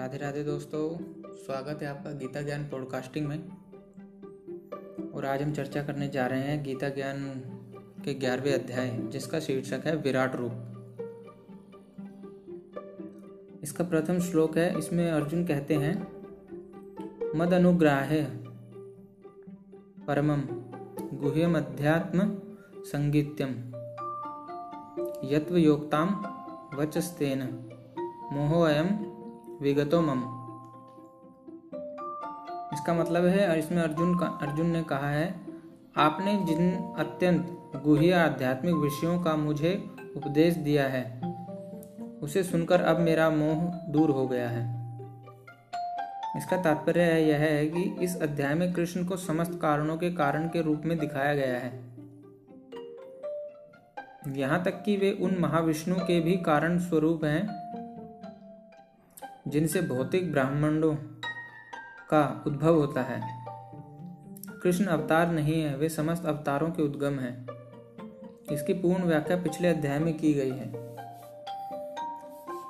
राधे राधे दोस्तों, स्वागत है आपका गीता ज्ञान पॉडकास्टिंग में। और आज हम चर्चा करने जा रहे हैं गीता ज्ञान के ग्यारहवें अध्याय, जिसका शीर्षक है विराट रूप। इसका प्रथम श्लोक है, इसमें अर्जुन कहते हैं, मद अनुग्राह परमम गुह्यम अध्यात्म संगीत्यम यत्व योक्ताम वचस्तेन मोहो अयम विगतो मम। इसका मतलब है, और इसमें अर्जुन का अर्जुन ने कहा है, आपने जिन अत्यंत गुह्य आध्यात्मिक विषयों का मुझे उपदेश दिया है, उसे सुनकर अब मेरा मोह दूर हो गया है। इसका तात्पर्य यह है कि इस अध्याय में कृष्ण को समस्त कारणों के कारण के रूप में दिखाया गया है। यहाँ तक कि वे उन महाविष्णु के भी कारण स्वरूप हैं जिनसे भौतिक ब्राह्मणों का उद्भव होता है। कृष्ण अवतार नहीं है, वे समस्त अवतारों के उद्गम हैं। इसकी पूर्ण व्याख्या पिछले अध्याय में की गई है।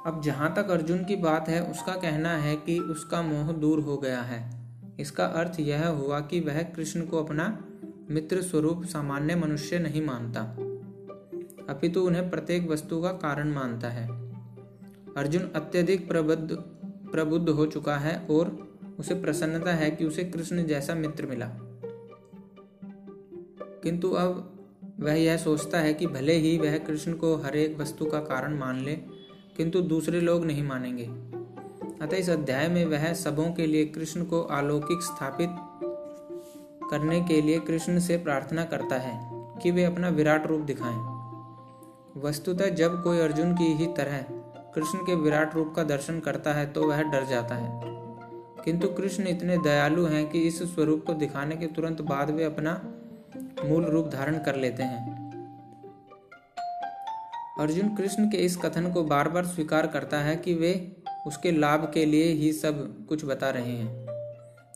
अब जहाँ तक अर्जुन की बात है, उसका कहना है कि उसका मोह दूर हो गया है। इसका अर्थ यह हुआ कि वह कृष्ण को अपना मित्र स्वरूप सामान्य मनुष्य नहीं मानता। अपितु उन्हें प्रत्येक वस्तु का कारण मानता है। अर्जुन अत्यधिक प्रबुद्ध प्रबुद्ध हो चुका है और उसे प्रसन्नता है कि उसे कृष्ण जैसा मित्र मिला। किंतु अब वह यह सोचता है कि भले ही वह कृष्ण को हर एक वस्तु का कारण मान ले, किंतु दूसरे लोग नहीं मानेंगे। अतः इस अध्याय में वह सबों के लिए कृष्ण को अलौकिक स्थापित करने के लिए कृष्ण से प्रार्थना करता है कि वे अपना विराट रूप दिखाएँ। वस्तुतः जब कोई अर्जुन की ही तरह कृष्ण के विराट रूप का दर्शन करता है तो वह डर जाता है। किंतु कृष्ण इतने दयालु हैं कि इस स्वरूप को दिखाने के तुरंत बाद वे अपना मूल रूप धारण कर लेते हैं। अर्जुन कृष्ण के इस कथन को बार बार स्वीकार करता है कि वे उसके लाभ के लिए ही सब कुछ बता रहे हैं।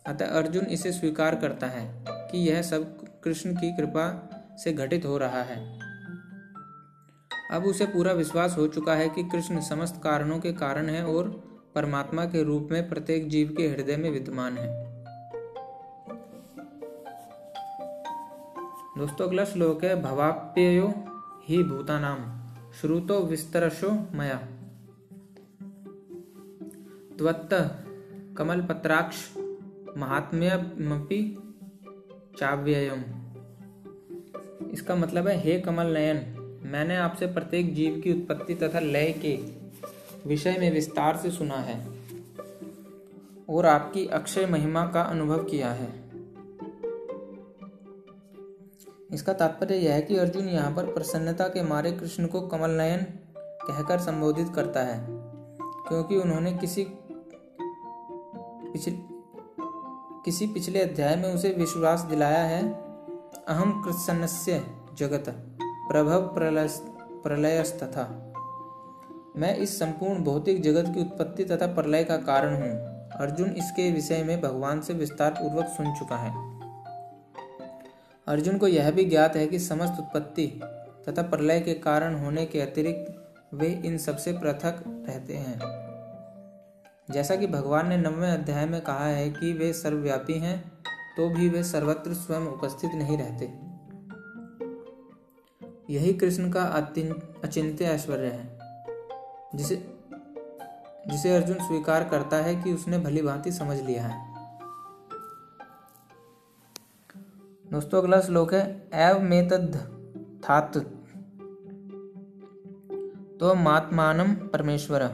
अतः अर्जुन इसे स्वीकार करता है कि यह सब कृष्ण की कृपा से घटित हो रहा है। अब उसे पूरा विश्वास हो चुका है कि कृष्ण समस्त कारणों के कारण है और परमात्मा के रूप में प्रत्येक जीव के हृदय में विद्यमान है। दोस्तों, अगला श्लोक है, भवाप्ययो ही भूतानाम श्रुतो विस्तरशो मया। त्वत्त कमलपत्राक्ष महात्म्यमपि चाव्ययम। इसका मतलब है, हे कमल नयन मैंने आपसे प्रत्येक जीव की उत्पत्ति तथा लय के विषय में विस्तार से सुना है और आपकी अक्षय महिमा का अनुभव किया है। इसका तात्पर्य यह है कि अर्जुन यहाँ पर प्रसन्नता के मारे कृष्ण को कमल नयन कहकर संबोधित करता है, क्योंकि उन्होंने किसी पिछले किसी पिछले अध्याय में उसे विश्वास दिलाया है अहम कृष्णस्य जगत। प्रभव प्रलयस्तथा मैं इस संपूर्ण भौतिक जगत की उत्पत्ति तथा प्रलय का कारण हूँ। अर्जुन इसके विषय में भगवान से विस्तार पूर्वक सुन चुका है। अर्जुन को यह भी ज्ञात है कि समस्त उत्पत्ति तथा प्रलय के कारण होने के अतिरिक्त वे इन सबसे पृथक रहते हैं। जैसा कि भगवान ने नवे अध्याय में कहा है कि वे सर्वव्यापी हैं तो भी वे सर्वत्र स्वयं उपस्थित नहीं रहते। यही कृष्ण का अचिंत्य ऐश्वर्य है। जिसे जिसे अर्जुन स्वीकार करता है कि उसने भली भांति समझ लिया है। दोस्तों, अगला श्लोक है एव में तो मात्मान परमेश्वर।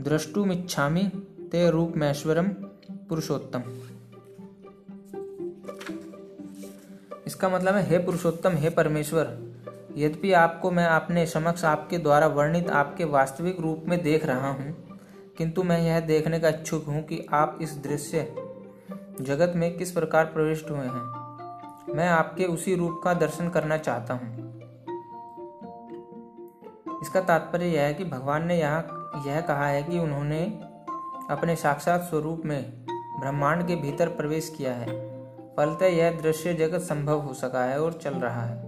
द्रष्टुमिच्छामि ते रूपमेश्वरम पुरुषोत्तम। इसका मतलब है, हे पुरुषोत्तम, हे परमेश्वर यद्यपि आपको मैं अपने समक्ष आपके द्वारा वर्णित आपके वास्तविक रूप में देख रहा हूँ, किंतु मैं यह देखने का इच्छुक हूँ कि आप इस दृश्य जगत में किस प्रकार प्रविष्ट हुए हैं। मैं आपके उसी रूप का दर्शन करना चाहता हूँ। इसका तात्पर्य यह है कि भगवान ने यहाँ यह कहा है कि उन्होंने अपने साक्षात स्वरूप में ब्रह्मांड के भीतर प्रवेश किया है। फलतः यह दृश्य जगत संभव हो सका है और चल रहा है।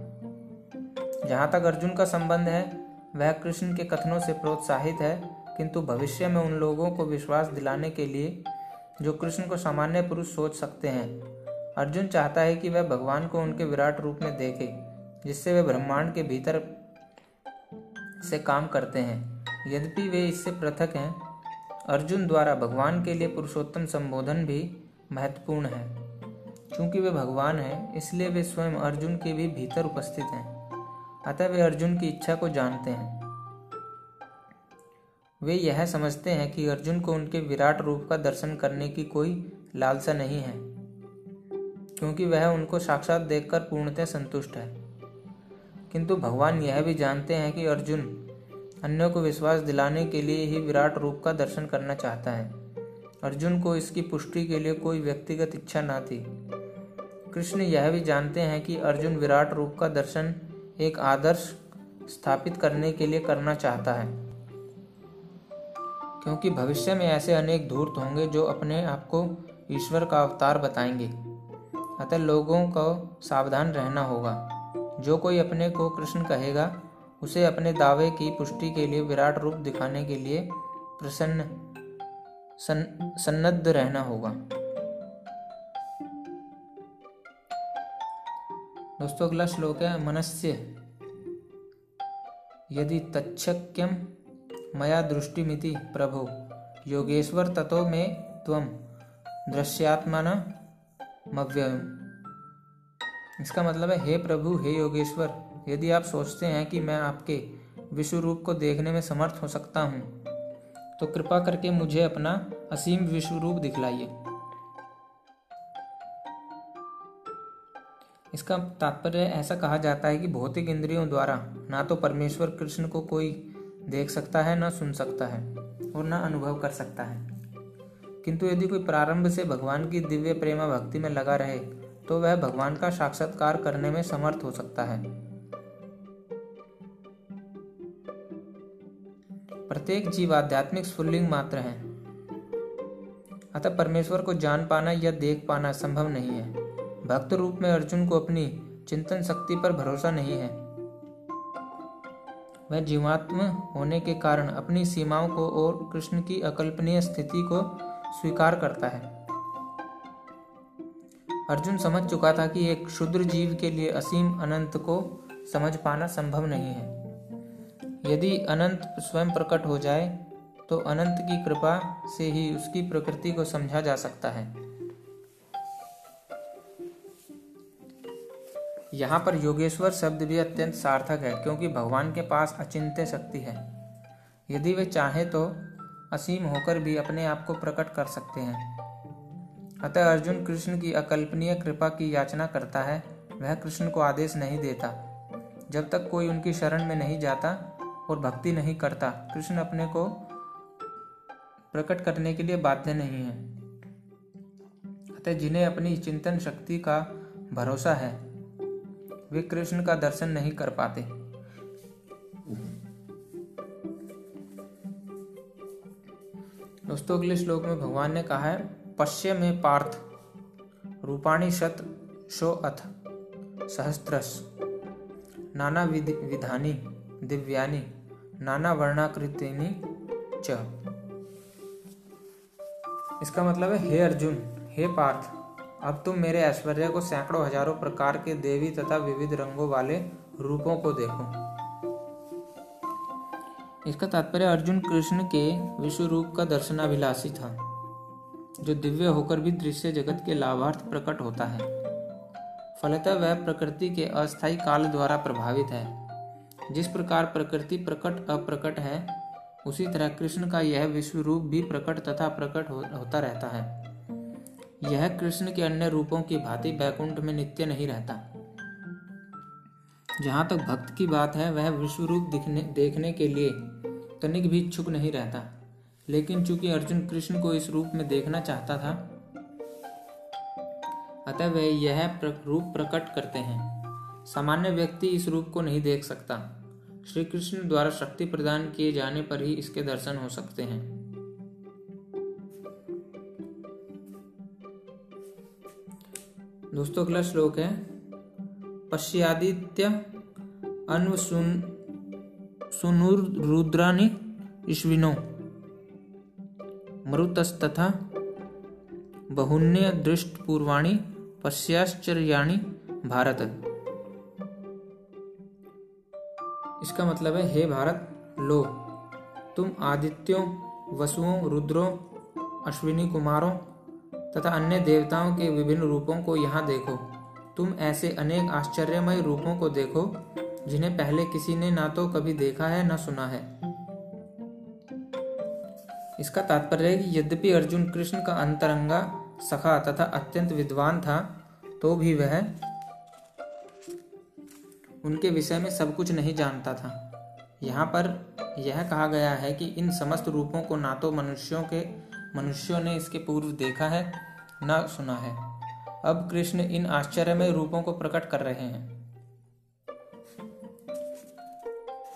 जहाँ तक अर्जुन का संबंध है, वह कृष्ण के कथनों से प्रोत्साहित है, किंतु भविष्य में उन लोगों को विश्वास दिलाने के लिए जो कृष्ण को सामान्य पुरुष सोच सकते हैं। अर्जुन चाहता है कि वह भगवान को उनके विराट रूप में देखे, जिससे वे ब्रह्मांड के भीतर से काम करते हैं। यद्यपि वे इससे पृथक हैं, अर्जुन द्वारा भगवान के लिए पुरुषोत्तम संबोधन भी महत्वपूर्ण है। क्योंकि वे भगवान हैं, इसलिए वे स्वयं अर्जुन के भी भीतर उपस्थित हैं। अतः वे अर्जुन की इच्छा को जानते हैं। वे यह समझते हैं कि अर्जुन को उनके विराट रूप का दर्शन करने की कोई लालसा नहीं है, क्योंकि वह उनको साक्षात देखकर पूर्णतः संतुष्ट है। किंतु भगवान यह भी जानते हैं कि अर्जुन अन्यों को विश्वास दिलाने के लिए ही विराट रूप का दर्शन करना चाहता है। अर्जुन को इसकी पुष्टि के लिए कोई व्यक्तिगत इच्छा न थी। कृष्ण यह भी जानते हैं कि अर्जुन विराट रूप का दर्शन एक आदर्श स्थापित करने के लिए करना चाहता है। क्योंकि भविष्य में ऐसे अनेक धूर्त होंगे जो अपने आप को ईश्वर का अवतार बताएँगे। अतः लोगों को सावधान रहना होगा। जो कोई अपने को कृष्ण कहेगा, उसे अपने दावे की पुष्टि के लिए विराट रूप दिखाने के लिए प्रसन्न सन्नद्ध रहना होगा। दोस्तों अगला श्लोक है मनस्य यदि तच्छक्यम मया दृष्टिमिति प्रभो, योगेश्वर ततो में त्वम दृश्यात्मा मव्ययम। इसका मतलब है, हे प्रभु, हे योगेश्वर, यदि आप सोचते हैं कि मैं आपके विश्व रूप को देखने में समर्थ हो सकता हूँ तो कृपा करके मुझे अपना असीम विश्व रूप दिखलाइए। इसका तात्पर्य ऐसा कहा जाता है कि भौतिक इंद्रियों द्वारा ना तो परमेश्वर कृष्ण को कोई देख सकता है, न सुन सकता है और न अनुभव कर सकता है। किंतु यदि कोई प्रारंभ से भगवान की दिव्य प्रेमा भक्ति में लगा रहे तो वह भगवान का साक्षात्कार करने में समर्थ हो सकता है। प्रत्येक जीव आध्यात्मिक स्फुल्लिंग मात्र है। अतः परमेश्वर को जान पाना या देख पाना संभव नहीं है। भक्त रूप में अर्जुन को अपनी चिंतन शक्ति पर भरोसा नहीं है। वह जीवात्म होने के कारण अपनी सीमाओं को और कृष्ण की अकल्पनीय स्थिति को स्वीकार करता है। अर्जुन समझ चुका था कि एक क्षुद्र जीव के लिए असीम अनंत को समझ पाना संभव नहीं है। यदि अनंत स्वयं प्रकट हो जाए तो अनंत की कृपा से ही उसकी प्रकृति को समझा जा सकता है। यहाँ पर योगेश्वर शब्द भी अत्यंत सार्थक है, क्योंकि भगवान के पास अचिंत्य शक्ति है। यदि वे चाहे तो असीम होकर भी अपने आप को प्रकट कर सकते हैं। अतः अर्जुन कृष्ण की अकल्पनीय कृपा की याचना करता है, वह कृष्ण को आदेश नहीं देता। जब तक कोई उनकी शरण में नहीं जाता और भक्ति नहीं करता, कृष्ण अपने को प्रकट करने के लिए बाध्य नहीं है। अतः जिन्हें अपनी चिंतन शक्ति का भरोसा है वे कृष्ण का दर्शन नहीं कर पाते। दोस्तों, अगले श्लोक में भगवान ने कहा है, पश्य में पार्थ, रूपाणी शत शो अथ सहस्त्रस, नाना विधानी, दिव्यानी, नाना वर्णाकृतिनी च। इसका मतलब है, हे अर्जुन, हे पार्थ अब तुम मेरे ऐश्वर्य को सैकड़ों हज़ारों प्रकार के देवी तथा विविध रंगों वाले रूपों को देखो। इसका तात्पर्य अर्जुन कृष्ण के विश्व रूप का दर्शनाभिलाषी था जो दिव्य होकर भी दृश्य जगत के लाभार्थ प्रकट होता है। फलतः वह प्रकृति के अस्थायी काल द्वारा प्रभावित है। जिस प्रकार प्रकृति प्रकट अप्रकट है उसी तरह कृष्ण का यह विश्व रूप भी प्रकट तथा प्रकट हो, होता रहता है। यह कृष्ण के अन्य रूपों की भांति बैकुंठ में नित्य नहीं रहता। जहाँ तक भक्त की बात है, वह विश्व रूप दिखने देखने के लिए तनिक भी इच्छुक नहीं रहता। लेकिन चूँकि अर्जुन कृष्ण को इस रूप में देखना चाहता था, अतः वे यह रूप प्रकट करते हैं। सामान्य व्यक्ति इस रूप को नहीं देख सकता। श्री कृष्ण द्वारा शक्ति प्रदान किए जाने पर ही इसके दर्शन हो सकते हैं। दोस्तों, अगला श्लोक है। पश्यादित्य अन्व सुनुरुद्रानी ईश्विनो मरुतस्तथा बहुन्य दृष्ट पूर्वाणी पश्चाश्चर्याणी भारत इसका मतलब है, हे भारत, लो, तुम आदित्यों, वसुओं, रुद्रों, अश्विनी कुमारों तथा अन्य देवताओं के विभिन्न रूपों को यहाँ देखो। तुम ऐसे अनेक आश्चर्यमय रूपों को देखो, जिन्हें पहले किसी ने ना तो कभी देखा है, न सुना है। इसका तात्पर्य है कि यद्यपि अर्जुन कृष्ण का अंतरंगा सखा तथा अत्यंत विद्वान था तो भी वह उनके विषय में सब कुछ नहीं जानता था। यहाँ पर यह कहा गया है कि इन समस्त रूपों को ना तो मनुष्यों के मनुष्यों ने इसके पूर्व देखा है, न सुना है। अब कृष्ण इन आश्चर्यमय रूपों को प्रकट कर रहे हैं।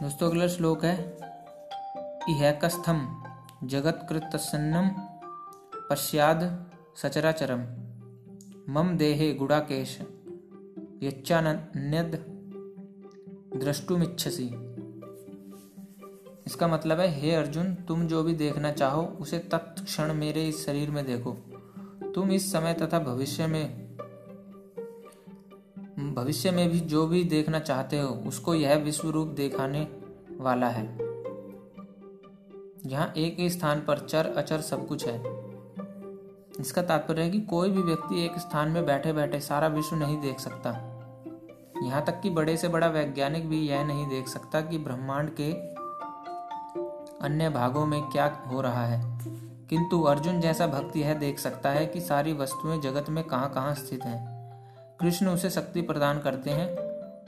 दोस्तों, अगला श्लोक है, इहकस्थम जगत कृतसन्नम पश्चाद सचराचरम मम देहे गुड़ाकेश यच्चान्यद द्रष्टुमिच्छसी। इसका मतलब है, हे अर्जुन, तुम जो भी देखना चाहो, उसे तत्क्षण मेरे इस शरीर में देखो। तुम इस समय तथा भविष्य में भविष्य में भी जो भी देखना चाहते हो, उसको यह विश्व रूप दिखाने वाला है। यहाँ एक ही स्थान पर चर, अचर सब कुछ है। इसका तात्पर्य है कि कोई भी व्यक्ति एक स्थान में बैठे बैठे सारा विश्व नहीं देख सकता। यहाँ तक कि बड़े से बड़ा वैज्ञानिक भी यह नहीं देख सकता कि ब्रह्मांड के अन्य भागों में क्या हो रहा है? किंतु अर्जुन जैसा भक्ति यह देख सकता है कि सारी वस्तुएँ जगत में कहाँ कहाँ स्थित हैं। कृष्ण उसे शक्ति प्रदान करते हैं,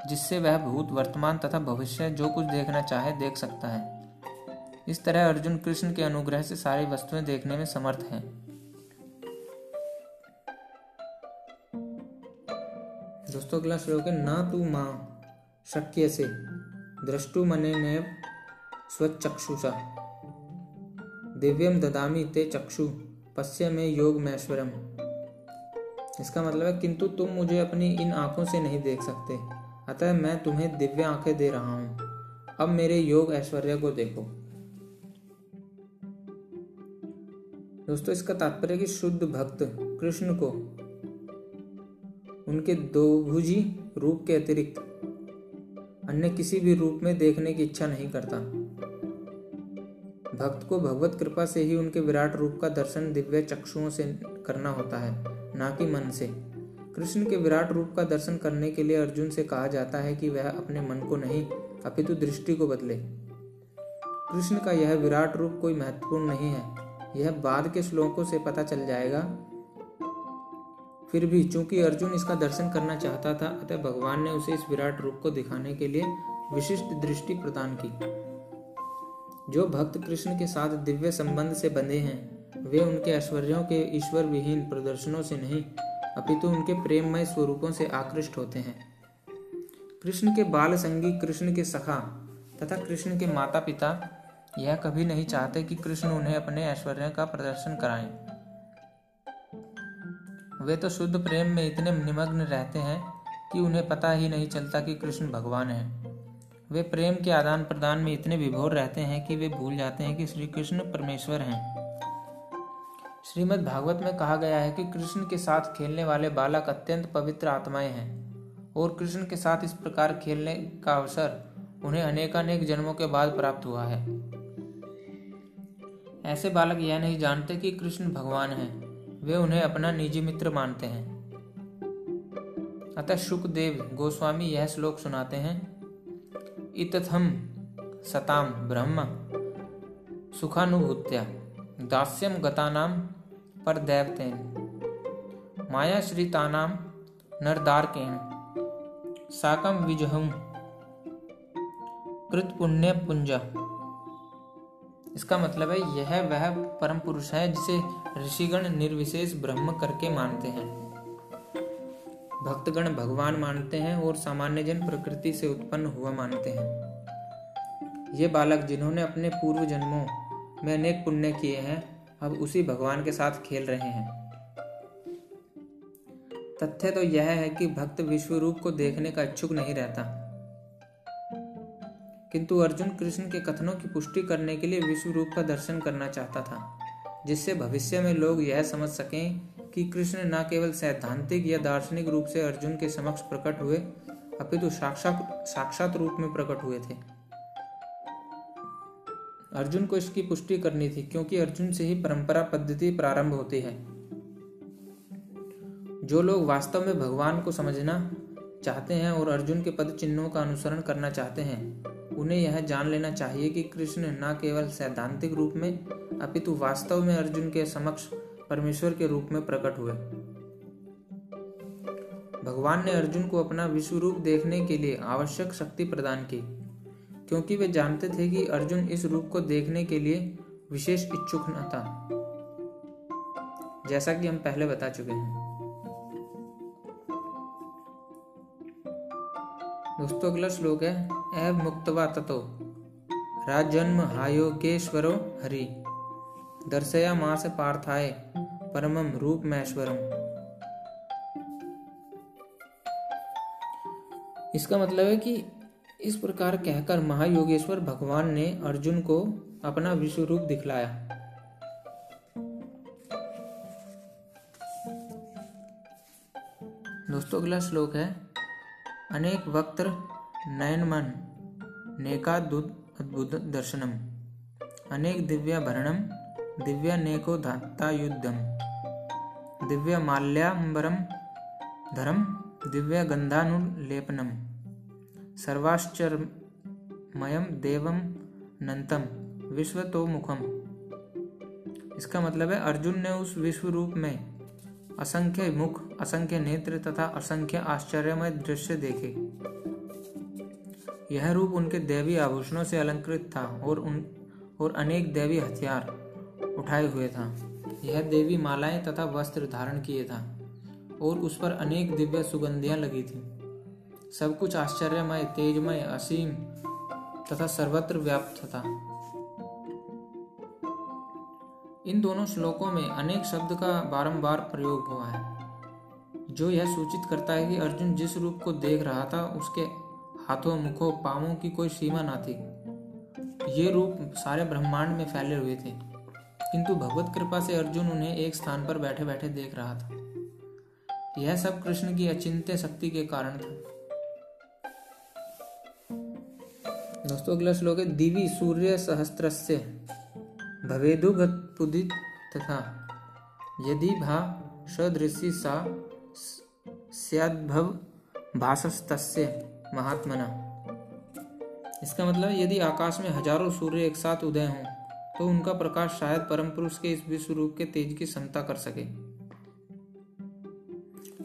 जिससे वह भूत, वर्तमान तथा भविष्य जो कुछ देखना चाहे देख सकता है। इस तरह अर्जुन कृष्ण के अनुग्रह से सारी वस्तुएँ देखने में समर्थ हैं। दोस्तों, अगला श्लोक है, न तू माँ, शक्य से दृष्टु मने ने स्वचक्षुषा। दिव्यम ददामी ते चक्षु, पश्य में योग मैश्वरम इसका मतलब है, किंतु तुम मुझे अपनी इन आँखों से नहीं देख सकते। अतः मैं तुम्हें दिव्य आँखें दे रहा हूँ। अब मेरे योग ऐश्वर्य को देखो। दोस्तों, इसका तात्पर्य कि शुद्ध भक्त कृष्ण को उनके दो भुजी रूप के अतिरिक्त अन्य किसी भी रूप में देखने की इच्छा नहीं करता। भक्त को भगवत कृपा से ही उनके विराट रूप का दर्शन दिव्य चक्षुओं से करना होता है, ना कि मन से। कृष्ण के विराट रूप का दर्शन करने के लिए अर्जुन से कहा जाता है कि वह अपने मन को नहीं, अपितु दृष्टि को बदले। कृष्ण का यह विराट रूप कोई महत्वपूर्ण नहीं है। यह बाद के श्लोकों से पता चल जाएगा फिर भी चूँकि अर्जुन इसका दर्शन करना चाहता था, अतः भगवान ने उसे इस विराट रूप को दिखाने के लिए विशिष्ट दृष्टि प्रदान की जो भक्त कृष्ण के साथ दिव्य संबंध से बंधे हैं, वे उनके ऐश्वर्यों के ईश्वर विहीन प्रदर्शनों से नहीं, अपितु उनके प्रेममय स्वरूपों से आकृष्ट होते हैं कृष्ण के बाल संगी, कृष्ण के सखा तथा कृष्ण के माता पिता यह कभी नहीं चाहते कि कृष्ण उन्हें अपने ऐश्वर्य का प्रदर्शन कराएँ। वे तो शुद्ध प्रेम में इतने निमग्न रहते हैं कि उन्हें पता ही नहीं चलता कि कृष्ण भगवान है। वे प्रेम के आदान प्रदान में इतने विभोर रहते हैं कि वे भूल जाते हैं कि श्री कृष्ण परमेश्वर हैं। श्रीमद् भागवत में कहा गया है कि कृष्ण के साथ खेलने वाले बालक अत्यंत पवित्र आत्माएँ हैं और कृष्ण के साथ इस प्रकार खेलने का अवसर उन्हें अनेकानेक जन्मों के बाद प्राप्त हुआ है। ऐसे बालक यह नहीं जानते कि कृष्ण भगवान हैं। वे उन्हें अपना निजी मित्र मानते हैं। अतः शुकदेव गोस्वामी यह श्लोक सुनाते हैं। इतथम सताम ब्रह्म सुखानुभूत्या दास्यम गतानाम पर दैवतेन। माया श्रीतानाम नरदारकेन। साकम विजहम कृत पुण्य पुंजा इसका मतलब है, यह वह परम पुरुष है जिसे ऋषिगण निर्विशेष ब्रह्म करके मानते हैं। भक्तगण भगवान मानते हैं और सामान्य जन प्रकृति से उत्पन्न हुआ मानते हैं। ये बालक जिन्होंने अपने पूर्व जन्मों में अनेक पुण्य किए हैं, अब उसी भगवान के साथ खेल रहे हैं। तथ्य तो यह है कि भक्त विश्व रूप को देखने का इच्छुक नहीं रहता। किंतु अर्जुन कृष्ण के कथनों की पुष्टि करने के लिए विश्व रूप का दर्शन करना चाहता था, जिससे भविष्य में लोग यह समझ सकें कि कृष्ण न केवल सैद्धांतिक या दार्शनिक रूप से अर्जुन के समक्ष प्रकट हुए, अपितु साक्षात साक्षात रूप में प्रकट हुए थे। अर्जुन को इसकी पुष्टि करनी थी, क्योंकि अर्जुन से ही परंपरा पद्धति प्रारंभ होती है। जो लोग वास्तव में भगवान को समझना चाहते हैं और अर्जुन के पद चिन्हों का अनुसरण करना चाहते हैं उन्हें यह जान लेना चाहिए कि कृष्ण न केवल सैद्धांतिक रूप में, अपितु वास्तव में अर्जुन के समक्ष परमेश्वर के रूप में प्रकट हुए। भगवान ने अर्जुन को अपना विश्व रूप देखने के लिए आवश्यक शक्ति प्रदान की, क्योंकि वे जानते थे कि अर्जुन इस रूप को देखने के लिए विशेष इच्छुक न था। जैसा कि हम पहले बता चुके हैं। दोस्तों, अगला श्लोक है एव मुक्तवा ततो, राजन्म हायोगेश्वरो हरि, दर्शया मास पार्थाय परमम रूप मैश्वरम इसका मतलब है कि इस प्रकार कहकर महायोगेश्वर भगवान ने अर्जुन को अपना विश्व रूप दिखलाया। दोस्तों, अगला श्लोक है अनेक वक्त नयन मन अद्भुत दर्शनम। अनेक दिव्य भरणम, दिव्य नेको धाता युद्धम दिव्य माल्याम्बरम धरम, दिव्य गंधानुलेपनम। सर्वाश्चर्यमयम देवम नंतम विश्व तो मुखम इसका मतलब है अर्जुन ने उस विश्व रूप में असंख्य मुख, असंख्य नेत्र तथा असंख्य आश्चर्यमय दृश्य देखे। यह रूप उनके देवी आभूषणों से अलंकृत था और उन, और अनेक देवी हथियार उठाए हुए था। यह देवी मालाएँ तथा वस्त्र धारण किए था और उस पर अनेक दिव्य सुगंधियाँ लगी थी। सब कुछ आश्चर्यमय, तेजमय, असीम तथा सर्वत्र व्याप्त था। इन दोनों श्लोकों में अनेक शब्द का बारंबार प्रयोग हुआ है। जो यह सूचित करता है कि अर्जुन जिस रूप को देख रहा था, उसके हाथों, मुखों, पावों की कोई सीमा ना थी। ये रूप सारे ब्रह्मांड में फैले हुए थे। किंतु भगवत कृपा से अर्जुन उन्हें एक स्थान पर बैठे बैठे देख रहा था। यह सब कृष्ण की अचिंत्य शक्ति के कारण था। दोस्तों, अगला श्लोक है, दिवी सूर्य सहस्त्र भवेदुगुदित तथा यदि भा सदृशी सा सद्भव भाषस्तस्य महात्मना। इसका मतलब यदि आकाश में हज़ारों सूर्य एक साथ उदय हों तो उनका प्रकाश शायद परम पुरुष के इस विश्व रूप के तेज की क्षमता कर सके।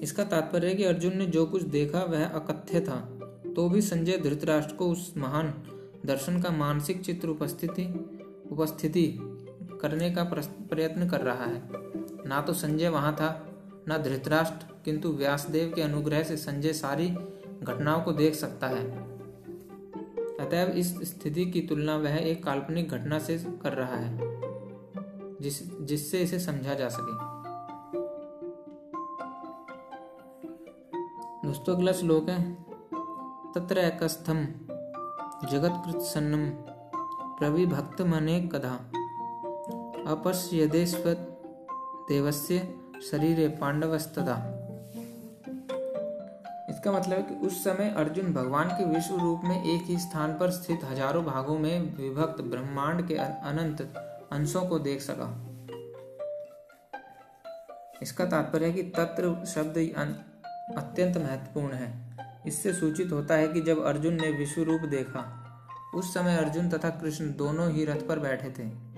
इसका तात्पर्य है कि अर्जुन ने जो कुछ देखा वह अकथ्य था तो भी संजय धृतराष्ट्र को उस महान दर्शन का मानसिक चित्र उपस्थिति उपस्थिति करने का प्रयत्न कर रहा है। ना तो संजय वहाँ था, ना धृतराष्ट्र, किंतु व्यासदेव के अनुग्रह से संजय सारी घटनाओं को देख सकता है। अतएव इस स्थिति की तुलना वह एक काल्पनिक घटना से कर रहा है, जिस, जिससे इसे समझा जा सके। दोस्तों, अगला श्लोक है, तत्र एकस्थम जगत कृत सन्नम प्रविभक्त मने कदा अपश्यदेस्वत देवस्य शरीरे पांडवस्तदा। इसका मतलब है कि उस समय अर्जुन भगवान के विश्व रूप में एक ही स्थान पर स्थित हज़ारों भागों में विभक्त ब्रह्मांड के अनंत अंशों को देख सका। इसका तात्पर्य है कि तत्र शब्द अत्यंत महत्वपूर्ण है। इससे सूचित होता है कि जब अर्जुन ने विश्व रूप देखा, उस समय अर्जुन तथा कृष्ण दोनों ही रथ पर बैठे थे।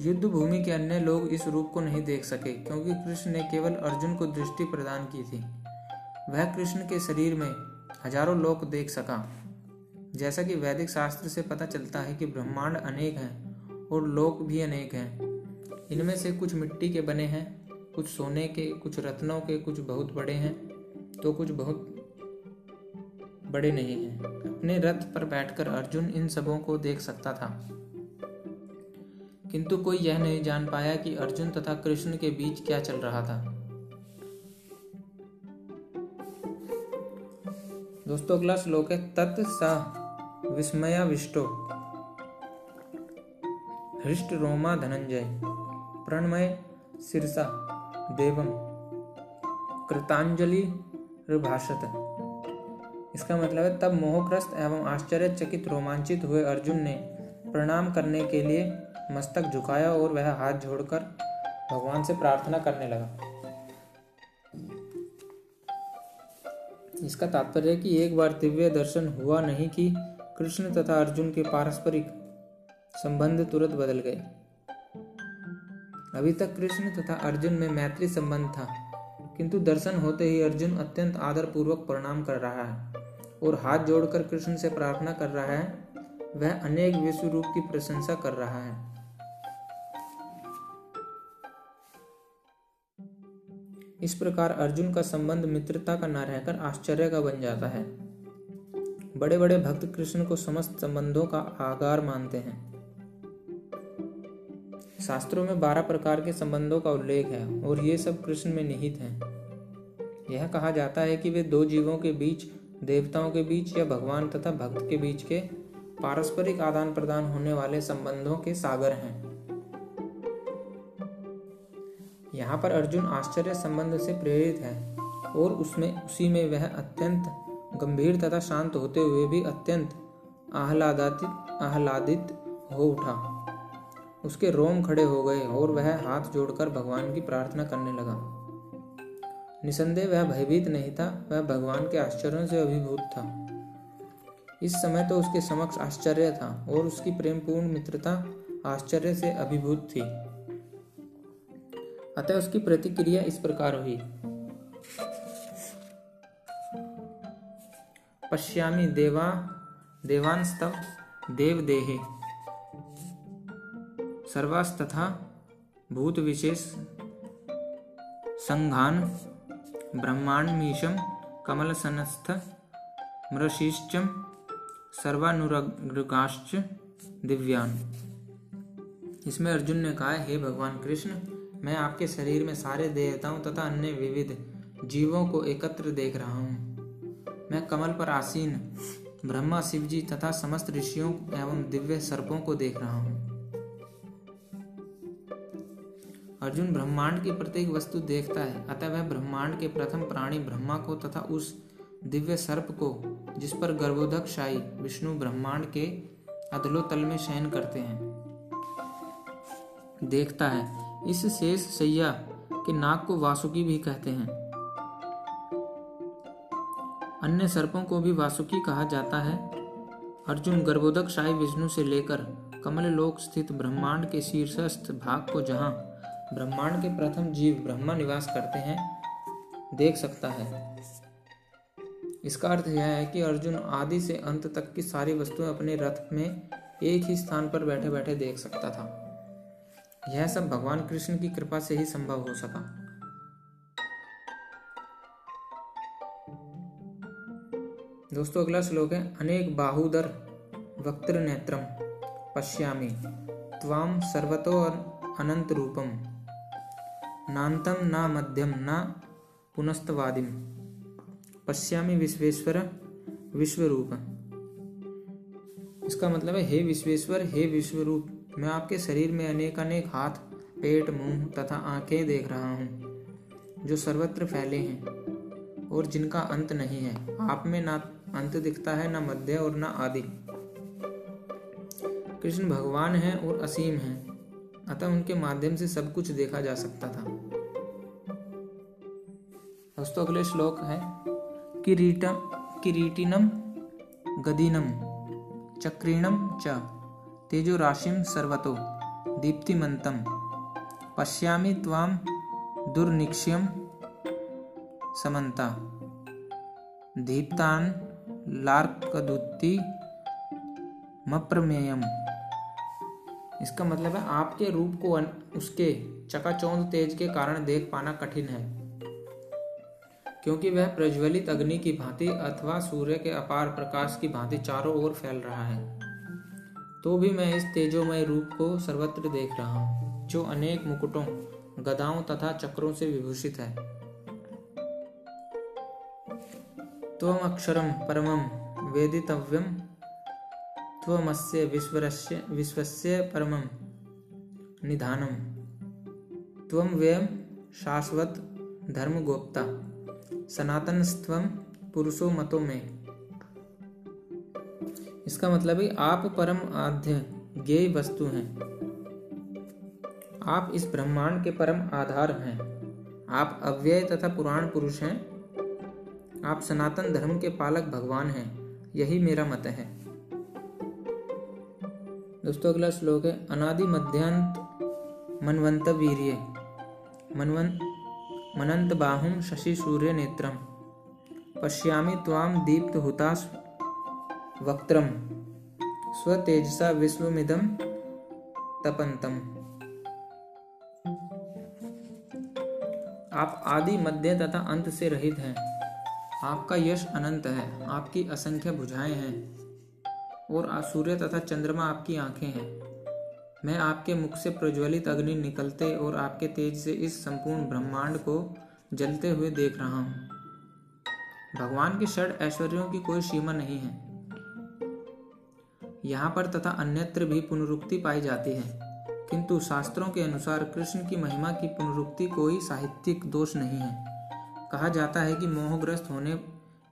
युद्ध भूमि के अन्य लोग इस रूप को नहीं देख सके, क्योंकि कृष्ण ने केवल अर्जुन को दृष्टि प्रदान की थी। वह कृष्ण के शरीर में हज़ारों लोक देख सका। जैसा कि वैदिक शास्त्र से पता चलता है कि ब्रह्मांड अनेक हैं और लोक भी अनेक हैं। इनमें से कुछ मिट्टी के बने हैं, कुछ सोने के, कुछ रत्नों के, कुछ बहुत बड़े हैं तो कुछ बहुत बड़े नहीं हैं। अपने रथ पर बैठकर अर्जुन इन सबों को देख सकता था। किंतु कोई यह नहीं जान पाया कि अर्जुन तथा कृष्ण के बीच क्या चल रहा था। दोस्तों, अगला श्लोक है, तत् सा विस्मयाविष्टो। हृष्ट रोमा धनंजय, प्रणमय सिरसा देवम, कृतांजलि भाषत इसका मतलब है, तब मोहग्रस्त एवं आश्चर्यचकित रोमांचित हुए अर्जुन ने प्रणाम करने के लिए मस्तक झुकाया और वह हाथ जोड़कर भगवान से प्रार्थना करने लगा। इसका तात्पर्य कि एक बार दिव्य दर्शन हुआ नहीं कि कृष्ण तथा अर्जुन के पारस्परिक संबंध तुरंत बदल गए। अभी तक कृष्ण तथा अर्जुन में मैत्री संबंध था, किंतु दर्शन होते ही अर्जुन अत्यंत आदर पूर्वक प्रणाम कर रहा है और हाथ जोड़कर कृष्ण से प्रार्थना कर रहा है। वह अनेक विश्व रूप की प्रशंसा कर रहा है। इस प्रकार अर्जुन का संबंध मित्रता का न रहकर आश्चर्य का बन जाता है। बड़े बड़े भक्त कृष्ण को समस्त संबंधों का आगार मानते हैं। शास्त्रों में बारह प्रकार के संबंधों का उल्लेख है और ये सब कृष्ण में निहित हैं। यह कहा जाता है कि वे दो जीवों के बीच, देवताओं के बीच या भगवान तथा भक्त के बीच के पारस्परिक आदान प्रदान होने वाले संबंधों के सागर हैं। यहाँ पर अर्जुन आश्चर्य संबंध से प्रेरित है और उसमें, उसी में वह अत्यंत गंभीर तथा शांत होते हुए भी अत्यंत आह्लादित आह्लादित हो उठा। उसके रोम खड़े हो गए और वह हाथ जोड़कर भगवान की प्रार्थना करने लगा। निसंदेह वह भयभीत नहीं था, वह भगवान के आश्चर्यों से अभिभूत था। इस समय तो उसके समक्ष आश्चर्य था और उसकी प्रेमपूर्ण मित्रता आश्चर्य से अभिभूत थी। अतः उसकी प्रतिक्रिया इस प्रकार हुई। पश्यामी देवा, देवांस्तव देव देहे सर्वास्तथा भूत विशेष संघान ब्रह्मांडमीशम कमलसनस्थ मृशिश्चम सर्वानुरगाश्च दिव्यान। इसमें अर्जुन ने कहा, हे भगवान कृष्ण मैं आपके शरीर में सारे देवताओं तथा अन्य विविध जीवों को एकत्र देख रहा हूँ। मैं कमल पर आसीन, ब्रह्मा, शिवजी तथा समस्त ऋषियों एवं दिव्य सर्पों को देख रहा हूँ। अर्जुन ब्रह्मांड की प्रत्येक वस्तु देखता है, अतः वह ब्रह्मांड के प्रथम प्राणी ब्रह्मा को तथा उस दिव्य सर्प को, जिस पर गर्भोधक शाही विष्णु ब्रह्मांड के अदलो तल में शयन करते हैं, देखता है। इस शेष सैया के नाक को वासुकी भी कहते हैं। अन्य सर्पों को भी वासुकी कहा जाता है। अर्जुन गर्भोदक शाही विष्णु से लेकर कमल लोक स्थित ब्रह्मांड के शीर्षस्थ भाग को जहाँ ब्रह्मांड के प्रथम जीव ब्रह्मा निवास करते हैं, देख सकता है। इसका अर्थ यह है कि अर्जुन आदि से अंत तक की सारी वस्तुएँ अपने रथ में एक ही स्थान पर बैठे बैठे देख सकता था। यह सब भगवान कृष्ण की कृपा से ही संभव हो सका। दोस्तों, अगला श्लोक है, अनेक बाहुदर वक्त्र नेत्रम पश्यामी त्वाम सर्वतो अनंत रूपम नान्तम न मध्यम न पुनस्तवादिम पश्यामी विश्वेश्वर विश्वरूप। इसका मतलब है, हे विश्वेश्वर, हे विश्वरूप। मैं आपके शरीर में अनेक अनेक हाथ, पेट, मुँह तथा आँखें देख रहा हूँ, जो सर्वत्र फैले हैं और जिनका अंत नहीं है। आप में ना अंत दिखता है, ना मध्य और ना आदि। कृष्ण भगवान हैं और असीम हैं, अतः उनके माध्यम से सब कुछ देखा जा सकता था। दोस्तों अगले श्लोक है। किरीटम किरीटिनम, गदीनम चक्रीणम च। तेजो राशिम सर्वतो दीप्तिमंतम पश्यामि त्वाम दुर्निक्ष्यम समन्ता। दीप्तान लार्कदुत्ति मप्रमेयम। इसका मतलब है आपके रूप को उसके चकाचौंध तेज के कारण देख पाना कठिन है। क्योंकि वह प्रज्वलित अग्नि की भांति अथवा सूर्य के अपार प्रकाश की भांति चारों ओर फैल रहा है। तो भी मैं इस तेजोमय रूप को सर्वत्र देख रहा हूँ, जो अनेक मुकुटों, गदाओं तथा चक्रों से विभूषित है। त्वम अक्षरम परमम वेदितव्यम। त्वमस्य विश्वस्य विश्वस्य परमं निधानम। त्वम शाश्वत धर्म गोप्ता सनातन स्वम पुरुषो मतों में। इसका मतलब है, आप परम आद्य ज्ञेय वस्तु हैं। आप इस ब्रह्मांड के परम आधार हैं। आप अव्यय तथा पुराण पुरुष हैं। आप सनातन धर्म के पालक भगवान हैं। यही मेरा मत है। दोस्तों, अगला श्लोक है, अनादि मध्यांत मनवंत वीर्य मनवन मनंत बाहुम शशि सूर्य नेत्रम पश्यामि त्वाम दीप्त हुतास वक्त्रम स्वतेजसा विश्वमिदम तपंतम आप आदि, मध्य तथा अंत से रहित हैं। आपका यश अनंत है। आपकी असंख्य भुजाएँ हैं। और सूर्य तथा चंद्रमा आपकी आँखें हैं। मैं आपके मुख से प्रज्वलित अग्नि निकलते और आपके तेज से इस संपूर्ण ब्रह्मांड को जलते हुए देख रहा हूँ। भगवान के षड ऐश्वर्यों की कोई सीमा नहीं है। यहाँ पर तथा अन्यत्र भी पुनरुक्ति पाई जाती है। किंतु शास्त्रों के अनुसार कृष्ण की महिमा की पुनरुक्ति कोई साहित्यिक दोष नहीं है। कहा जाता है कि मोहग्रस्त होने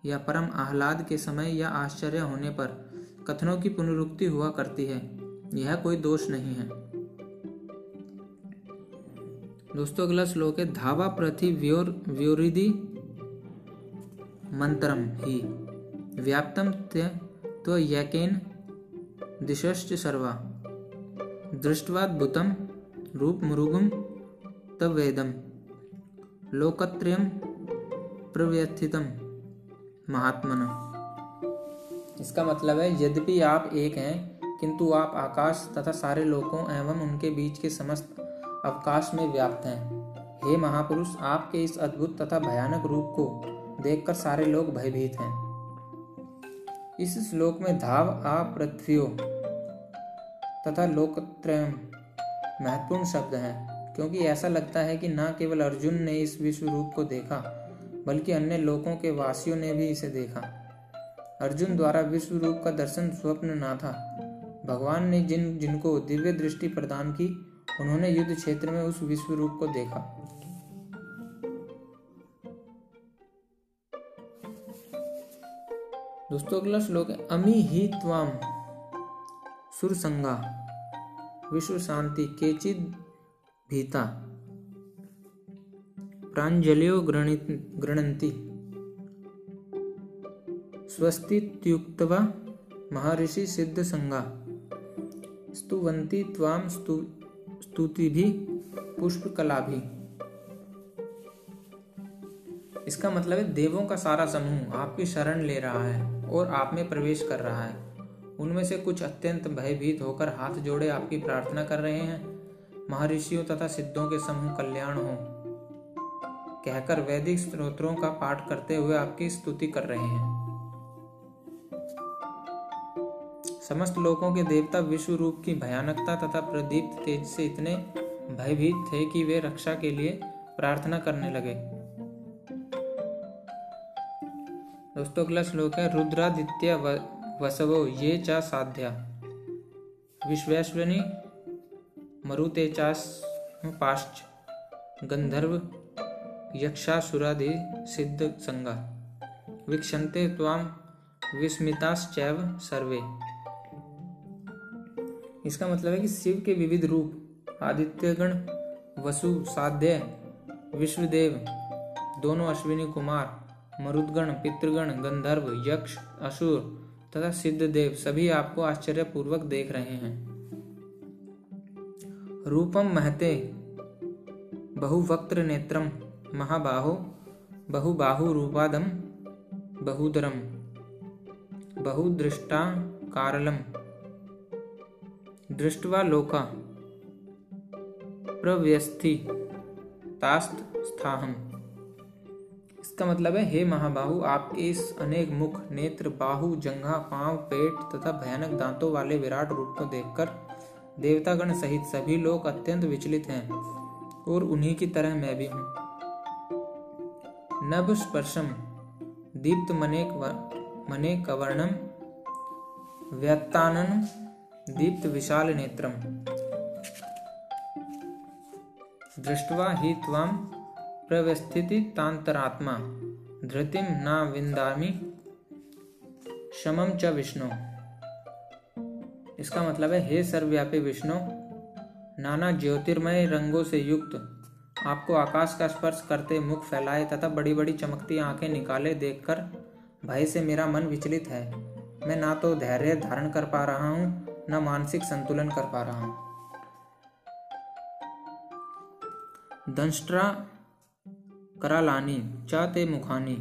या परम आह्लाद के समय या आश्चर्य होने पर कथनों की पुनरुक्ति हुआ करती है। यह कोई दोष नहीं है। दोस्तों, अगला श्लोक है, धावा प्रति व्योर व्योरिदि मंत्रम ही। व्याप्तम तो यकेन दिशश्च सर्वा। दृष्टवाद्भुतम रूप मृगुम तवेदम लोकत्रयम प्रव्यथितम, महात्मन। इसका मतलब है, यद्यपि आप एक हैं, किंतु आप आकाश तथा सारे लोकों एवं उनके बीच के समस्त अवकाश में व्याप्त हैं। हे महापुरुष, आपके इस अद्भुत तथा भयानक रूप को देखकर सारे लोग भयभीत हैं। इस श्लोक में धाव आ पृथ्वियों तथा लोकत्रयम महत्वपूर्ण शब्द हैं, क्योंकि ऐसा लगता है कि न केवल अर्जुन ने इस विश्व रूप को देखा, बल्कि अन्य लोकों के वासियों ने भी इसे देखा। अर्जुन द्वारा विश्व रूप का दर्शन स्वप्न ना था। भगवान ने जिन, जिनको दिव्य दृष्टि प्रदान की, उन्होंने युद्ध क्षेत्र में उस विश्व रूप को देखा। दोस्तों, अगला श्लोक है अमी ही त्वाम सुरसंगा विश्व शांति केचिद भीता, प्रांजलियो गृणंती स्वस्तित्युक्तवा महर्षि सिद्ध संगा स्तुवंती त्वाम स्तु स्तुति भी पुष्प कला भी इसका मतलब है, देवों का सारा समूह आपकी शरण ले रहा है। और आप में प्रवेश कर रहा है। उनमें से कुछ अत्यंत भयभीत होकर हाथ जोड़े आपकी प्रार्थना कर रहे हैं। महर्षियों तथा सिद्धों के समूह कल्याण हो। कहकर वैदिक स्त्रोत्रों का पाठ करते हुए आपकी स्तुति कर रहे हैं। समस्त लोगों के देवता विश्व रूप की भयानकता तथा प्रदीप्त तेज से इतने भयभीत थे कि वे रक्षा के लिए प्रार्थना करने लगे। दोस्तों, अगला श्लोक है, रुद्रादित्य वसवो ये चा साध्या। विश्वेश्वनी मरुते पाश्च गंधर्व यक्षासुरादि सिद्ध संगा। वीक्षन्ते त्वाम विस्मिताश्चैव सर्वे। इसका मतलब है कि शिव के विविध रूप, आदित्यगण, वसु, साध्य, विश्वदेव, दोनों अश्विनी कुमार मरुदगण, पितृगण, गंधर्व, यक्ष, असुर तथा सिद्ध देव सभी आपको आश्चर्यपूर्वक देख रहे हैं। रूपम महते बहुवक्त्र नेत्रम, महाबाहो, बहुबाहु रूपादम, बहुदरम, बहुदृष्टा कारलम। दृष्टवा लोका प्रव्यस्थि तास्त स्थाहम। इसका मतलब है, हे महाबाहु, आपके इस अनेक मुख, नेत्र, बाहु, जंघा, पाँव, पेट तथा भयानक दांतों वाले विराट रूप को देखकर देवतागण सहित सभी लोग अत्यंत विचलित हैं और उन्हीं की तरह मैं भी हूँ। नभ स्पर्शम, दीप्त मने मने कवर्णम, व्यत्तानन, दीप्त विशाल नेत्रम। दृष्ट्वा हि त्वां प्रवस्थिति तांतरात्मा। धृतिम न विंदामी शमम च विष्णु। इसका मतलब है, हे सर्वव्यापी विष्णु, नाना ज्योतिर्मय रंगों से युक्त, आपको आकाश का स्पर्श करते मुख फैलाए तथा बड़ी बड़ी चमकती आँखें निकाले देखकर भय से मेरा मन विचलित है। मैं ना तो धैर्य धारण कर पा रहा हूँ, ना मानसिक संतुलन कर पा रहा हूँ। दंष्ट्रा करालानी च ते मुखानी,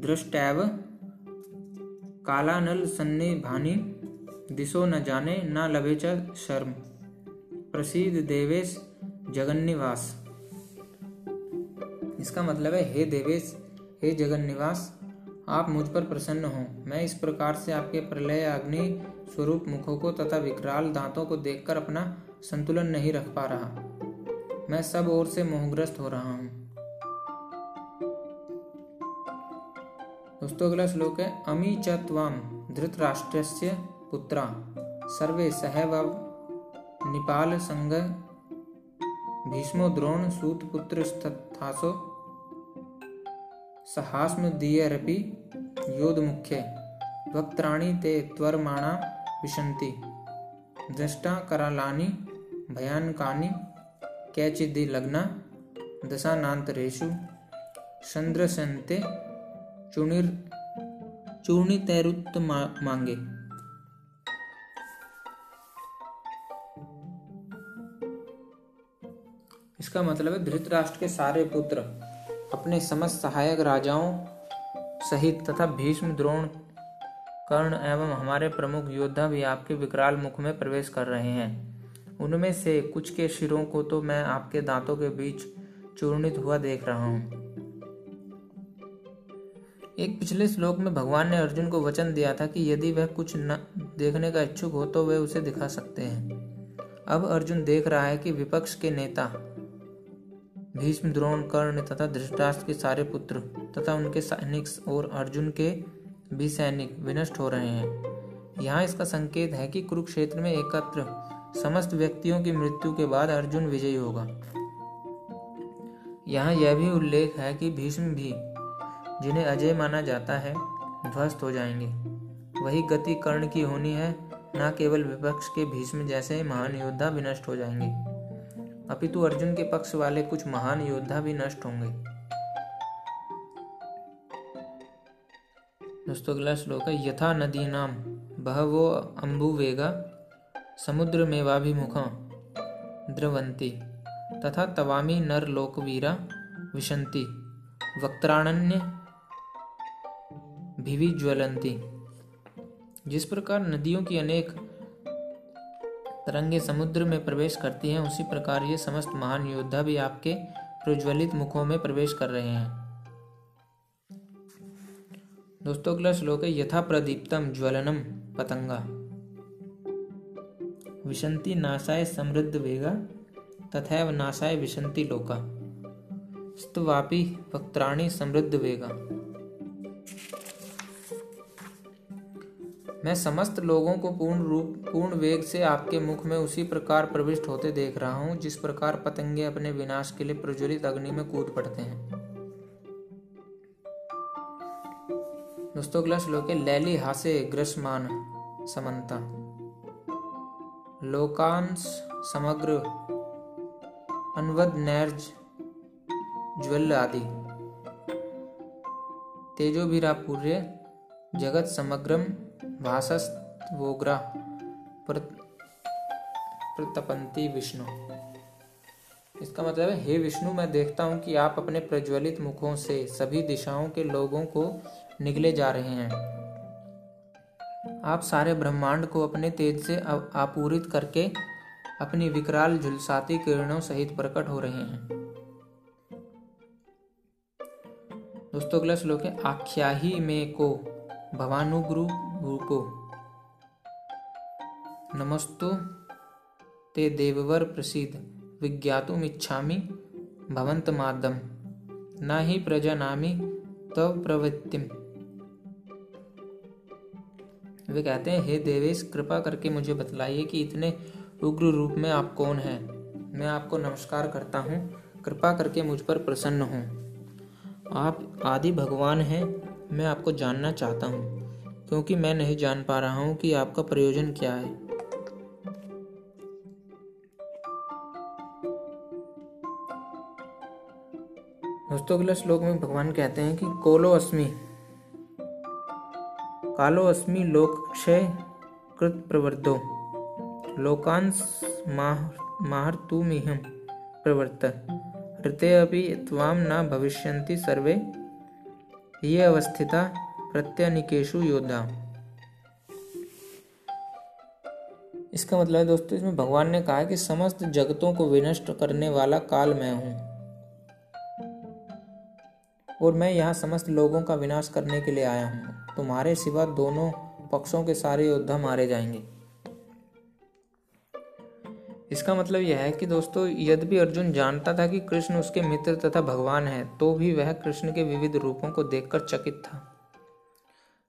दृष्टैव, कालानल भानी दिशो न जाने, न लभे च शर्म। प्रसिद्ध देवेश जगन्निवास। इसका मतलब है, हे देवेश, हे जगन्निवास, आप मुझ पर प्रसन्न हो। मैं इस प्रकार से आपके प्रलय अग्नि स्वरूप मुखों को तथा विकराल दांतों को देखकर अपना संतुलन नहीं रख पा रहा। मैं सब ओर से मोहग्रस्त हो रहा हूँ। दोस्तों, अगला श्लोक है अमी चम धृतराष्ट्र पुत्रा। सर्वे सहव निपाल संग भीष्मो द्रोण सूत पुत्र स्थासो सहास्म दियरपि योद मुख्य वक्त्राणि ते त्वरमाणा विशन्ति। दृष्टा करालानि भयानकानि कैचिदि लग्ना दशानान्तरेषु चंद्रसन्ते चूर्णिर चूर्णितैरुत्त मांगे। इसका मतलब है, धृतराष्ट्र के सारे पुत्र अपने समस्त सहायक राजाओं सहित तथा भीष्म, द्रोण, कर्ण एवं हमारे प्रमुख योद्धा भी आपके विकराल मुख में प्रवेश कर रहे हैं। उनमें से कुछ के शिरों को तो मैं आपके दांतों के बीच चूर्णित हुआ देख रहा हूँ। एक पिछले श्लोक में भगवान ने अर्जुन को वचन दिया था कि यदि वह कुछ न देखने का इच्छुक हो तो वह उसे दिखा सकते हैं। अब अर्जुन देख रहा है कि विपक्ष के नेता भीष्म द्रोण कर्ण तथा धृतराष्ट्र के सारे पुत्र तथा उनके सैनिक और अर्जुन के भी सैनिक विनष्ट हो रहे हैं। यहाँ इसका संकेत है कि कुरुक्षेत्र में एकत्र समस्त व्यक्तियों की मृत्यु के बाद अर्जुन विजयी होगा। यहाँ यह भी उल्लेख है कि भीष्म भी जिन्हें अजय माना जाता है, ध्वस्त हो जाएँगे। वही गति कर्ण की होनी है, न केवल विपक्ष के भीष्म जैसे महान योद्धा विनष्ट हो जाएँगे। अपितु अर्जुन के पक्ष वाले कुछ महान योद्धा भी नष्ट होंगे। दोस्तों, अगला श्लोक है, यथा नदी नाम, बहवो अम्बुवेगा समुद्र मेवाभिमुखा, द्रवंती, तथा तवामी नर लोकवीरा, विशंति वक्त्राण्य भिवि ज्वलंती, जिस प्रकार नदियों की अनेक तरंगे समुद्र में प्रवेश करती हैं, उसी प्रकार ये समस्त महान योद्धा भी आपके प्रज्वलित मुखों में प्रवेश कर रहे हैं। दोस्तों, अगला श्लोक है यथा प्रदीप्तम ज्वलनम पतंगा। विशंति नाशाय समृद्ध वेगा तथा नाशाय विशंति लोका। स्तवापि वक्त्राणी समृद्ध वेगा। मैं समस्त लोगों को पूर्ण रूप, पूर्ण वेग से आपके मुख में उसी प्रकार प्रविष्ट होते देख रहा हूँ, जिस प्रकार पतंगे अपने विनाश के लिए प्रज्वलित अग्नि में कूद पड़ते हैं। दोस्तों, अगला श्लोक है, लैली हासे ग्रसमान समन्ता। लोकांश समग्र अनवद नैर्ज ज्वल आदि। तेजोभिरापूर्य जगत समग्रम भाषस्तवोग्रा प्रतपंती विष्णु। इसका मतलब है, हे विष्णु, मैं देखता हूँ कि आप अपने प्रज्वलित मुखों से सभी दिशाओं के लोगों को निकले जा रहे हैं। आप सारे ब्रह्मांड को अपने तेज से आपूरित करके अपनी विकराल झुलसाती किरणों सहित प्रकट हो रहे हैं। दोस्तों, अगला श्लोक है आख्या ही में को भवानुगुरु भूको नमस्तो, ते देववर प्रसिद्ध विज्ञातुमिच्छामि, भवन्तमादम। न ही प्रजानामि, तव प्रवृत्तिम। वे कहते हैं, हे देवेश, कृपा करके मुझे बतलाइए कि इतने उग्र रूप में आप कौन हैं? मैं आपको नमस्कार करता हूँ। कृपा करके मुझ पर प्रसन्न हो। आप आदि भगवान हैं मैं आपको जानना चाहता हूँ, क्योंकि मैं नहीं जान पा रहा हूँ कि आपका प्रयोजन क्या है। दोस्तों, अगले श्लोक में भगवान कहते हैं कि कोलो अस्मि, कालो अस्मि लोक क्षय कृत प्रवर्धो लोकांस माहर तू मिहम प्रवर्त, ऋते अभी त्वाम न भविष्यन्ति सर्वे ये अवस्थिता प्रत्यनिकेशु योद्धा। इसका मतलब है दोस्तों, इसमें भगवान ने कहा कि समस्त जगतों को विनष्ट करने वाला काल मैं हूँ। और मैं यहाँ समस्त लोगों का विनाश करने के लिए आया हूँ। तुम्हारे सिवा दोनों पक्षों के सारे योद्धा मारे जाएँगे। इसका मतलब यह है कि दोस्तों यद्यपि अर्जुन जानता था कि कृष्ण उसके मित्र तथा भगवान है तो भी वह कृष्ण के विविध रूपों को देखकर चकित था।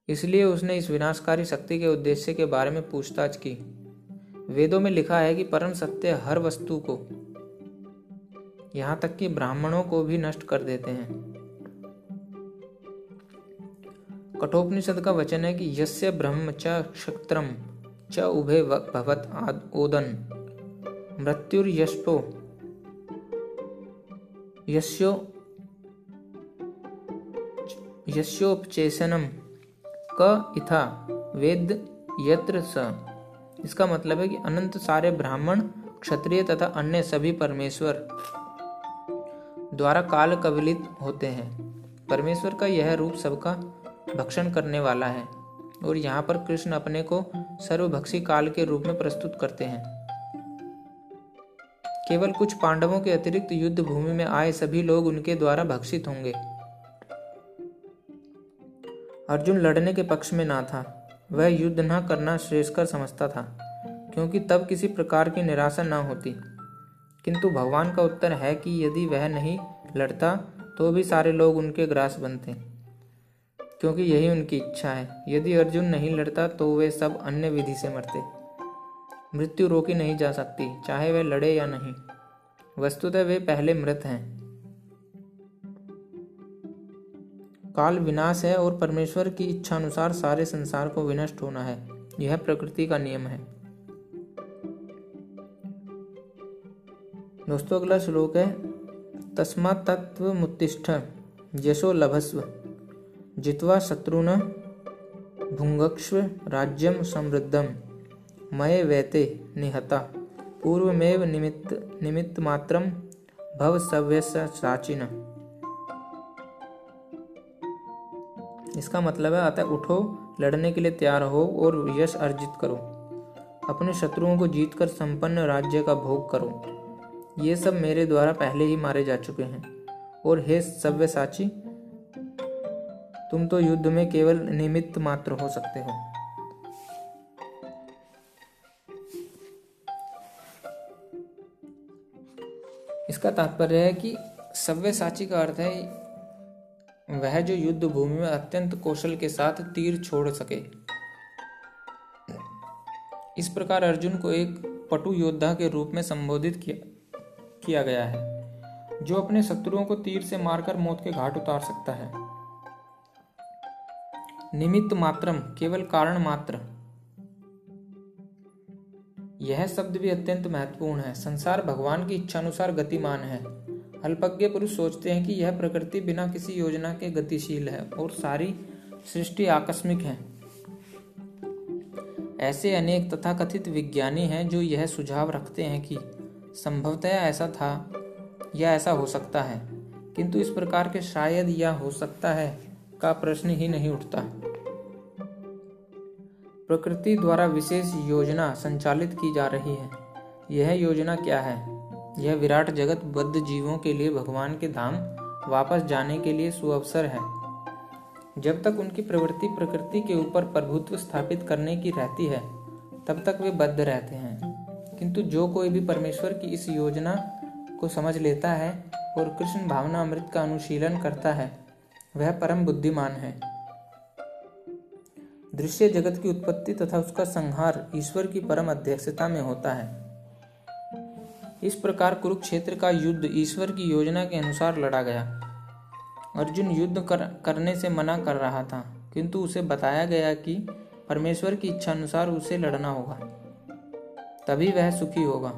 इसलिए उसने इस विनाशकारी शक्ति के उद्देश्य के बारे में पूछताछ की। वेदों में लिखा है कि परम सत्य हर वस्तु को, यहाँ तक कि ब्राह्मणों को भी नष्ट कर देते हैं। कठोपनिषद का वचन है कि यस्य ब्रह्म च क्षत्रम च उभे भवत ओदन। मृत्युर्यशो। यस्यो यस्योपचेसनम क इथा। वेद यत्र स। इसका मतलब है कि अनंत सारे ब्राह्मण, क्षत्रिय तथा अन्य सभी परमेश्वर द्वारा काल कवलित होते हैं। परमेश्वर का यह रूप सबका भक्षण करने वाला है। और यहाँ पर कृष्ण अपने को सर्वभक्षी काल के रूप में प्रस्तुत करते हैं। केवल कुछ पांडवों के अतिरिक्त युद्ध भूमि में आए सभी लोग उनके द्वारा भक्षित होंगे। अर्जुन लड़ने के पक्ष में ना था। वह युद्ध न करना श्रेष्ठकर समझता था, क्योंकि तब किसी प्रकार की निराशा न होती। किंतु भगवान का उत्तर है कि यदि वह नहीं लड़ता तो भी सारे लोग उनके ग्रास बनते। क्योंकि यही उनकी इच्छा है। यदि अर्जुन नहीं लड़ता तो वे सब अन्य विधि से मरते। मृत्यु रोकी नहीं जा सकती, चाहे वे लड़े या नहीं। वस्तुतः वे पहले मृत हैं। काल विनाश है और परमेश्वर की इच्छा अनुसार सारे संसार को विनष्ट होना है। यह प्रकृति का नियम है। दोस्तों, अगला श्लोक है तस्मा तत्व मुत्तिष्ठ यशो लभस्व, जित्वा शत्रुन भुंगक्ष्व राज्यम समृद्धम। मये वैते निहता। पूर्वमेव निमित्त निमित्त मात्रम भव सव्यस्य साचिन। इसका मतलब है, अतः उठो, लड़ने के लिए तैयार हो और यश अर्जित करो। अपने शत्रुओं को जीतकर संपन्न राज्य का भोग करो। ये सब मेरे द्वारा पहले ही मारे जा चुके हैं। और हे सव्य साची तुम तो युद्ध में केवल निमित्त मात्र हो सकते हो। इसका तात्पर्य है कि सव्य साची का अर्थ है, वह जो युद्ध भूमि में अत्यंत कौशल के साथ तीर छोड़ सके। इस प्रकार अर्जुन को एक पटु योद्धा के रूप में संबोधित किया किया गया है, जो अपने शत्रुओं को तीर से मारकर मौत के घाट उतार सकता है। निमित्त मात्रम केवल कारण मात्र। यह शब्द भी अत्यंत महत्वपूर्ण है। संसार भगवान की इच्छा अनुसार गतिमान है। अल्पज्ञ पुरुष सोचते हैं कि यह प्रकृति बिना किसी योजना के गतिशील है और सारी सृष्टि आकस्मिक है। ऐसे अनेक तथाकथित विज्ञानी हैं जो यह सुझाव रखते हैं कि संभवतः ऐसा था या ऐसा हो सकता है, किंतु इस प्रकार के शायद या हो सकता है का प्रश्न ही नहीं उठता। प्रकृति द्वारा विशेष योजना संचालित की जा रही है। यह योजना क्या है? यह विराट जगत बद्ध जीवों के लिए भगवान के धाम वापस जाने के लिए सुअवसर है। जब तक उनकी प्रवृत्ति प्रकृति के ऊपर प्रभुत्व स्थापित करने की रहती है, तब तक वे बद्ध रहते हैं। किंतु जो कोई भी परमेश्वर की इस योजना को समझ लेता है और कृष्ण भावना अमृत का अनुशीलन करता है, वह परम बुद्धिमान है। दृश्य जगत की उत्पत्ति तथा उसका संहार ईश्वर की परम अध्यक्षता में होता है। इस प्रकार कुरुक्षेत्र का युद्ध ईश्वर की योजना के अनुसार लड़ा गया। अर्जुन युद्ध कर, करने से मना कर रहा था किंतु उसे बताया गया कि परमेश्वर की इच्छा अनुसार उसे लड़ना होगा। तभी वह सुखी होगा।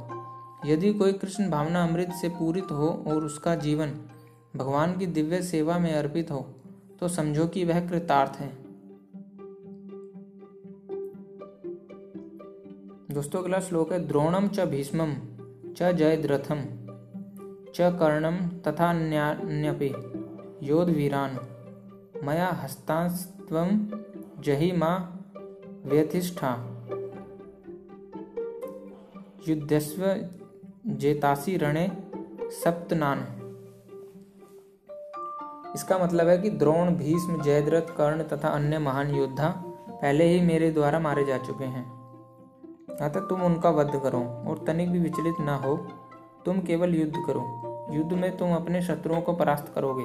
यदि कोई कृष्ण भावना अमृत से पूरित हो और उसका जीवन भगवान की दिव्य सेवा में अर्पित हो तो समझो कि वह कृतार्थ है। दोस्तों, अगला श्लोक है द्रोणम च भीष्मम च जयद्रथम च कर्णम तथा न्यान्यपि योधवीरान मया हस्तास्त्वं जहि माँ व्यथिष्ठा। युद्धस्व जेतासी रणे सप्तनान। इसका मतलब है कि द्रोण, भीष्म, जयद्रथ, कर्ण तथा अन्य महान योद्धा पहले ही मेरे द्वारा मारे जा चुके हैं। अतः तुम उनका वध करो और तनिक भी विचलित न हो। तुम केवल युद्ध करो। युद्ध में तुम अपने शत्रुओं को परास्त करोगे।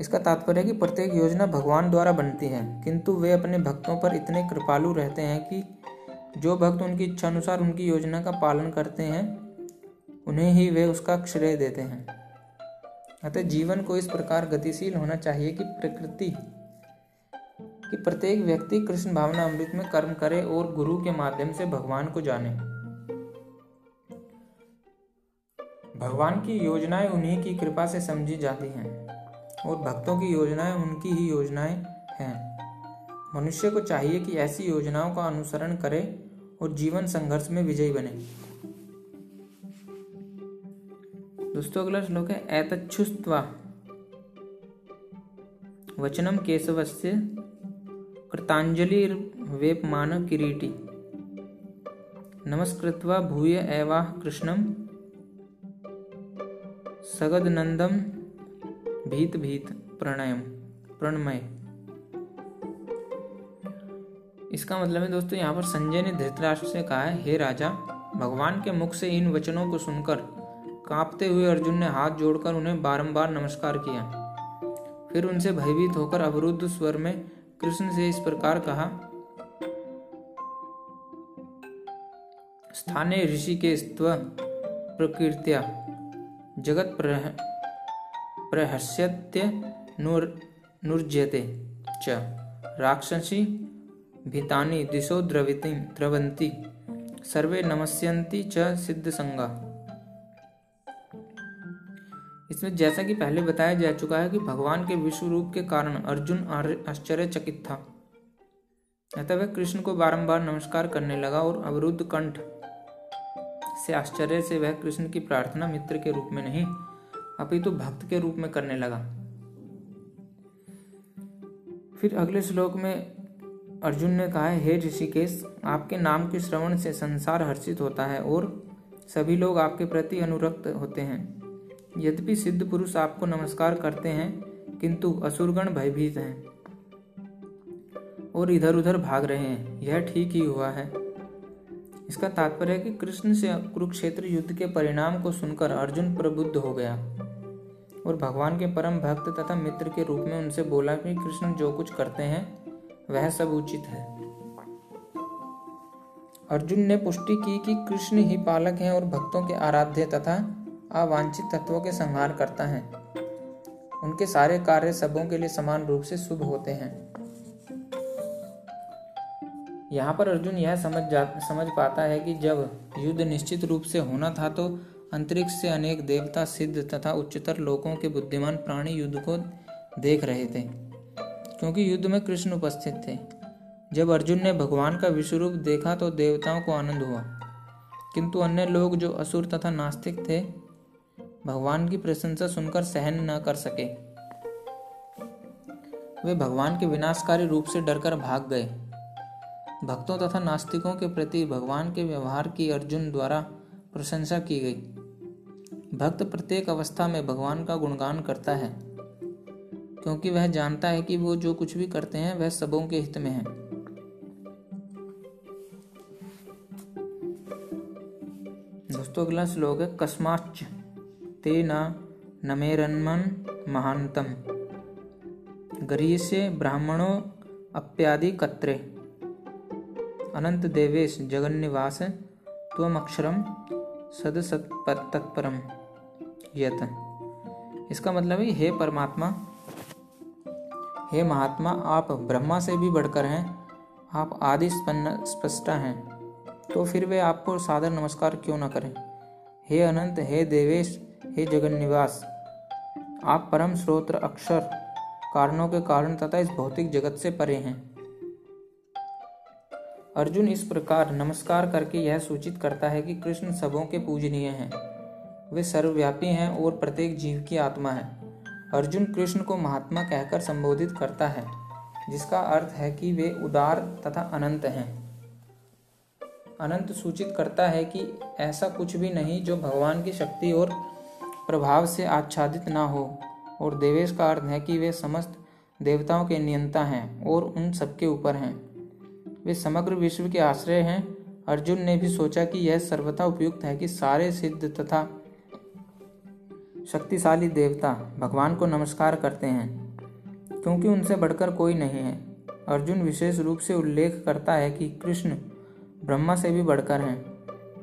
इसका तात्पर्य कि प्रत्येक योजना भगवान द्वारा बनती है, किंतु वे अपने भक्तों पर इतने कृपालु रहते हैं कि जो भक्त उनकी इच्छा अनुसार उनकी योजना का पालन करते हैं, उन्हें ही वे उसका श्रेय देते हैं। अतः जीवन को इस प्रकार गतिशील होना चाहिए कि प्रकृति कि प्रत्येक व्यक्ति कृष्ण भावना अमृत में कर्म करे और गुरु के माध्यम से भगवान को जाने। भगवान की योजनाएँ उन्हीं की कृपा से समझी जाती हैं और भक्तों की योजनाएँ उनकी ही योजनाएँ हैं। मनुष्य को चाहिए कि ऐसी योजनाओं का अनुसरण करे और जीवन संघर्ष में विजयी बने। दोस्तों, अगला श्लोक है एतच्छुस्त्वा वचनम केशवस्य कृतांजलिर्वेपमान किरीटी नमस्कृत्वा भूय एवाह कृष्णम। सगदनंदम भीत भीत प्रणयम। प्रणमय। इसका मतलब है दोस्तों, यहाँ पर संजय ने धृतराष्ट्र से कहा है, हे राजा, भगवान के मुख से इन वचनों को सुनकर, कांपते हुए अर्जुन ने हाथ जोड़कर उन्हें बारंबार नमस्कार किया। फिर उनसे भयभीत होकर अवरुद्ध स्वर में कृष्ण से इस प्रकार कहा, स्थाने ऋषि के स्व प्रकृत्या जगत प्रहस्यत्य नुर्जते च। राक्षसी भीतानि दिशो द्रविति द्रवंती सर्वे नमस्यन्ति च सिद्ध संगा इसमें जैसा कि पहले बताया जा चुका है कि भगवान के विश्व रूप के कारण अर्जुन आश्चर्यचकित था। अतः वह कृष्ण को बारंबार नमस्कार करने लगा और अवरुद्ध कंठ से आश्चर्य से वह कृष्ण की प्रार्थना मित्र के रूप में नहीं, अपितु भक्त के रूप में करने लगा। फिर अगले श्लोक में अर्जुन ने कहा, हे ऋषिकेश, आपके नाम के श्रवण से संसार हर्षित होता है और सभी लोग आपके प्रति अनुरक्त होते हैं। यद्यपि सिद्ध पुरुष आपको नमस्कार करते हैं, किंतु असुरगण भयभीत हैं। और इधर उधर भाग रहे हैं। यह ठीक ही हुआ है। इसका तात्पर्य है कि कृष्ण से कुरुक्षेत्र युद्ध के परिणाम को सुनकर अर्जुन प्रबुद्ध हो गया। और भगवान के परम भक्त तथा मित्र के रूप में उनसे बोला कि, कृष्ण, जो कुछ करते हैं, वह सब उचित है। अर्जुन ने पुष्टि की कि कृष्ण ही पालक हैं और भक्तों के आराध्य तथा अवांछित तत्वों के संहार करता है। उनके सारे कार्य सबों के लिए समान रूप से शुभ होते हैं। यहाँ पर अर्जुन यह समझ जा, समझ पाता है कि जब युद्ध निश्चित रूप से होना था तो अंतरिक्ष से अनेक देवता सिद्ध तथा उच्चतर लोगों के बुद्धिमान प्राणी युद्ध को देख रहे थे, क्योंकि युद्ध में कृष्ण उपस्थित थे। जब अर्जुन ने भगवान का विश्वरूप देखा तो देवताओं को आनंद हुआ। किंतु अन्य लोग जो असुर तथा नास्तिक थे भगवान की प्रशंसा सुनकर सहन न कर सके। वे भगवान के विनाशकारी रूप से डरकर भाग गए। भक्तों तथा नास्तिकों के प्रति भगवान के व्यवहार की अर्जुन द्वारा प्रशंसा की गई। भक्त प्रत्येक अवस्था में भगवान का गुणगान करता है, क्योंकि वह जानता है कि वो जो कुछ भी करते हैं, वह सबों के हित में है। दोस्तों, अगला श्लोक है कस्माच तेन नमेरन्मन् महान्तम गरीयसे ब्राह्मणो अप्यादि कत्रे अनंत देवेश जगन्निवास त्वमक्षरम सद तत्परम यत। इसका मतलब है, हे परमात्मा, हे महात्मा, आप ब्रह्मा से भी बढ़कर हैं, आप आदि स्पष्टा हैं तो फिर वे आपको सादर नमस्कार क्यों न करें? हे अनंत, हे देवेश हे जगन निवास आप परम स्रोत्र अक्षर, कारणों के कारण तथा इस भौतिक जगत से परे हैं। अर्जुन इस प्रकार नमस्कार करके यह सूचित करता है कि कृष्ण सबों के पूजनीय हैं। वे सर्वव्यापी हैं और प्रत्येक जीव की आत्मा है। अर्जुन कृष्ण को महात्मा कहकर संबोधित करता है, जिसका अर्थ है कि वे उदार तथा अनंत हैं। अनंत सूचित करता है कि ऐसा कुछ भी नहीं जो भगवान की शक्ति और प्रभाव से आच्छादित ना हो, और देवेश का अर्थ है कि वे समस्त देवताओं के नियंता हैं और उन सबके ऊपर हैं। वे समग्र विश्व के आश्रय हैं। अर्जुन ने भी सोचा कि यह सर्वथा उपयुक्त है कि सारे सिद्ध तथा शक्तिशाली देवता भगवान को नमस्कार करते हैं, क्योंकि उनसे बढ़कर कोई नहीं है। अर्जुन विशेष रूप से उल्लेख करता है कि कृष्ण ब्रह्मा से भी बढ़कर हैं,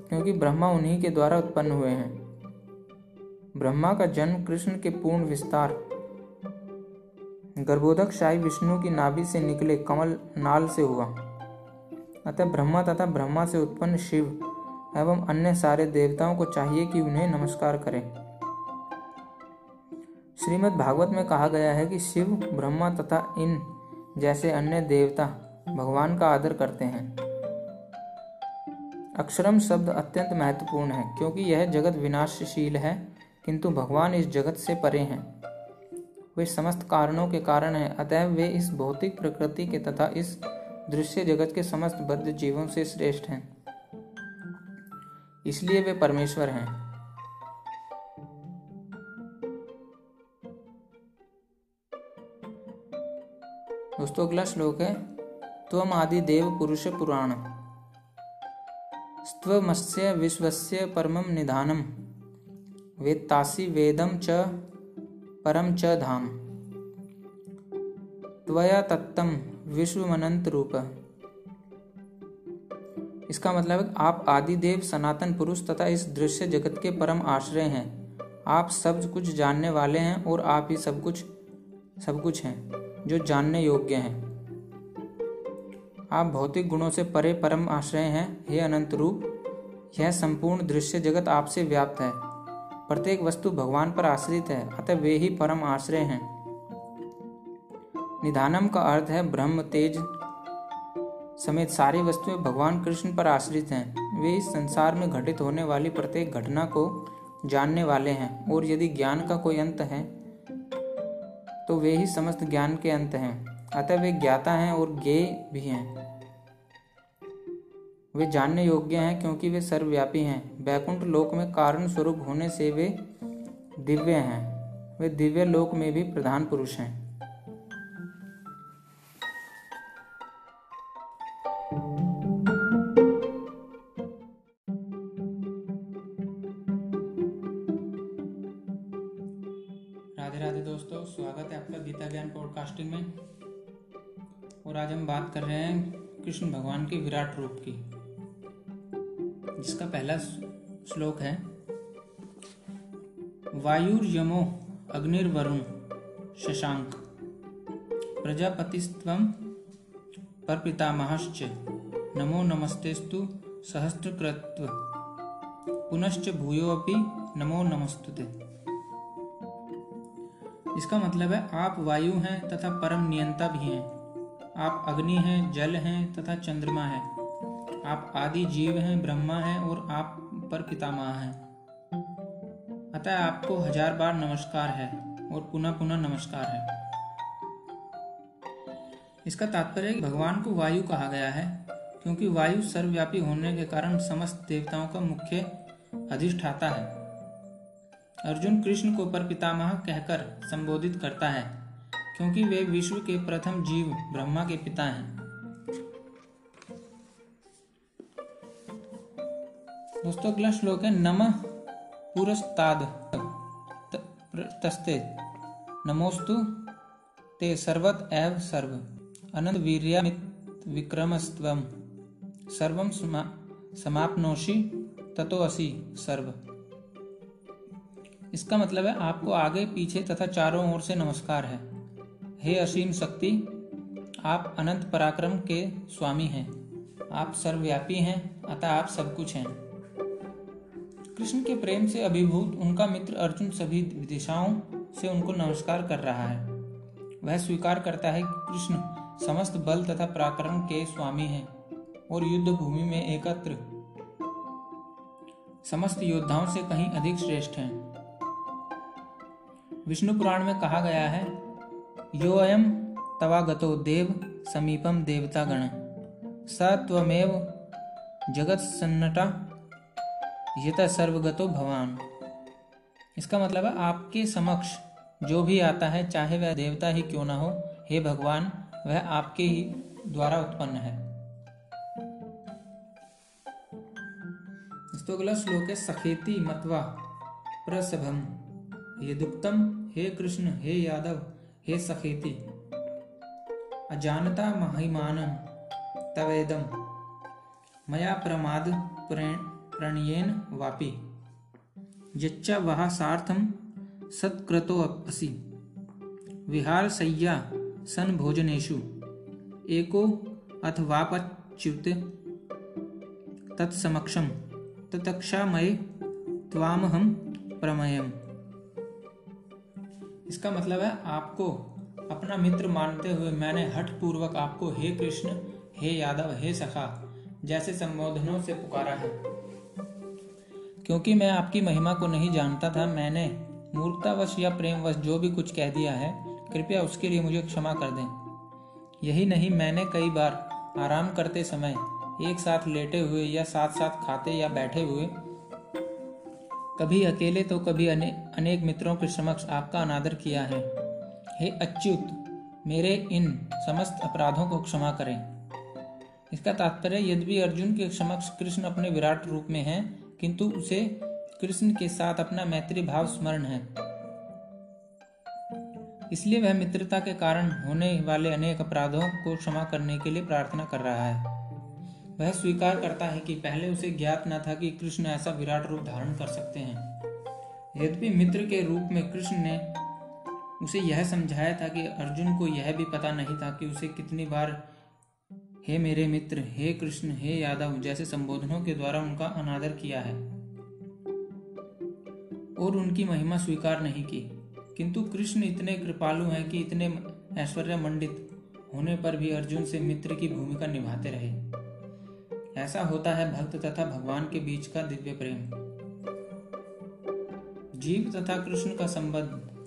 क्योंकि ब्रह्मा उन्हीं के द्वारा उत्पन्न हुए हैं। ब्रह्मा का जन्म कृष्ण के पूर्ण विस्तार। गर्भोदक शाही विष्णु की नाभि से निकले कमल नाल से हुआ। अतः ब्रह्मा तथा ब्रह्मा से उत्पन्न शिव एवं अन्य सारे देवताओं को चाहिए कि उन्हें नमस्कार करें। श्रीमद् भागवत में कहा गया है कि शिव, ब्रह्मा तथा इन जैसे अन्य देवता भगवान का आदर करते हैं। अक्षरम शब्द अत्यंत महत्वपूर्ण है, क्योंकि यह जगत विनाशशील है किंतु भगवान इस जगत से परे हैं। वे समस्त कारणों के कारण हैं अतः वे इस भौतिक प्रकृति के तथा इस दृश्य जगत के समस्त बद्ध जीवों से श्रेष्ठ हैं। इसलिए वे परमेश्वर हैं। दोस्तों, अगला श्लोक है, त्वम आदि देव पुरुष पुराण स्त्वमस्य विश्वस्य परमं निधानम। वेत्तासि वेदम च परम च धाम। त्वया तत्तम विश्वमनंत रूप इसका मतलब है आप आदि देव सनातन पुरुष तथा इस दृश्य जगत के परम आश्रय हैं। आप सब कुछ जानने वाले हैं और आप ही सब कुछ सब कुछ हैं, जो जानने योग्य हैं। आप भौतिक गुणों से परे परम आश्रय हैं, हे अनंत रूप। यह संपूर्ण दृश्य जगत आपसे व्याप्त है। प्रत्येक वस्तु भगवान पर आश्रित है, अतः वे ही परम आश्रय हैं। निधानम का अर्थ है ब्रह्म, तेज समेत सारी वस्तुएँ भगवान कृष्ण पर आश्रित हैं। वे इस संसार में घटित होने वाली प्रत्येक घटना को जानने वाले हैं, और यदि ज्ञान का कोई अंत है तो वे ही समस्त ज्ञान के अंत हैं। अतः वे ज्ञाता हैं और ज्ञेय भी हैं। वे जानने योग्य हैं क्योंकि वे सर्वव्यापी हैं। बैकुंठ लोक में कारण स्वरूप होने से वे दिव्य हैं। वे दिव्य लोक में भी प्रधान पुरुष हैं। राधे राधे दोस्तों, स्वागत है आपका गीता ज्ञान पॉडकास्टिंग में। और आज हम बात कर रहे हैं कृष्ण भगवान के विराट रूप की, जिसका पहला श्लोक है। वायुर यमो अग्निर्वरुण, शशांक। प्रजापतिस्व पर पितामहश्च नमो नमस्तेस्तु सहस्त्रकृत्व। पुनश्च भूयो अपि नमो नमस्तुते। इसका मतलब है, आप वायु हैं तथा परम नियंता भी हैं। आप अग्नि हैं, जल हैं तथा चंद्रमा हैं। आप आदि जीव हैं, ब्रह्मा हैं और आप पर पितामह हैं। अतः आपको हज़ार बार नमस्कार है और पुनः पुनः नमस्कार है। इसका तात्पर्य भगवान को वायु कहा गया है, क्योंकि वायु सर्वव्यापी होने के कारण समस्त देवताओं का मुख्य अधिष्ठाता है। अर्जुन कृष्ण को पर पितामह कहकर संबोधित करता है, क्योंकि वे विश्व के प्रथम जीव ब्रह्मा के पिता हैं। दोस्तों, अगला श्लोक है, नम पुरस्ताद। तस्ते। नमोस्तु ते सर्वत एव सर्व। अनंत वीर्यामित विक्रमस्त्वम। सर्वम समाप्नोषि, ततो असी सर्व। इसका मतलब है, आपको आगे, पीछे तथा चारों ओर से नमस्कार है। हे असीम शक्ति, आप अनंत पराक्रम के स्वामी हैं। आप सर्वव्यापी हैं, अतः आप सब कुछ हैं। कृष्ण के प्रेम से अभिभूत उनका मित्र अर्जुन सभी दिशाओं से उनको नमस्कार कर रहा है। वह स्वीकार करता है कि कृष्ण समस्त बल तथा पराक्रम के स्वामी हैं और युद्ध भूमि में एकत्र। समस्त योद्धाओं से कहीं अधिक श्रेष्ठ हैं। विष्णु पुराण में कहा गया है, यो अयम तवागतो देव समीपम देवता गण स त्वमेव जगत सन्नटा यत सर्वगतो भवान। इसका मतलब है आपके समक्ष जो भी आता है, चाहे वह देवता ही क्यों ना हो, हे भगवान, वह आपके ही द्वारा उत्पन्न है। तो अगला श्लोक है, सखेती मतवा प्रसभम। यदुक्तम हे कृष्ण, हे यादव, हे सखेति। अजानता महिमान तवेदम। मया प्रमाद प्रणयेन वापि। यच्च वह सार्थम सत्कृतो असि। विहार सय्या सन भोजनेषु। एको अथवापच्युत तत्समक्षम ततक्षामय त्वामहम प्रमयम। इसका मतलब है आपको अपना मित्र मानते हुए मैंने हठ पूर्वक आपको हे कृष्ण, हे यादव, हे सखा, जैसे संबोधनों से पुकारा है। क्योंकि मैं आपकी महिमा को नहीं जानता था मैंने मूर्खतावश या प्रेमवश जो भी कुछ कह दिया है कृपया उसके लिए मुझे क्षमा कर दें। यही नहीं मैंने कई बार आराम करते समय एक साथ लेटे हुए या साथ साथ खाते या बैठे हुए कभी अकेले तो कभी अने, अनेक मित्रों के समक्ष आपका अनादर किया है। हे अच्युत मेरे इन समस्त अपराधों को क्षमा करें। इसका तात्पर्य यद्यपि अर्जुन के समक्ष कृष्ण अपने विराट रूप में हैं किंतु उसे कृष्ण के साथ अपना मैत्री भाव स्मरण है। इसलिए वह मित्रता के कारण होने वाले अनेक अपराधों को क्षमा करने के लिए प्रार्थना कर रहा है। वह स्वीकार करता है कि पहले उसे ज्ञात न था कि कृष्ण ऐसा विराट रूप धारण कर सकते हैं। यद्यपि मित्र के रूप में कृष्ण ने उसे यह समझाया था कि अर्जुन को यह भी पता नहीं था कि उसे कितनी बार हे मेरे मित्र, हे कृष्ण, हे यादव, जैसे संबोधनों के द्वारा उनका अनादर किया है। और उनकी महिमा स्वीकार नहीं की। किंतु कृष्ण इतने कृपालु हैं कि इतने ऐश्वर्य मंडित होने पर भी अर्जुन से मित्र की भूमिका निभाते रहे। ऐसा होता है भक्त तथा भगवान के बीच का दिव्य प्रेम। जीव तथा कृष्ण का संबंध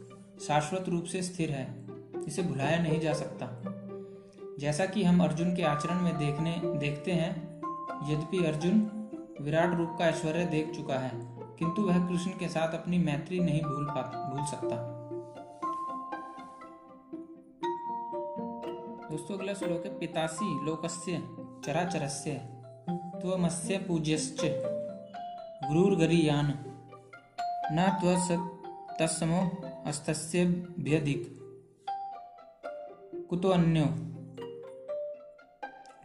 शाश्वत रूप से स्थिर है। इसे भुलाया नहीं जा सकता। जैसा कि हम अर्जुन के आचरण में देखने, देखते हैं, यद्यपि अर्जुन विराट रूप का ऐश्वर्य देख चुका है, किंतु वह कृष्ण के साथ अपनी मैत्री नहीं भूल पा, भूल सकता। दोस्तों, अगला श्लोक है, पितासी लोकस्य चराचरस्य त्वमस्य पूज्यश्च गुरुर्गरीयान। न त्वस तस्मो अस्तस्य भ्यधिक कुतो अन्यो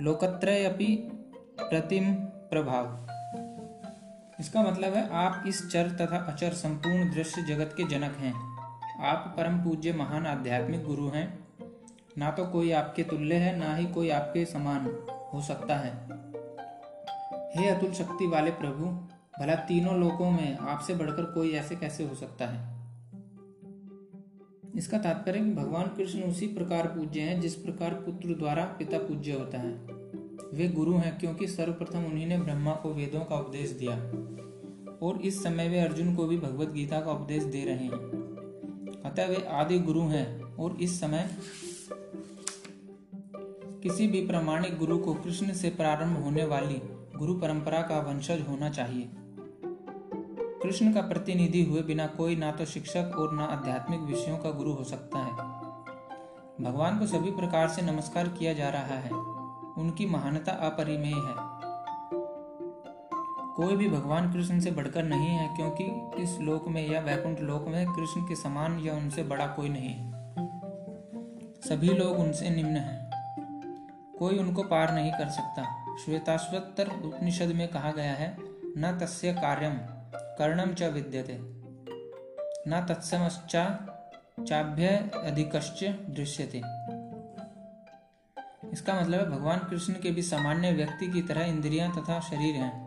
लोकत्रय अपि प्रतिम प्रभाव। इसका मतलब है, आप इस चर तथा अचर संपूर्ण दृश्य जगत के जनक हैं। आप परम पूज्य महान आध्यात्मिक गुरु हैं। ना तो कोई आपके तुल्य है, ना ही कोई आपके समान हो सकता है। हे अतुल शक्ति वाले प्रभु, भला तीनों लोकों में आपसे बढ़कर कोई ऐसे कैसे हो सकता है? इसका तात्पर्य कि भगवान कृष्ण उसी प्रकार पूज्य हैं, जिस प्रकार पुत्र द्वारा पिता पूज्य होता है। वे गुरु हैं क्योंकि सर्वप्रथम उन्हीं ने ब्रह्मा को वेदों का उपदेश दिया और इस समय वे अर्जुन को भी भगवत गीता का उपदेश दे रहे हैं। अतः वे आदि गुरु हैं और इस समय किसी भी प्रामाणिक गुरु को कृष्ण से प्रारंभ होने वाली गुरु परंपरा का वंशज होना चाहिए। कृष्ण का प्रतिनिधि हुए बिना कोई ना तो शिक्षक और ना आध्यात्मिक विषयों का गुरु हो सकता है। भगवान को सभी प्रकार से नमस्कार किया जा रहा है। उनकी महानता अपरिमेय है। कोई भी भगवान कृष्ण से बढ़कर नहीं है क्योंकि इस लोक में या वैकुंठ लोक में कृष्ण के समान या उनसे बड़ा कोई नहीं। सभी लोग उनसे निम्न हैं। कोई उनको पार नहीं कर सकता। श्वेताश्वतर उपनिषद में कहा गया है, न तस्य कार्यम। कर्णम च विद्यते। न तत्समश्चा चाभ्य अधिकश्च दृश्यते। इसका मतलब है, भगवान कृष्ण के भी सामान्य व्यक्ति की तरह इंद्रियाँ तथा शरीर हैं।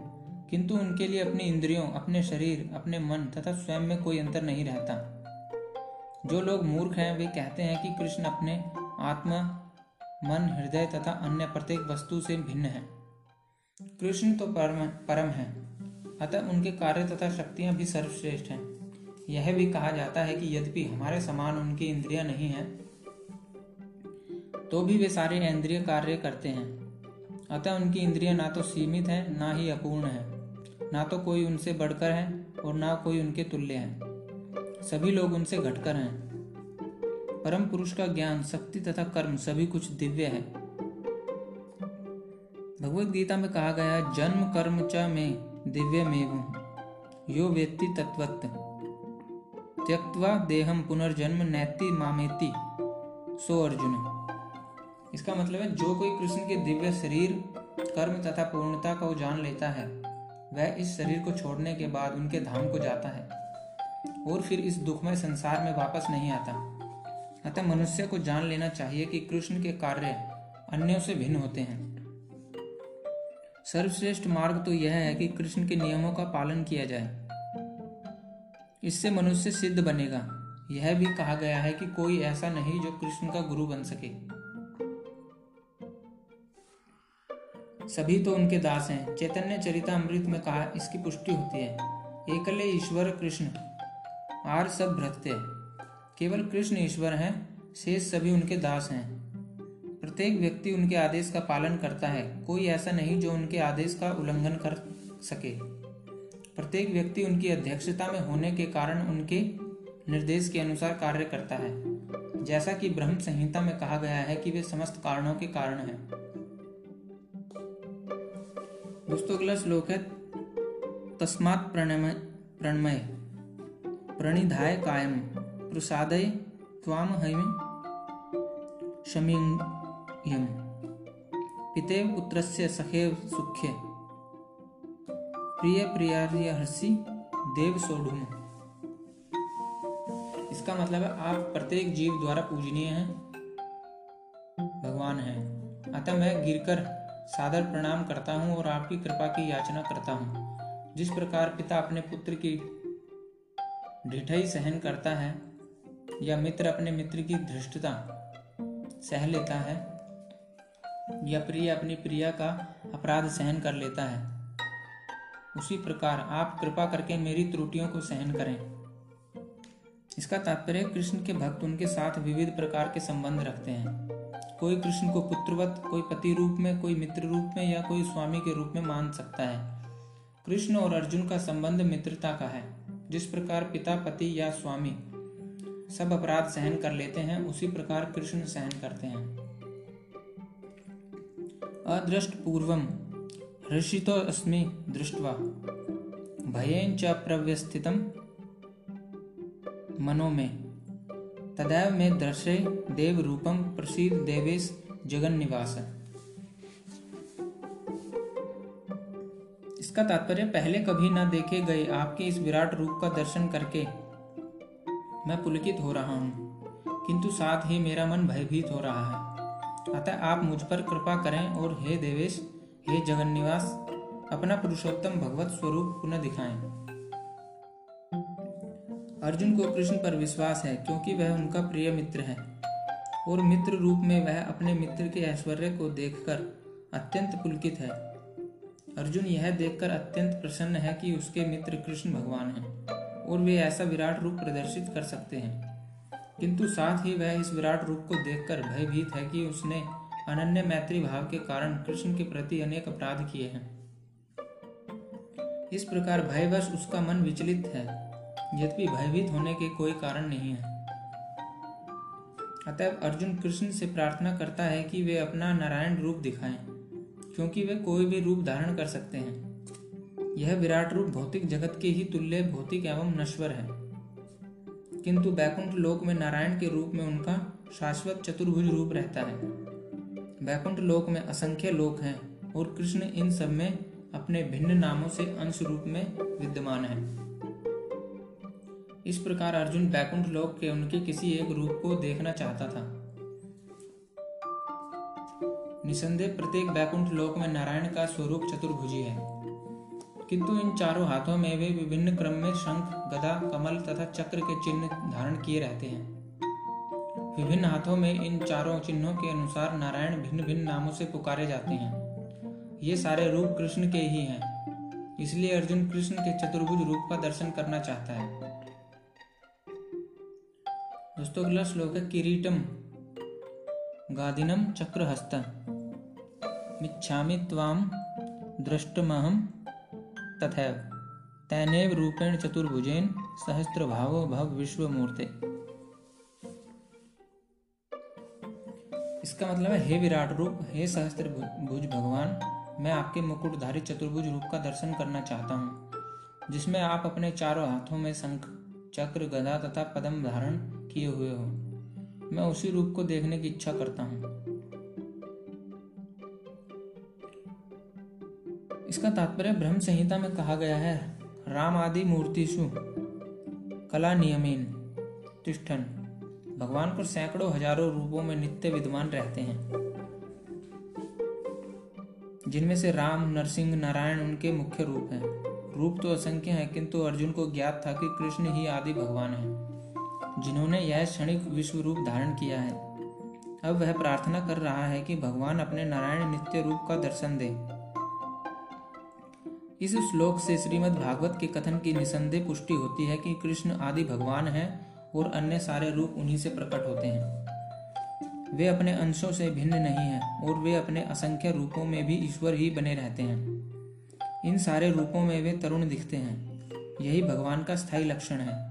किंतु उनके लिए अपनी इंद्रियों, अपने शरीर, अपने मन तथा स्वयं में कोई अंतर नहीं रहता। जो लोग मूर्ख हैं, वे कहते हैं कि कृष्ण अपने आत्मा, मन, हृदय तथा अन्य प्रत्येक वस्तु से भिन्न है। कृष्ण तो परम परम है। अतः उनके कार्य तथा शक्तियाँ भी सर्वश्रेष्ठ हैं। यह भी कहा जाता है कि यद्यपि हमारे समान उनकी इंद्रियाँ नहीं हैं तो भी वे सारे इंद्रिय कार्य करते हैं। अतः उनकी इंद्रियाँ ना तो सीमित है, ना ही अपूर्ण है। ना तो कोई उनसे बढ़कर है और ना कोई उनके तुल्य है। सभी लोग उनसे घटकर हैं। परम पुरुष का ज्ञान, शक्ति तथा कर्म सभी कुछ दिव्य है। भगवत गीता में कहा गया जन्म कर्म च में दिव्य में यो वेत्ति तत्वत त्यक्वा देहम पुनर्जन्म नैति मामेति। सो अर्जुन। इसका मतलब है, जो कोई कृष्ण के दिव्य शरीर, कर्म तथा पूर्णता को जान लेता है, वह इस शरीर को छोड़ने के बाद उनके धाम को जाता है। और फिर इस दुखमय संसार में वापस नहीं आता। अतः मनुष्य को जान लेना चाहिए कि कृष्ण के कार्य अन्यों से भिन्न होते हैं। सर्वश्रेष्ठ मार्ग तो यह है कि कृष्ण के नियमों का पालन किया जाए। इससे मनुष्य सिद्ध बनेगा। यह भी कहा गया है कि कोई ऐसा नहीं जो कृष्ण का गुरु बन सके। सभी तो उनके दास हैं। चैतन्य अमृत में कहा, इसकी पुष्टि होती है। एकले ईश्वर कृष्ण, आर सब भ्रतते केवल कृष्ण ईश्वर हैं, शेष सभी उनके दास हैं। प्रत्येक व्यक्ति उनके आदेश का पालन करता है। कोई ऐसा नहीं जो उनके आदेश का उल्लंघन कर सके। प्रत्येक व्यक्ति उनकी अध्यक्षता में होने के कारण उनके निर्देश के अनुसार कार्य करता है। जैसा कि ब्रह्म संहिता में कहा गया है कि वे समस्त कारणों के कारण हैं। दोस्तों, अगला श्लोक है, तस्मात् प्रणमय प्रणमय। प्रणिधाय कायम। प्रसादय त्वाम हयम शमीयम पितेव पुत्रस्य सखेव सुख्य। प्रिय प्रियार्य हर्षि, देव सोढ़ुम इसका मतलब है आप प्रत्येक जीव द्वारा पूजनीय हैं। भगवान है। अतः मैं गिरकर सादर प्रणाम करता हूँ और आपकी कृपा की याचना करता हूँ। जिस प्रकार पिता अपने पुत्र की ढिठाई सहन करता है या मित्र अपने मित्र की धृष्टता सह लेता है या प्रिय अपनी प्रिया का अपराध सहन कर लेता है। उसी प्रकार आप कृपा करके मेरी त्रुटियों को सहन करें। इसका तात्पर्य कृष्ण के भक्त उनके साथ विविध प्रकार के संबंध रखते हैं। कोई कृष्ण को पुत्रवत, कोई पति रूप में, कोई मित्र रूप में या कोई स्वामी के रूप में मान सकता है। कृष्ण और अर्जुन का संबंध मित्रता का है। जिस प्रकार पिता, पति या स्वामी सब अपराध सहन कर लेते हैं, उसी प्रकार कृष्ण सहन करते हैं। अदृष्ट पूर्वम हर्षितो अस्मि दृष्टवा, भयेन च प्रव्यस्थितम मनो में। तदैव में दर्शे देव रूपम प्रसिद्ध देवेश जगन निवास इसका तात्पर्य, पहले कभी न देखे गए आपके इस विराट रूप का दर्शन करके मैं पुलकित हो रहा हूँ। किंतु साथ ही मेरा मन भयभीत हो रहा है। अतः आप मुझ पर कृपा करें और हे देवेश, हे जगन्निवास, अपना पुरुषोत्तम भगवत स्वरूप पुनः दिखाएँ। अर्जुन को कृष्ण पर विश्वास है, क्योंकि वह उनका प्रिय मित्र है, और मित्र रूप में वह अपने मित्र के ऐश्वर्य को देखकर अत्यंत पुलकित है। अर्जुन यह देखकर अत्यंत प्रसन्न है कि उसके मित्र कृष्ण भगवान हैं, और वे ऐसा विराट रूप प्रदर्शित कर सकते हैं। किंतु साथ ही वह इस विराट रूप को देखकर भयभीत है कि उसने अनन्य मैत्री भाव के कारण कृष्ण के प्रति अनेक अपराध किए हैं। इस प्रकार भयवश उसका मन विचलित है, यद्यपि भयभीत होने के कोई कारण नहीं है। अतः अर्जुन कृष्ण से प्रार्थना करता है कि वे अपना नारायण रूप दिखाएँ, क्योंकि वे कोई भी रूप धारण कर सकते हैं। यह विराट रूप भौतिक जगत के ही तुल्य, भौतिक एवं नश्वर है। किंतु बैकुंठ लोक में नारायण के रूप में उनका शाश्वत चतुर्भुज रूप रहता है। बैकुंठ लोक में असंख्य लोक हैं और कृष्ण इन सब में अपने भिन्न नामों से अंश रूप में विद्यमान है। इस प्रकार अर्जुन बैकुंठ लोक के उनके किसी एक रूप को देखना चाहता था। निसंदेह प्रत्येक बैकुंठ लोक में नारायण का स्वरूप चतुर्भुजी है किंतु इन चारों हाथों में वे विभिन्न क्रम में शंख, गदा, कमल तथा चक्र के चिन्ह धारण किए रहते हैं। विभिन्न हाथों में इन चारों चिन्हों के अनुसार नारायण भिन्न भिन्न नामों से पुकारे जाते हैं। ये सारे रूप कृष्ण के ही हैं। इसलिए अर्जुन कृष्ण के चतुर्भुज रूप का दर्शन करना चाहता है। दोस्तों, अगला श्लोक है, किरीटम गादिनम चक्रहस्त मिच्छामि त्वाम दृष्टमहम तथैव तैनेव रूपेण चतुर्भुजेन सहस्त्र भावो भव विश्व मूर्ते इसका मतलब है, हे विराट रूप, हे सहस्त्र भुज भगवान, मैं आपके मुकुटधारी चतुर्भुज रूप का दर्शन करना चाहता हूँ, जिसमें आप अपने चारों हाथों में शंख, चक्र, गदा तथा पदम धारण किए हुए हो। मैं उसी रूप को देखने की इच्छा करता हूँ। इसका तात्पर्य ब्रह्म संहिता में कहा गया है। राम आदि मूर्तिशु कला नियमीन, तिष्ठन। भगवान को सैकड़ों हज़ारों रूपों में नित्य विद्यमान रहते हैं। जिनमें से राम, नरसिंह, नारायण उनके मुख्य रूप हैं। रूप तो असंख्य हैं, किंतु अर्जुन को ज्ञात था कि कृष्ण ही आदि भगवान हैं। जिन्होंने यह क्षणिक विश्व रूप धारण किया है। अब वह प्रार्थना कर रहा है कि भगवान अपने नारायण नित्य रूप का दर्शन दे। इस श्लोक से श्रीमद् भागवत के कथन की निसंदेह पुष्टि होती है कि कृष्ण आदि भगवान हैं और अन्य सारे रूप उन्हीं से प्रकट होते हैं। वे अपने अंशों से भिन्न नहीं हैं और वे अपने असंख्य रूपों में भी ईश्वर ही बने रहते हैं। इन सारे रूपों में वे तरुण दिखते हैं। यही भगवान का स्थायी लक्षण है।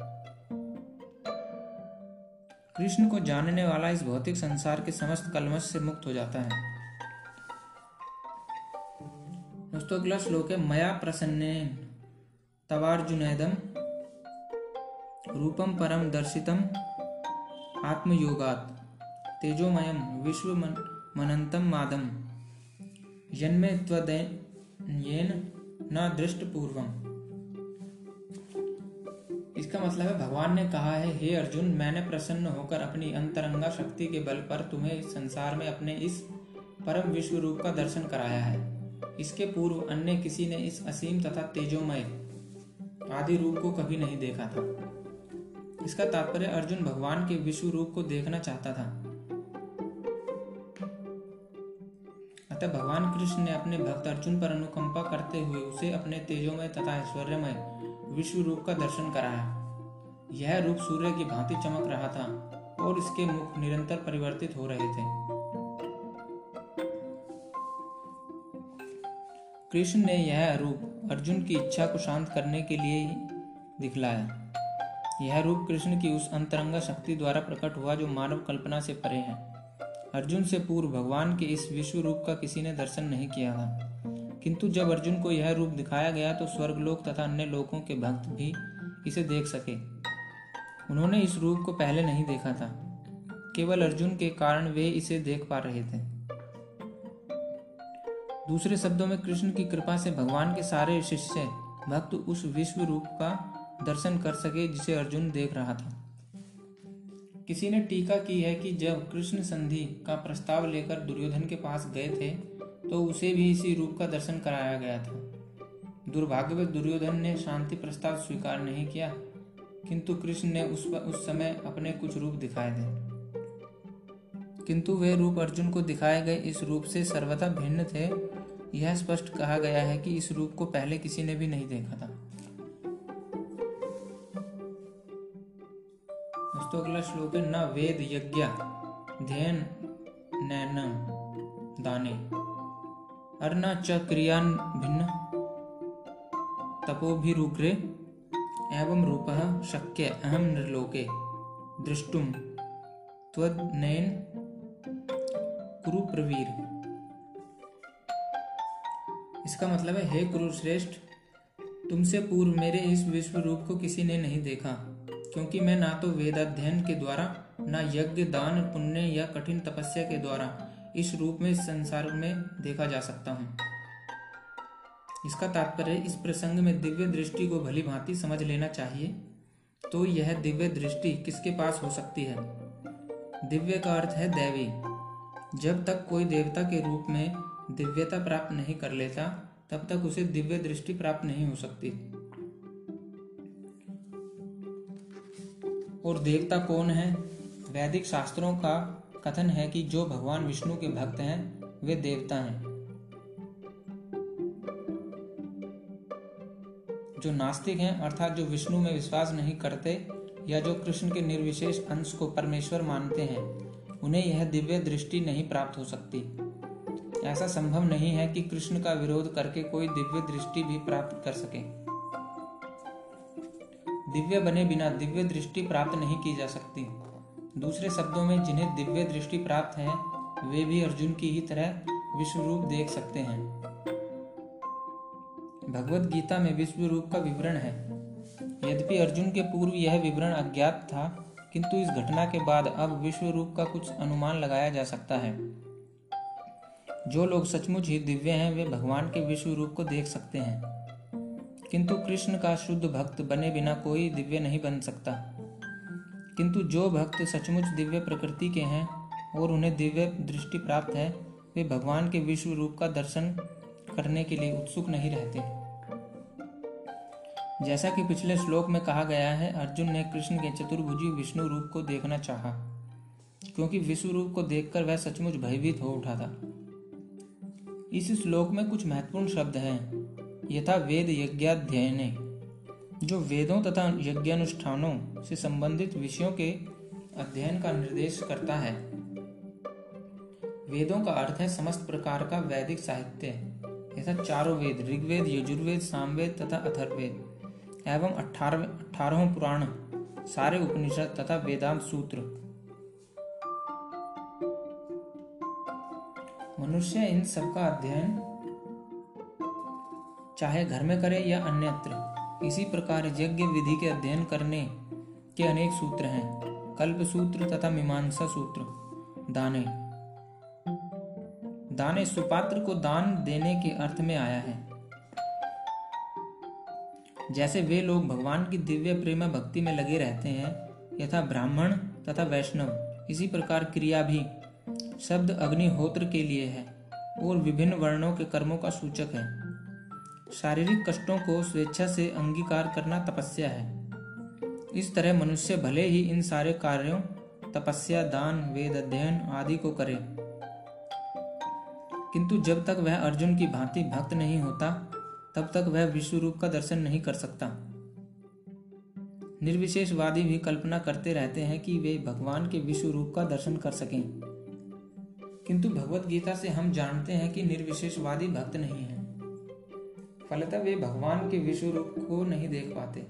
कृष्ण को जानने वाला इस भौतिक संसार के समस्त कलमश से मुक्त हो जाता है। दोस्तों, अगला श्लोक है, मया प्रसन्न तवार्जुनेदम रूपम परम दर्शितम आत्मयोगात तेजोमयम विश्व मनंतम मादम जन्मे त्वदेन न दृष्ट पूर्वम इसका मतलब है, भगवान ने कहा है, हे अर्जुन, मैंने प्रसन्न होकर अपनी अंतरंगा शक्ति के बल पर तुम्हें संसार में अपने इस परम विश्व रूप का दर्शन कराया है। इसके पूर्व अन्य किसी ने इस असीम तथा तेजोमय आदि रूप को कभी नहीं देखा था। इसका तात्पर्य अर्जुन भगवान के विश्व रूप को देखना चाहता था। अतः भगवान कृष्ण ने अपने भक्त अर्जुन पर अनुकंपा करते हुए उसे अपने तेजोमय तथा ऐश्वर्यमय विश्व रूप का दर्शन कराया। यह रूप सूर्य की भांति चमक रहा था और इसके मुख निरंतर परिवर्तित हो रहे थे। कृष्ण ने यह रूप अर्जुन की इच्छा को शांत करने के लिए ही दिखलाया। यह रूप कृष्ण की उस अंतरंगा शक्ति द्वारा प्रकट हुआ जो मानव कल्पना से परे है। अर्जुन से पूर्व भगवान के इस विश्व रूप का किसी ने दर्शन नहीं किया था। किंतु जब अर्जुन को यह रूप दिखाया गया तो स्वर्गलोक तथा अन्य लोकों के भक्त भी इसे देख सके। उन्होंने इस रूप को पहले नहीं देखा था। केवल अर्जुन के कारण वे इसे देख पा रहे थे। दूसरे शब्दों में कृष्ण की कृपा से भगवान के सारे शिष्य, भक्त उस विश्व रूप का दर्शन कर सके जिसे अर्जुन देख रहा था। किसी ने टीका की है कि जब कृष्ण संधि का प्रस्ताव लेकर दुर्योधन के पास गए थे तो उसे भी इसी रूप का दर्शन कराया गया था। दुर्भाग्यवश दुर्योधन ने शांति प्रस्ताव स्वीकार नहीं किया, किंतु कृष्ण ने उस उस समय अपने कुछ रूप दिखाए थे। किंतु वे रूप अर्जुन को दिखाए गए इस रूप से सर्वथा भिन्न थे यह स्पष्ट कहा गया है कि इस रूप को पहले किसी ने भी नहीं देखा था। दोस्तों, अगला श्लोक है, न वेद यज्ञ ध्यन नैन दाने अर्न च क्रियान भिन्न, तपोभिरुग्रे, एवं रूप शक्य अहम निर्लोके दृष्टुम त्वनैन कुरु प्रवीर इसका मतलब है, हे कुरु श्रेष्ठ तुमसे पूर्व मेरे इस विश्व रूप को किसी ने नहीं देखा, क्योंकि मैं ना तो वेद अध्ययन के द्वारा, ना यज्ञ, दान, पुण्य या कठिन तपस्या के द्वारा इस रूप में संसार में देखा जा सकता हूँ। इसका तात्पर्य, इस प्रसंग में दिव्य दृष्टि को भली भांति समझ लेना चाहिए तो यह दिव्य दृष्टि किसके पास हो सकती है? दिव्य का अर्थ है दैवी। जब तक कोई देवता के रूप में दिव्यता प्राप्त नहीं कर लेता, तब तक उसे दिव्य दृष्टि प्राप्त नहीं हो सकती। और देवता कौन है? वैदिक शास्त्रों का कथन है कि जो भगवान विष्णु के भक्त हैं, वे देवता हैं। जो नास्तिक हैं, अर्थात जो विष्णु में विश्वास नहीं करते, या जो कृष्ण के निर्विशेष अंश को परमेश्वर मानते हैं, उन्हें यह दिव्य दृष्टि नहीं प्राप्त हो सकती। ऐसा संभव नहीं है कि कृष्ण का विरोध करके कोई दिव्य दृष्टि भी प्राप्त कर सके। दिव्य बने बिना दिव्य दृष्टि प्राप्त नहीं की जा सकती। दूसरे शब्दों में जिन्हें दिव्य दृष्टि प्राप्त है, वे भी अर्जुन की ही तरह विश्व रूप देख सकते हैं। भगवत गीता में विश्व रूप का विवरण है। यद्यपि अर्जुन के पूर्व यह विवरण अज्ञात था, किंतु इस घटना के बाद अब विश्व रूप का कुछ अनुमान लगाया जा सकता है। जो लोग सचमुच ही दिव्य हैं, वे भगवान के विश्व रूप को देख सकते हैं। किंतु कृष्ण का शुद्ध भक्त बने बिना कोई दिव्य नहीं बन सकता। किंतु जो भक्त सचमुच दिव्य प्रकृति के हैं और उन्हें दिव्य दृष्टि प्राप्त है, वे भगवान के विश्व रूप का दर्शन करने के लिए उत्सुक नहीं रहते। जैसा कि पिछले श्लोक में कहा गया है, अर्जुन ने कृष्ण के चतुर्भुजी विष्णु रूप को देखना चाहा, क्योंकि विश्व रूप को देखकर वह सचमुच भयभीत हो उठा था। इस श्लोक में कुछ महत्वपूर्ण शब्द हैं। यथा वेद यज्ञाध्ययन, जो वेदों तथा यज्ञानुष्ठानों से संबंधित विषयों के अध्ययन का निर्देश करता है। वेदों का अर्थ है समस्त प्रकार का वैदिक साहित्य, यथा चारों वेद ऋग्वेद, यजुर्वेद, सामवेद तथा अथर्वेद एवं अठारह, अठारहों पुराण, सारे उपनिषद तथा वेदांत सूत्र। मनुष्य इन सबका अध्ययन चाहे घर में करे या अन्यत्र, इसी प्रकार यज्ञ विधि के अध्ययन करने के अनेक सूत्र हैं। कल्प सूत्र तथा मीमांसा सूत्र। दाने। दाने सुपात्र को दान देने के अर्थ में आया है। जैसे वे लोग भगवान की दिव्य प्रेम भक्ति में लगे रहते हैं, यथा ब्राह्मण तथा वैष्णव, इसी प्रकार क्रिया भी शब्द अग्निहोत्र के लिए है और विभिन्न वर्णों के कर्मों का सूचक है। शारीरिक कष्टों को स्वेच्छा से अंगीकार करना तपस्या है। इस तरह मनुष्य भले ही इन सारे कार्यों, तपस्या, दान, वेद, अध्ययन आदि को करे, किंतु जब तक वह अर्जुन की भांति भक्त नहीं होता, तब तक वह विश्व रूप का दर्शन नहीं कर सकता। निर्विशेषवादी भी कल्पना करते रहते हैं कि वे भगवान के विश्व रूप का दर्शन कर सकें। किंतु भगवत गीता से हम जानते हैं कि निर्विशेषवादी भक्त नहीं है। फलतः वे भगवान के विश्व रूप को नहीं देख पाते।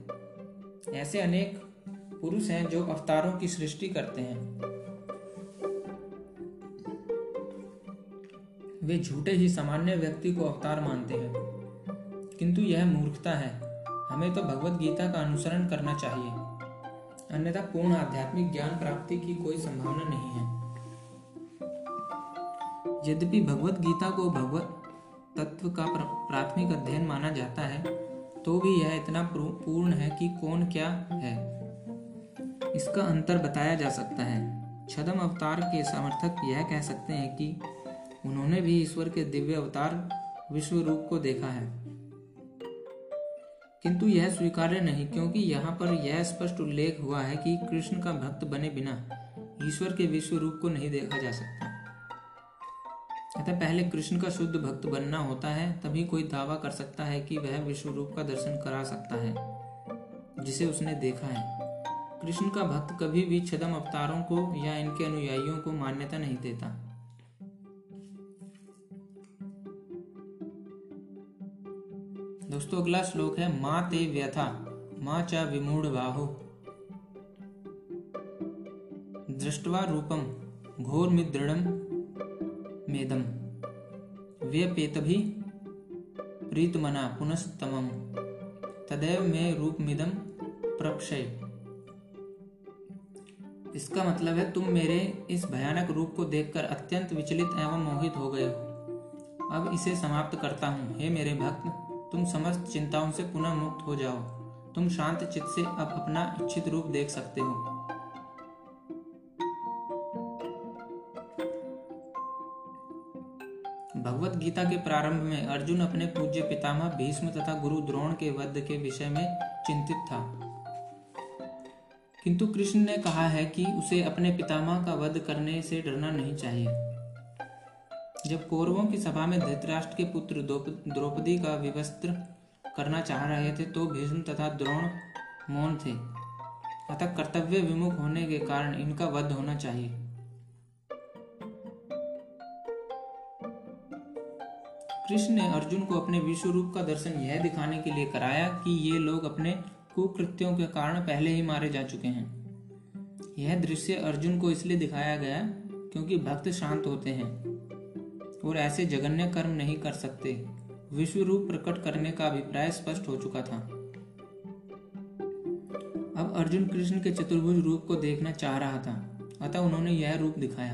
ऐसे अनेक पुरुष हैं जो अवतारों की सृष्टि करते हैं। वे झूठे ही सामान्य व्यक्ति को अवतार मानते हैं। किंतु यह मूर्खता है। हमें तो भगवत गीता का अनुसरण करना चाहिए। अन्यथा पूर्ण आध्यात्मिक ज्ञान प्राप्ति की कोई संभावना नहीं है। यद्यपि भगवत गीता को भगवत तत्व का प्राथमिक अध्ययन माना जाता है तो भी यह इतना पूर्ण है कि कौन क्या है। इसका अंतर बताया जा सकता है। छदम अवतार के समर्थक यह कह सकते हैं कि उन्होंने भी ईश्वर के दिव्य अवतार विश्व रूप को देखा है। किंतु यह स्वीकार्य नहीं, क्योंकि यहाँ पर यह स्पष्ट उल्लेख हुआ है कि कृष्ण का भक्त बने बिना ईश्वर के विश्व रूप को नहीं देखा जा सकता। अतः पहले कृष्ण का शुद्ध भक्त बनना होता है, तभी कोई दावा कर सकता है कि वह विश्व रूप का दर्शन करा सकता है, जिसे उसने देखा है। कृष्ण का भक्त कभी भी छदम अवतारों को या इनके अनुयायियों को मान्यता नहीं देता। दोस्तों, अगला श्लोक है, माँ ते व्यथा, माँ चा विमूढ़ बाहो दृष्टवा रूपम घोर मिदृढ़ मेदम। व्यपेतभि प्रीतमना पुनस्तमम। तदैव में रूपमिदम प्रक्षय। इसका मतलब है, तुम मेरे इस भयानक रूप को देखकर अत्यंत विचलित एवं मोहित हो गए हो। अब इसे समाप्त करता हूँ। हे मेरे भक्त, तुम समस्त चिंताओं से पुनः मुक्त हो जाओ। तुम शांत चित्त से अब अपना इच्छित रूप देख सकते हो। भगवत गीता के प्रारंभ में अर्जुन अपने पूज्य पितामह भीष्म तथा गुरु द्रोण के वध के विषय में चिंतित था। किंतु कृष्ण ने कहा है कि उसे अपने पितामह का वध करने से डरना नहीं चाहिए। जब कौरवों की सभा में धृतराष्ट्र के पुत्र द्रौपदी का विवस्त्र करना चाह रहे थे तो भीष्म तथा द्रोण मौन थे। अतः कर्तव्य विमुख होने के कारण इनका वध होना चाहिए। कृष्ण ने अर्जुन को अपने विश्व रूप का दर्शन यह दिखाने के लिए कराया कि ये लोग अपने कुकृत्यों के कारण पहले ही मारे जा चुके हैं। यह दृश्य अर्जुन को इसलिए दिखाया गया क्योंकि भक्त शांत होते हैं और ऐसे जघन्य कर्म नहीं कर सकते। विश्व रूप प्रकट करने का अभिप्राय स्पष्ट हो चुका था। अब अर्जुन कृष्ण के चतुर्भुज रूप को देखना चाह रहा था, अतः उन्होंने यह रूप दिखाया।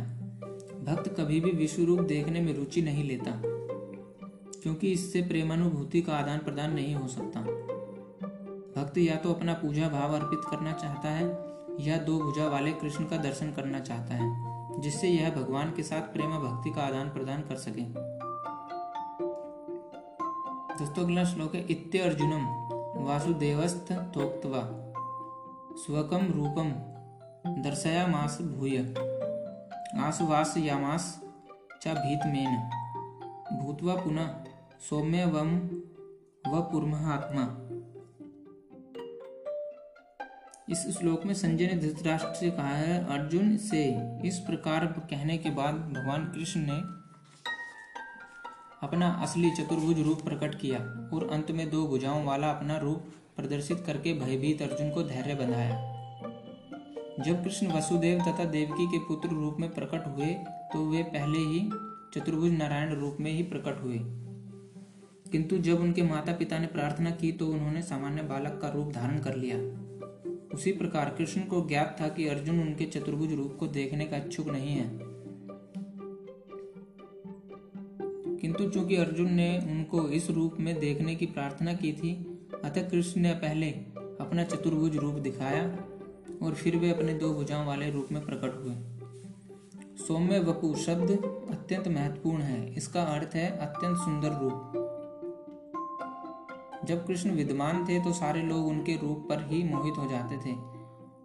भक्त कभी भी विश्व रूप देखने में रुचि नहीं लेता। क्योंकि इससे प्रेमानुभूति का आदान प्रदान नहीं हो सकता। भक्त या तो अपना पूजा भाव अर्पित करना चाहता है, या दो भुजा वाले कृष्ण का दर्शन करना चाहता है, जिससे यह भगवान के साथ प्रेम भक्ति का आदान प्रदान कर सके। दोस्तों, अगला श्लोक है, इत्य अर्जुनम वासुदेवस्थ थोक्तवा स्वकम रूपम दर्शया मास भूय। आसुवास यामास च भीतमेन। भूतवा पुनः सौम्य वम व पुरमहात्मा। इस श्लोक में संजय ने धृतराष्ट्र से कहा है, अर्जुन से इस प्रकार कहने के बाद भगवान कृष्ण ने अपना असली चतुर्भुज रूप प्रकट किया और अंत में दो भुजाओं वाला अपना रूप प्रदर्शित करके भयभीत अर्जुन को धैर्य बंधाया जब कृष्ण वसुदेव तथा देवकी के पुत्र रूप में प्रकट हुए तो वे पहले ही चतुर्भुज नारायण रूप में ही प्रकट हुए। किंतु जब उनके माता पिता ने प्रार्थना की तो उन्होंने सामान्य बालक का रूप धारण कर लिया। उसी प्रकार कृष्ण को ज्ञात था कि अर्जुन उनके चतुर्भुज रूप को देखने का इच्छुक नहीं है। किंतु चूँकि अर्जुन ने उनको इस रूप में देखने की प्रार्थना की थी, अतः कृष्ण ने पहले अपना चतुर्भुज रूप दिखाया और फिर वे अपने दो भुजाओं वाले रूप में प्रकट हुए। सौम्य वपु शब्द अत्यंत महत्वपूर्ण है। इसका अर्थ है अत्यंत सुंदर रूप। जब कृष्ण विद्यमान थे तो सारे लोग उनके रूप पर ही मोहित हो जाते थे।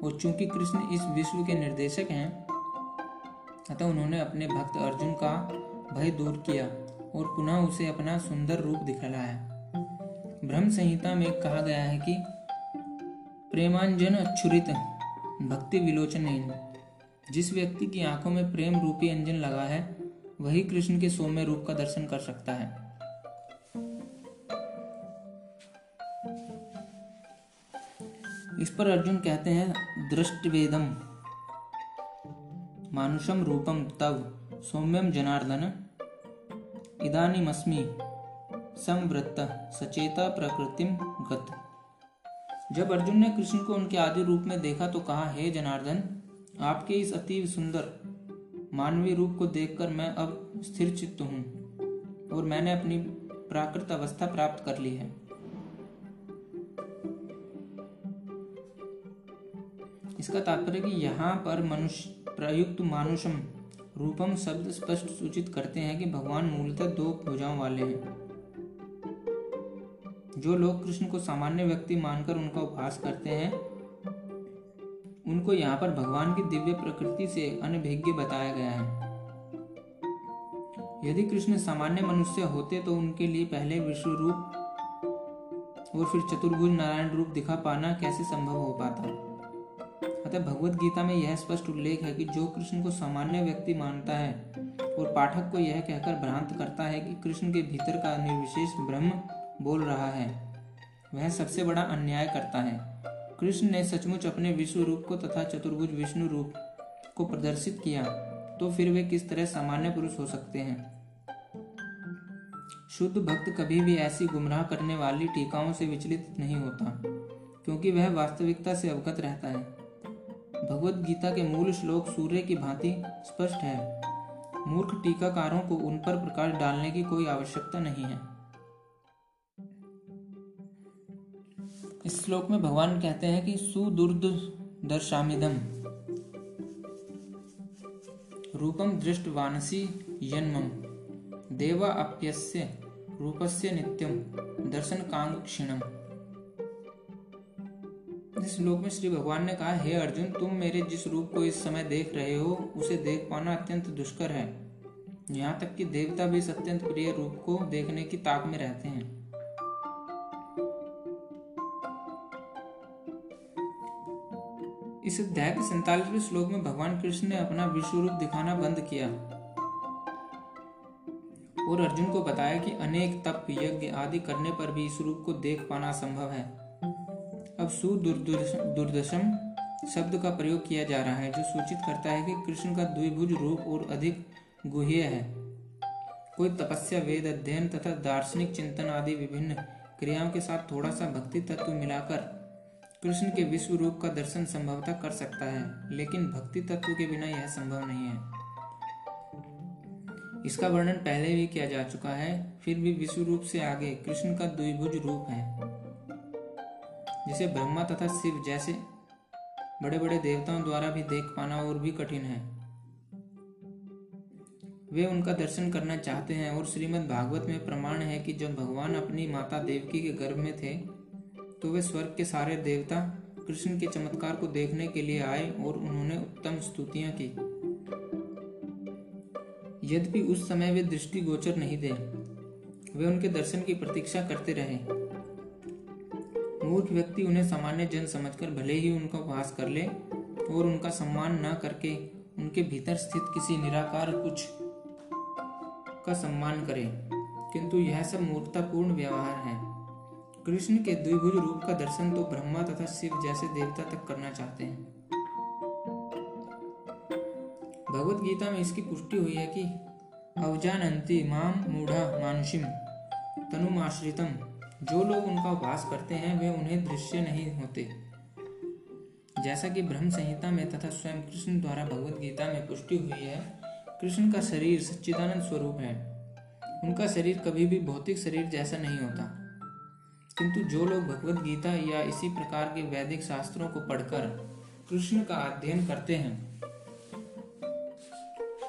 और चूँकि कृष्ण इस विश्व के निर्देशक हैं, अतः उन्होंने अपने भक्त अर्जुन का भय दूर किया और पुनः उसे अपना सुंदर रूप दिखलाया। ब्रह्म संहिता में कहा गया है कि, प्रेमांजन अक्षुरित भक्ति विलोचन जिस व्यक्ति की आँखों में प्रेम रूपी अंजन लगा है, वही कृष्ण के सौम्य रूप का दर्शन कर सकता है। इस पर अर्जुन कहते हैं, दृष्टवेदम। मानुषम रूपम तव, सौम्यम जनार्दन। इदानीमस्मि संवृत्त सचेता प्रकृतिम गत। जब अर्जुन ने कृष्ण को उनके आदि रूप में देखा तो कहा, हे जनार्दन, आपके इस अति सुंदर मानवीय रूप को देखकर मैं अब स्थिर चित्त हूँ और मैंने अपनी प्राकृत अवस्था प्राप्त कर ली है। इसका तात्पर्य कि यहाँ पर मनुष्य, प्रयुक्त मानुषम रूपम शब्द स्पष्ट सूचित करते हैं कि भगवान मूलतः दो भुजाओं वाले हैं। जो लोग कृष्ण को सामान्य व्यक्ति मानकर उनका उपहास करते हैं, उनको यहाँ पर भगवान की दिव्य प्रकृति से अनभिज्ञ बताया गया है। यदि कृष्ण सामान्य मनुष्य होते तो उनके लिए पहले विश्व रूप और फिर चतुर्भुज नारायण रूप दिखा पाना कैसे संभव हो पाता? अतः भगवत गीता में यह स्पष्ट उल्लेख है कि जो कृष्ण को सामान्य व्यक्ति मानता है, और पाठक को यह कहकर भ्रांत करता है कि कृष्ण के भीतर का निर्विशेष ब्रह्म बोल रहा है, वह सबसे बड़ा अन्याय करता है। कृष्ण ने सचमुच अपने विश्व रूप को तथा चतुर्भुज विष्णु रूप को प्रदर्शित किया तो फिर वे किस तरह सामान्य पुरुष हो सकते हैं? शुद्ध भक्त कभी भी ऐसी गुमराह करने वाली टीकाओं से विचलित नहीं होता, क्योंकि वह वास्तविकता से अवगत रहता है। भगवत गीता के मूल श्लोक सूर्य की भांति स्पष्ट है। मूर्ख टीकाकारों को उन पर प्रकाश डालने की कोई आवश्यकता नहीं है। इस श्लोक में भगवान कहते हैं कि सुदुर्दर्शामिदम रूपम दृष्ट वानसी जन्मम देवा अप्यस्य रूपस्य नित्यम दर्शन कांग क्षीणम इस श्लोक में श्री भगवान ने कहा, हे अर्जुन, तुम मेरे जिस रूप को इस समय देख रहे हो, उसे देख पाना अत्यंत दुष्कर है। यहाँ तक कि देवता भी इस अत्यंत प्रिय रूप को देखने की ताक में रहते हैं। इस अध्याय के सैतालीसवें श्लोक में भगवान कृष्ण ने अपना विश्व रूप दिखाना बंद किया और अर्जुन को बताया कि अनेक तप, यज्ञ आदि करने पर भी इस रूप को देख पाना संभव है। अब सुदुर्दशम शब्द का प्रयोग किया जा रहा है, जो सूचित करता है कि कृष्ण का द्विभुज रूप और अधिक गुह्य है। कोई तपस्या, वेद अध्ययन तथा दार्शनिक चिंतन आदि विभिन्न क्रियाओं के साथ थोड़ा सा भक्ति तत्व मिलाकर कृष्ण के विश्व रूप का दर्शन संभवतः कर सकता है, लेकिन भक्ति तत्व के बिना यह संभव नहीं है। इसका वर्णन पहले भी किया जा चुका है, फिर भी विश्व रूप से आगे कृष्ण का द्विभुज रूप है। जिसे ब्रह्मा तथा शिव जैसे बड़े बड़े देवताओं द्वारा भी देख पाना और भी कठिन है। वे उनका दर्शन करना चाहते हैं और श्रीमद् भागवत में प्रमाण है कि जब भगवान अपनी माता देवकी के गर्भ में थे तो वे स्वर्ग के सारे देवता कृष्ण के चमत्कार को देखने के लिए आए और उन्होंने उत्तम स्तुतियाँ की। यद्यपि उस समय वे दृष्टि गोचर नहीं थे, वे उनके दर्शन की प्रतीक्षा करते रहे। मूर्ख व्यक्ति उन्हें सामान्य जन समझकर भले ही उनका उपहास कर ले और उनका सम्मान न करके उनके भीतर स्थित किसी निराकार कुछ का सम्मान करे। किंतु यह सब मूर्खतापूर्ण व्यवहार है। कृष्ण के द्विभुज रूप का दर्शन तो ब्रह्मा तथा शिव जैसे देवता तक करना चाहते हैं। भगवत गीता में इसकी पुष्टि हुई है कि अवजानंती माम मूढ़ा मानुषिम तनुमाश्रितम। जो लोग उनका उपवास करते हैं, वे उन्हें दृश्य नहीं होते। जैसा कि ब्रह्म संहिता में तथा स्वयं कृष्ण द्वारा भगवत गीता में पुष्टि हुई है, कृष्ण का शरीर सच्चिदानंद स्वरूप है। उनका शरीर कभी भी भौतिक शरीर जैसा नहीं होता। किंतु जो लोग भगवत गीता या इसी प्रकार के वैदिक शास्त्रों को पढ़कर कृष्ण का अध्ययन करते हैं,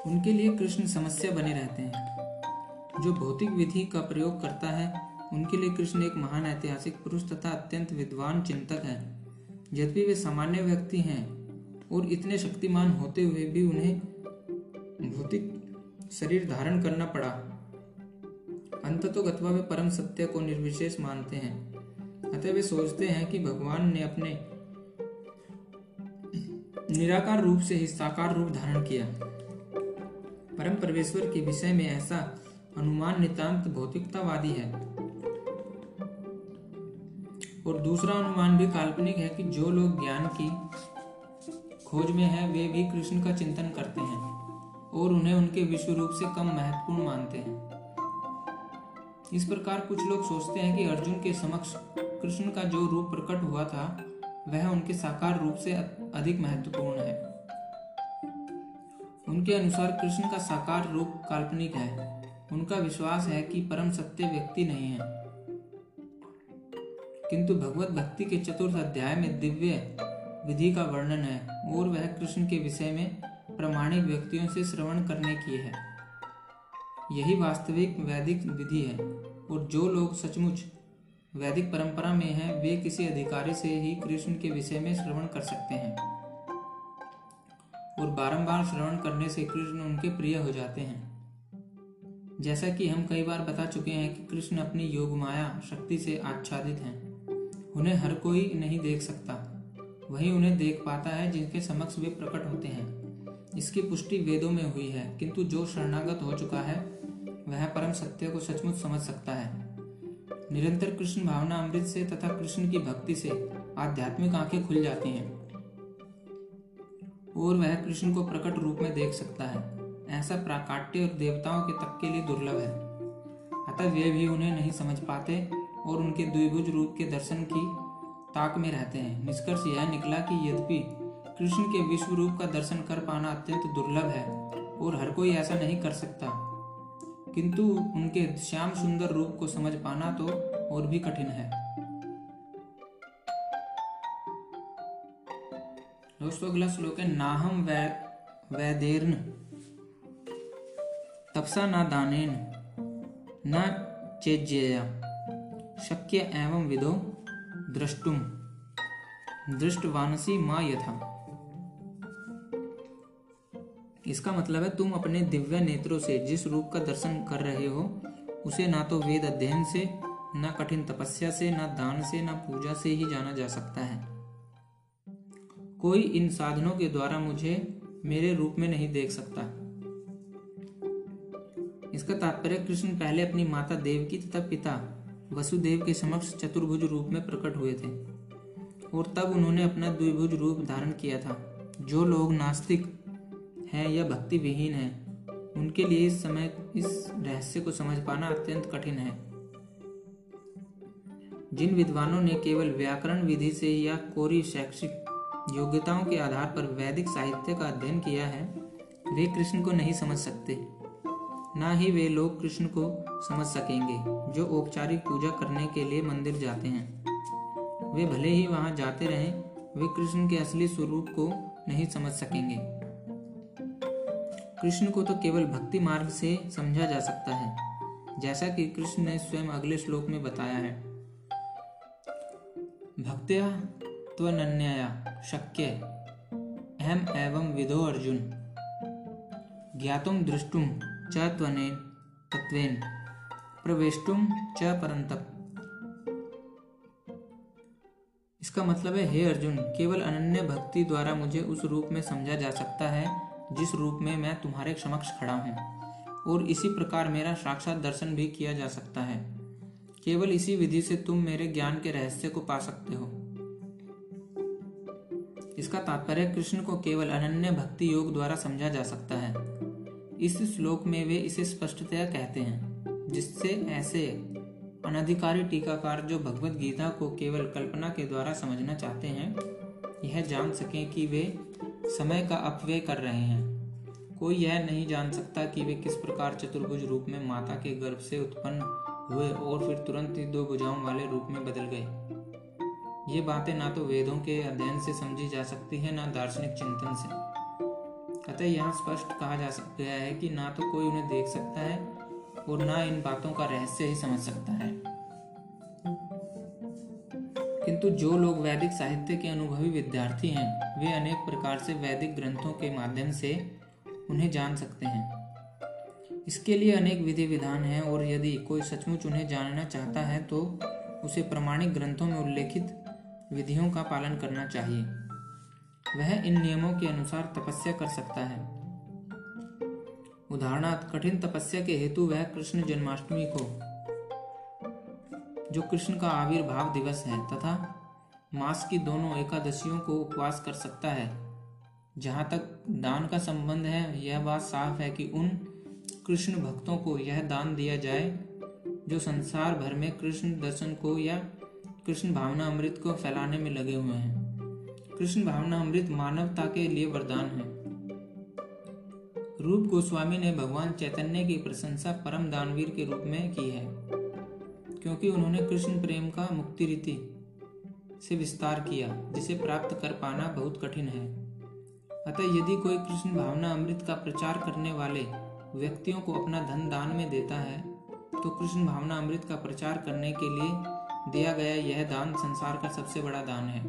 उनके लिए कृष्ण समस्या बने रहते हैं। जो भौतिक विधि का प्रयोग करता है उनके लिए कृष्ण एक महान ऐतिहासिक पुरुष तथा अत्यंत विद्वान चिंतक है। यद्यपि वे सामान्य व्यक्ति हैं और इतने शक्तिमान होते हुए भी उन्हें भौतिक शरीर धारण करना पड़ा। अंत तो गत्वा वे परम सत्य को निर्विशेष मानते हैं। अतः वे सोचते हैं कि भगवान ने अपने निराकार रूप से ही साकार रूप धारण किया। परम परमेश्वर के विषय में ऐसा अनुमान नितांत भौतिकतावादी है। और दूसरा अनुमान भी काल्पनिक है कि जो लोग ज्ञान की खोज में है, वे भी कृष्ण का चिंतन करते हैं और उन्हें उनके विश्व रूप से कम महत्वपूर्ण मानते हैं। इस प्रकार कुछ लोग सोचते हैं कि अर्जुन के समक्ष कृष्ण का जो रूप प्रकट हुआ था, वह उनके साकार रूप से अधिक महत्वपूर्ण है। उनके अनुसार कृष्ण का साकार रूप काल्पनिक है। उनका विश्वास है कि परम सत्य व्यक्ति नहीं है। किंतु भगवत भक्ति के चतुर्थ अध्याय में दिव्य विधि का वर्णन है और वह कृष्ण के विषय में प्रमाणिक व्यक्तियों से श्रवण करने की है। यही वास्तविक वैदिक विधि है और जो लोग सचमुच वैदिक परंपरा में हैं, वे किसी अधिकारी से ही कृष्ण के विषय में श्रवण कर सकते हैं और बारंबार श्रवण करने से कृष्ण उनके प्रिय हो जाते हैं। जैसा कि हम कई बार बता चुके हैं कि कृष्ण अपनी योग माया, शक्ति से आच्छादित हैं। उन्हें हर कोई नहीं देख सकता। वही उन्हें देख पाता है जिनके समक्ष वे प्रकट होते हैं। इसकी पुष्टि वेदों में हुई है, किंतु जो शरणागत हो चुका है, वह परम सत्य को सचमुच समझ सकता है। निरंतर कृष्ण भावना अमृत से तथा कृष्ण की भक्ति से आध्यात्मिक आँखें खुल जाती हैं। और वह कृष्ण को प्रकट रूप में देख सकता है। ऐसा प्राकाट्य और देवताओं के तक के लिए दुर्लभ है। अतः वे भी उन्हें नहीं समझ पाते और उनके द्विभुज रूप के दर्शन की ताक में रहते हैं। निष्कर्ष यह निकला कि यद्यपि कृष्ण के विश्व रूप का दर्शन कर पाना अत्यंत दुर्लभ है और हर कोई ऐसा नहीं कर सकता। किंतु उनके श्याम सुंदर रूप को समझ पाना तो और भी कठिन है। दोस्तों, अगला श्लोक है नाहम वै, वैदेर्न, तपसा न दानेन, न चेज्यया। शक्य एवं विदो द्रष्टुम। दृष्टवानसी माँ यथा। इसका मतलब है तुम अपने दिव्य नेत्रों से जिस रूप का दर्शन कर रहे हो, उसे ना तो वेद अध्ययन से, न कठिन तपस्या से, न दान से, न पूजा से ही जाना जा सकता है। कोई इन साधनों के द्वारा मुझे मेरे रूप में नहीं देख सकता। इसका तात्पर्य कृष्ण पहले अपनी माता देवकी तथा पिता वसुदेव के समक्ष चतुर्भुज रूप में प्रकट हुए थे और तब उन्होंने अपना द्विभुज रूप धारण किया था। जो लोग नास्तिक हैं या भक्ति विहीन हैं, उनके लिए इस समय इस रहस्य को समझ पाना अत्यंत कठिन है। जिन विद्वानों ने केवल व्याकरण विधि से या कोरी शैक्षिक योग्यताओं के आधार पर वैदिक साहित्य का अध्ययन किया है, वे कृष्ण को नहीं समझ सकते। ना ही वे लोग कृष्ण को समझ सकेंगे, जो औपचारिक पूजा करने के लिए मंदिर जाते हैं। वे भले ही वहाँ जाते रहें, वे कृष्ण के असली स्वरूप को नहीं समझ सकेंगे। कृष्ण को तो केवल भक्ति मार्ग से समझा जा सकता है, जैसा कि कृष्ण ने स्वयं अगले श्लोक में बताया है। भक्त्या त्वनन्यया शक्य, अहम एवं विदो अर्जुन। ज्ञातुम दृष्टुम च तत्वेन प्रवेष्टुम च परंतप इसका मतलब है, हे अर्जुन, केवल अनन्य भक्ति द्वारा मुझे उस रूप में समझा जा सकता है, जिस रूप में मैं तुम्हारे समक्ष खड़ा हूँ, और इसी प्रकार मेरा साक्षात दर्शन भी किया जा सकता है। केवल इसी विधि से तुम मेरे ज्ञान के रहस्य को पा सकते हो। इसका तात्पर्य, कृष्ण को केवल अनन्य भक्ति योग द्वारा समझा जा सकता है। इस श्लोक में वे इसे स्पष्टतया कहते हैं। जिससे ऐसे अनधिकारी टीकाकार जो भगवत गीता को केवल कल्पना के द्वारा समझना चाहते हैं, यह जान सकें कि वे समय का अपव्यय कर रहे हैं। कोई यह नहीं जान सकता कि वे किस प्रकार चतुर्भुज रूप में माता के गर्भ से उत्पन्न हुए और फिर तुरंत ही दो भुजाओं वाले रूप में बदल गए। ये बातें ना तो वेदों के अध्ययन से समझी जा सकती है, ना दार्शनिक चिंतन से। अतः यहाँ स्पष्ट कहा जा सकता है कि ना तो कोई उन्हें देख सकता है और ना इन बातों का रहस्य ही समझ सकता है। किंतु जो लोग वैदिक साहित्य के अनुभवी विद्यार्थी हैं, वे अनेक प्रकार से वैदिक ग्रंथों के माध्यम से उन्हें जान सकते हैं। इसके लिए अनेक विधि विधान हैं और यदि कोई सचमुच उन्हें जानना चाहता है तो उसे प्रमाणिक ग्रंथों में उल्लेखित विधियों का पालन करना चाहिए। वह इन नियमों के अनुसार तपस्या कर सकता है। उदाहरणार्थ, कठिन तपस्या के हेतु वह कृष्ण जन्माष्टमी को, जो कृष्ण का आविर्भाव दिवस है, तथा मास की दोनों एकादशियों को उपवास कर सकता है। जहाँ तक दान का संबंध है, यह बात साफ़ है कि उन कृष्ण भक्तों को यह दान दिया जाए, जो संसार भर में कृष्ण दर्शन को या कृष्ण भावना अमृत को फैलाने में लगे हुए हैं। कृष्ण भावना अमृत मानवता के लिए वरदान है। रूप गोस्वामी ने भगवान चैतन्य की प्रशंसा परम दानवीर के रूप में की है, क्योंकि उन्होंने कृष्ण प्रेम का मुक्ति रीति से विस्तार किया, जिसे प्राप्त कर पाना बहुत कठिन है। अतः यदि कोई कृष्ण भावना अमृत का प्रचार करने वाले व्यक्तियों को अपना धन दान में देता है तो कृष्ण भावना अमृत का प्रचार करने के लिए दिया गया यह दान संसार का सबसे बड़ा दान है।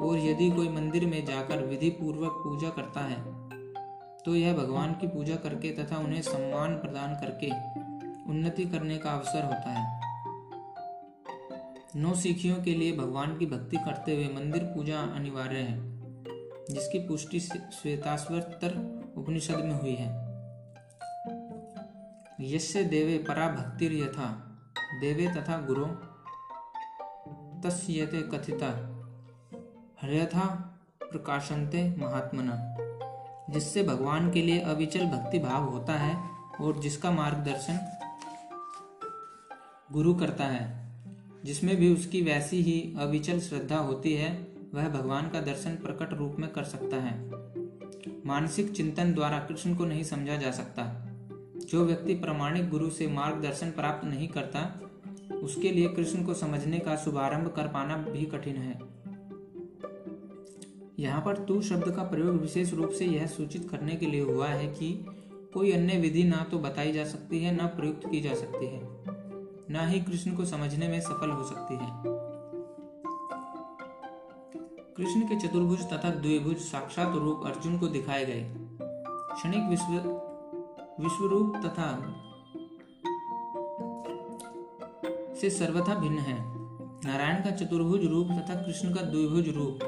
और यदि कोई मंदिर में जाकर विधि पूर्वक पूजा करता है तो यह भगवान की पूजा करके तथा उन्हें सम्मान प्रदान करके उन्नति करने का अवसर होता है। नौ सिखियों के लिए भगवान की भक्ति करते हुए मंदिर पूजा अनिवार्य है, जिसकी पुष्टि श्वेताश्वर उपनिषद में हुई है। यस्य देवे परा भक्तिर यथा, देवे तथा गुरु तस्यते कथिता हृथा प्रकाशनते महात्मना। जिससे भगवान के लिए अविचल भक्ति भाव होता है और जिसका मार्गदर्शन गुरु करता है। जिसमें भी उसकी वैसी ही अविचल श्रद्धा होती है, वह भगवान का दर्शन प्रकट रूप में कर सकता है। मानसिक चिंतन द्वारा कृष्ण को नहीं समझा जा सकता। जो व्यक्ति प्रामाणिक गुरु से मार्गदर्शन प्राप्त नहीं करता, उसके लिए कृष्ण को समझने का शुभारंभ कर पाना भी कठिन है। यहाँ पर तू शब्द का प्रयोग विशेष रूप से यह सूचित करने के लिए हुआ है कि कोई अन्य विधि ना तो बताई जा सकती है, ना प्रयुक्त की जा सकती है, ना ही कृष्ण को समझने में सफल हो सकती है। कृष्ण के चतुर्भुज तथा द्विभुज साक्षात रूप अर्जुन को दिखाए गए। क्षणिक विश्व, विश्वरूप तथा से सर्वथा भिन्न है। नारायण का चतुर्भुज रूप तथा कृष्ण का द्विभुज रूप।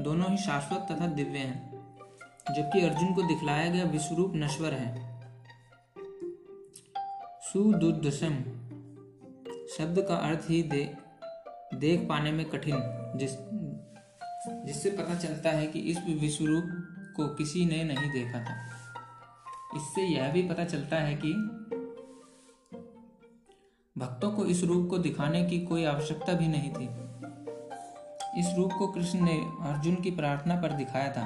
दोनों ही शाश्वत तथा दिव्य हैं, जबकि अर्जुन को दिखलाया गया विश्वरूप नश्वर है। सुदुर्दशम, शब्द का अर्थ ही दे, देख पाने में कठिन, जिस, जिससे पता चलता है कि इस विश्वरूप को किसी ने नहीं देखा था। इससे यह भी पता चलता है कि भक्तों को इस रूप को दिखाने की कोई आवश्यकता भी नहीं थी। इस रूप को कृष्ण ने अर्जुन की प्रार्थना पर दिखाया था,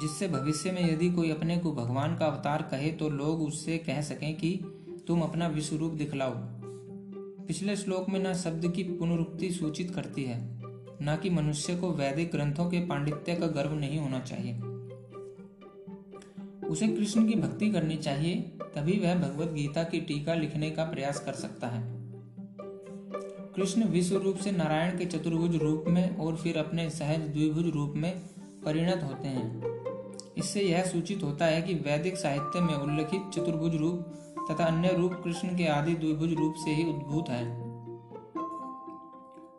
जिससे भविष्य में यदि कोई अपने को भगवान का अवतार कहे तो लोग उससे कह सकें कि तुम अपना विश्व रूप दिखलाओ। पिछले श्लोक में न शब्द की पुनरुक्ति सूचित करती है, न कि मनुष्य को वैदिक ग्रंथों के पांडित्य का गर्व नहीं होना चाहिए। उसे कृष्ण की भक्ति करनी चाहिए, तभी वह भगवत गीता की टीका लिखने का प्रयास कर सकता है। कृष्ण विश्व रूप से नारायण के चतुर्भुज रूप में और फिर अपने सहज द्विभुज रूप में परिणत होते हैं। इससे यह सूचित होता है कि वैदिक साहित्य में उल्लिखित चतुर्भुज रूप तथा अन्य रूप कृष्ण के आदि द्विभुज रूप से ही उद्भूत है।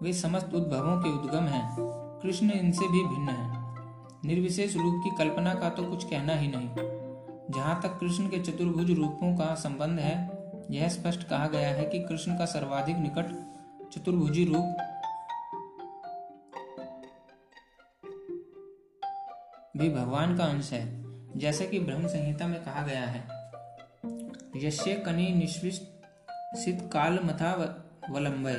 वे समस्त उद्भवों के उद्गम हैं। कृष्ण इनसे भी भिन्न है। निर्विशेष रूप की कल्पना का तो कुछ कहना ही नहीं। जहाँ तक कृष्ण के चतुर्भुज रूपों का संबंध है, यह स्पष्ट कहा गया है कि कृष्ण का सर्वाधिक निकट चतुर्भुजी रूप। भी भगवान का अंश है, जैसे कि ब्रह्म संहिता में कहा गया है। यश्य कनि निश्विष्ट काल मथा वलंबय।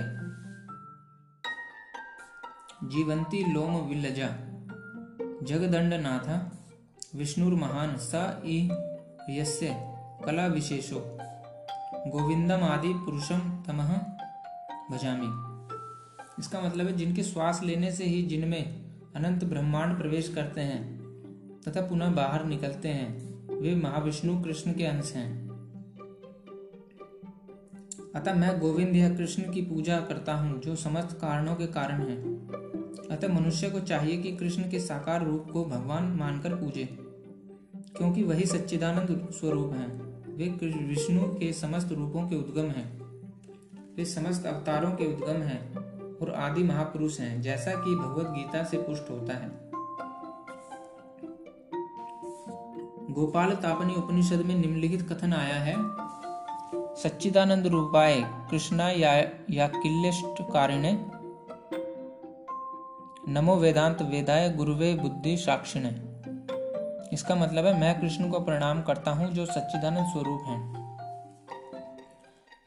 जीवंती लोम विलजा। जगदंड नाथा विष्णुर्महान स ई यस्य कला विशेषो। गोविंदम आदि पुरुषम तमह भजामी इसका मतलब है, जिनके श्वास लेने से ही जिनमें अनंत ब्रह्मांड प्रवेश करते हैं, तथा पुनः बाहर निकलते हैं, वे महाविष्णु कृष्ण के अंश हैं। अतः मैं गोविंद या कृष्ण की पूजा करता हूँ, जो समस्त कारणों के कारण है। अतः मनुष्य को चाहिए कि कृष्ण के साकार रूप को भगवान मानकर पूजे, क्योंकि वही सच्चिदानंद स्वरूप हैं। वे विष्णु के समस्त रूपों के उद्गम हैं। वे समस्त अवतारों के उद्गम हैं और आदि महापुरुष हैं जैसा कि भगवत गीता से पुष्ट होता है। गोपाल तापनी उपनिषद में निम्नलिखित कथन आया है सच्चिदानंद रूपाय कृष्णा या, या किल्लिष्ट कारिणे नमो वेदांत वेदाय गुरुवे बुद्धि साक्षिणे। इसका मतलब है मैं कृष्ण को प्रणाम करता हूँ जो सच्चिदानंद स्वरूप हैं।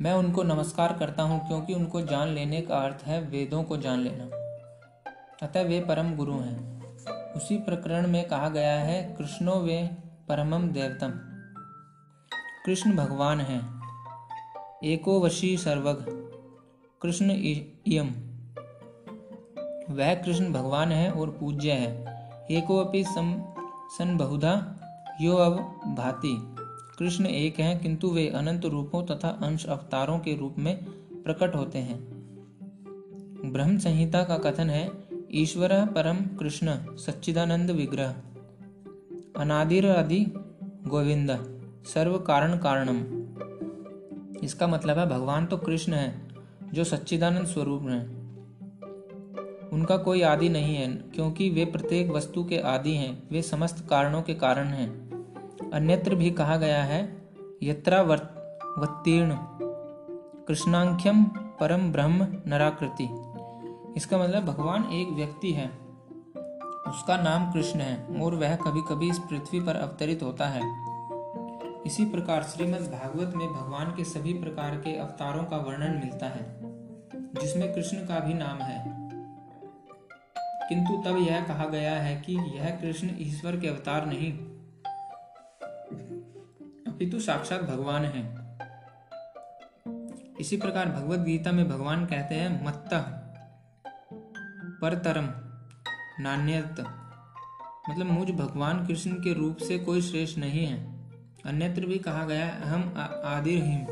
मैं उनको नमस्कार करता हूँ क्योंकि उनको जान लेने का अर्थ है वेदों को जान लेना। अतः वे परम गुरु हैं। उसी प्रकरण में कहा गया है, कृष्णो वे परमम देवतम। कृष्ण भगवान है। एको वशी सर्वग, कृष्ण इयम। वह कृष्ण भगवान है और पूज्य है। एको अपि सम सन बहुधा यो अव भाति। कृष्ण एक हैं, किंतु वे अनंत रूपों तथा अंश अवतारों के रूप में प्रकट होते हैं। ब्रह्म संहिता का कथन है, ईश्वर परम कृष्ण सच्चिदानंद विग्रह, अनादिर आदि गोविंद, सर्व कारण कारणम। इसका मतलब है, भगवान तो कृष्ण है, जो सच्चिदानंद स्वरूप हैं। उनका कोई आदि नहीं है, क्योंकि वे प्रत्येक वस्तु के आदि हैं, वे समस्त कारणों के कारण हैं। अन्यत्र भी कहा गया है यत्रावतीर्ण कृष्णाख्यम परम ब्रह्म नराकृति। इसका मतलब भगवान एक व्यक्ति है। उसका नाम कृष्ण है और वह कभी कभी इस पृथ्वी पर अवतरित होता है। इसी प्रकार श्रीमद् भागवत में भगवान के सभी प्रकार के अवतारों का वर्णन मिलता है, जिसमें कृष्ण का भी नाम है। किंतु तब यह कहा गया है कि यह कृष्ण ईश्वर के अवतार नहीं अपितु साक्षात भगवान है। इसी प्रकार भगवत गीता में भगवान कहते हैं, मत्त, परतरम नान्यत मतलब मुझ भगवान कृष्ण के रूप से कोई श्रेष्ठ नहीं है। अन्यत्र भी कहा गया हम आदिरहीम,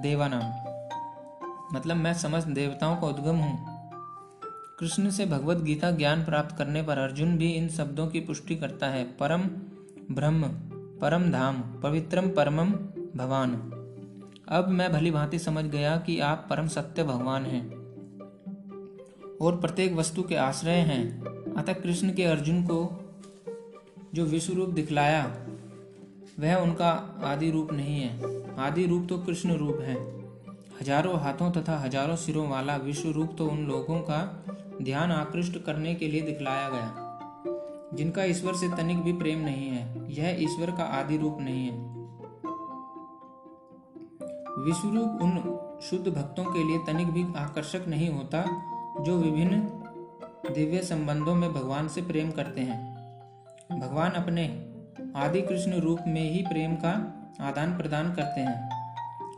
देवानाम। मतलब मैं समस्त देवताओं का उद्गम हूँ। कृष्ण से भगवत गीता ज्ञान प्राप्त करने पर अर्जुन भी इन शब्दों की पुष्टि करता है, परम ब्रह्म, परम धाम, पवित्रम परमम भगवान अब मैं भली भांति समझ गया कि आप परम सत्य भगवान हैं और प्रत्येक वस्तु के आश्रय हैं। अतः कृष्ण के अर्जुन को जो विश्व रूप दिखलाया, वह उनका आदि रूप नहीं है। आदि रूप तो कृष्ण रूप है। हज़ारों हाथों तथा हज़ारों सिरों वाला विश्व रूप तो उन लोगों का ध्यान आकृष्ट करने के लिए दिखलाया गया, जिनका ईश्वर से तनिक भी प्रेम नहीं है। यह ईश्वर का आदि रूप नहीं है। विश्वरूप उन शुद्ध भक्तों के लिए तनिक भी आकर्षक नहीं होता, जो विभिन्न दिव्य संबंधों में भगवान से प्रेम करते हैं। भगवान अपने आदि कृष्ण रूप में ही प्रेम का आदान प्रदान करते हैं।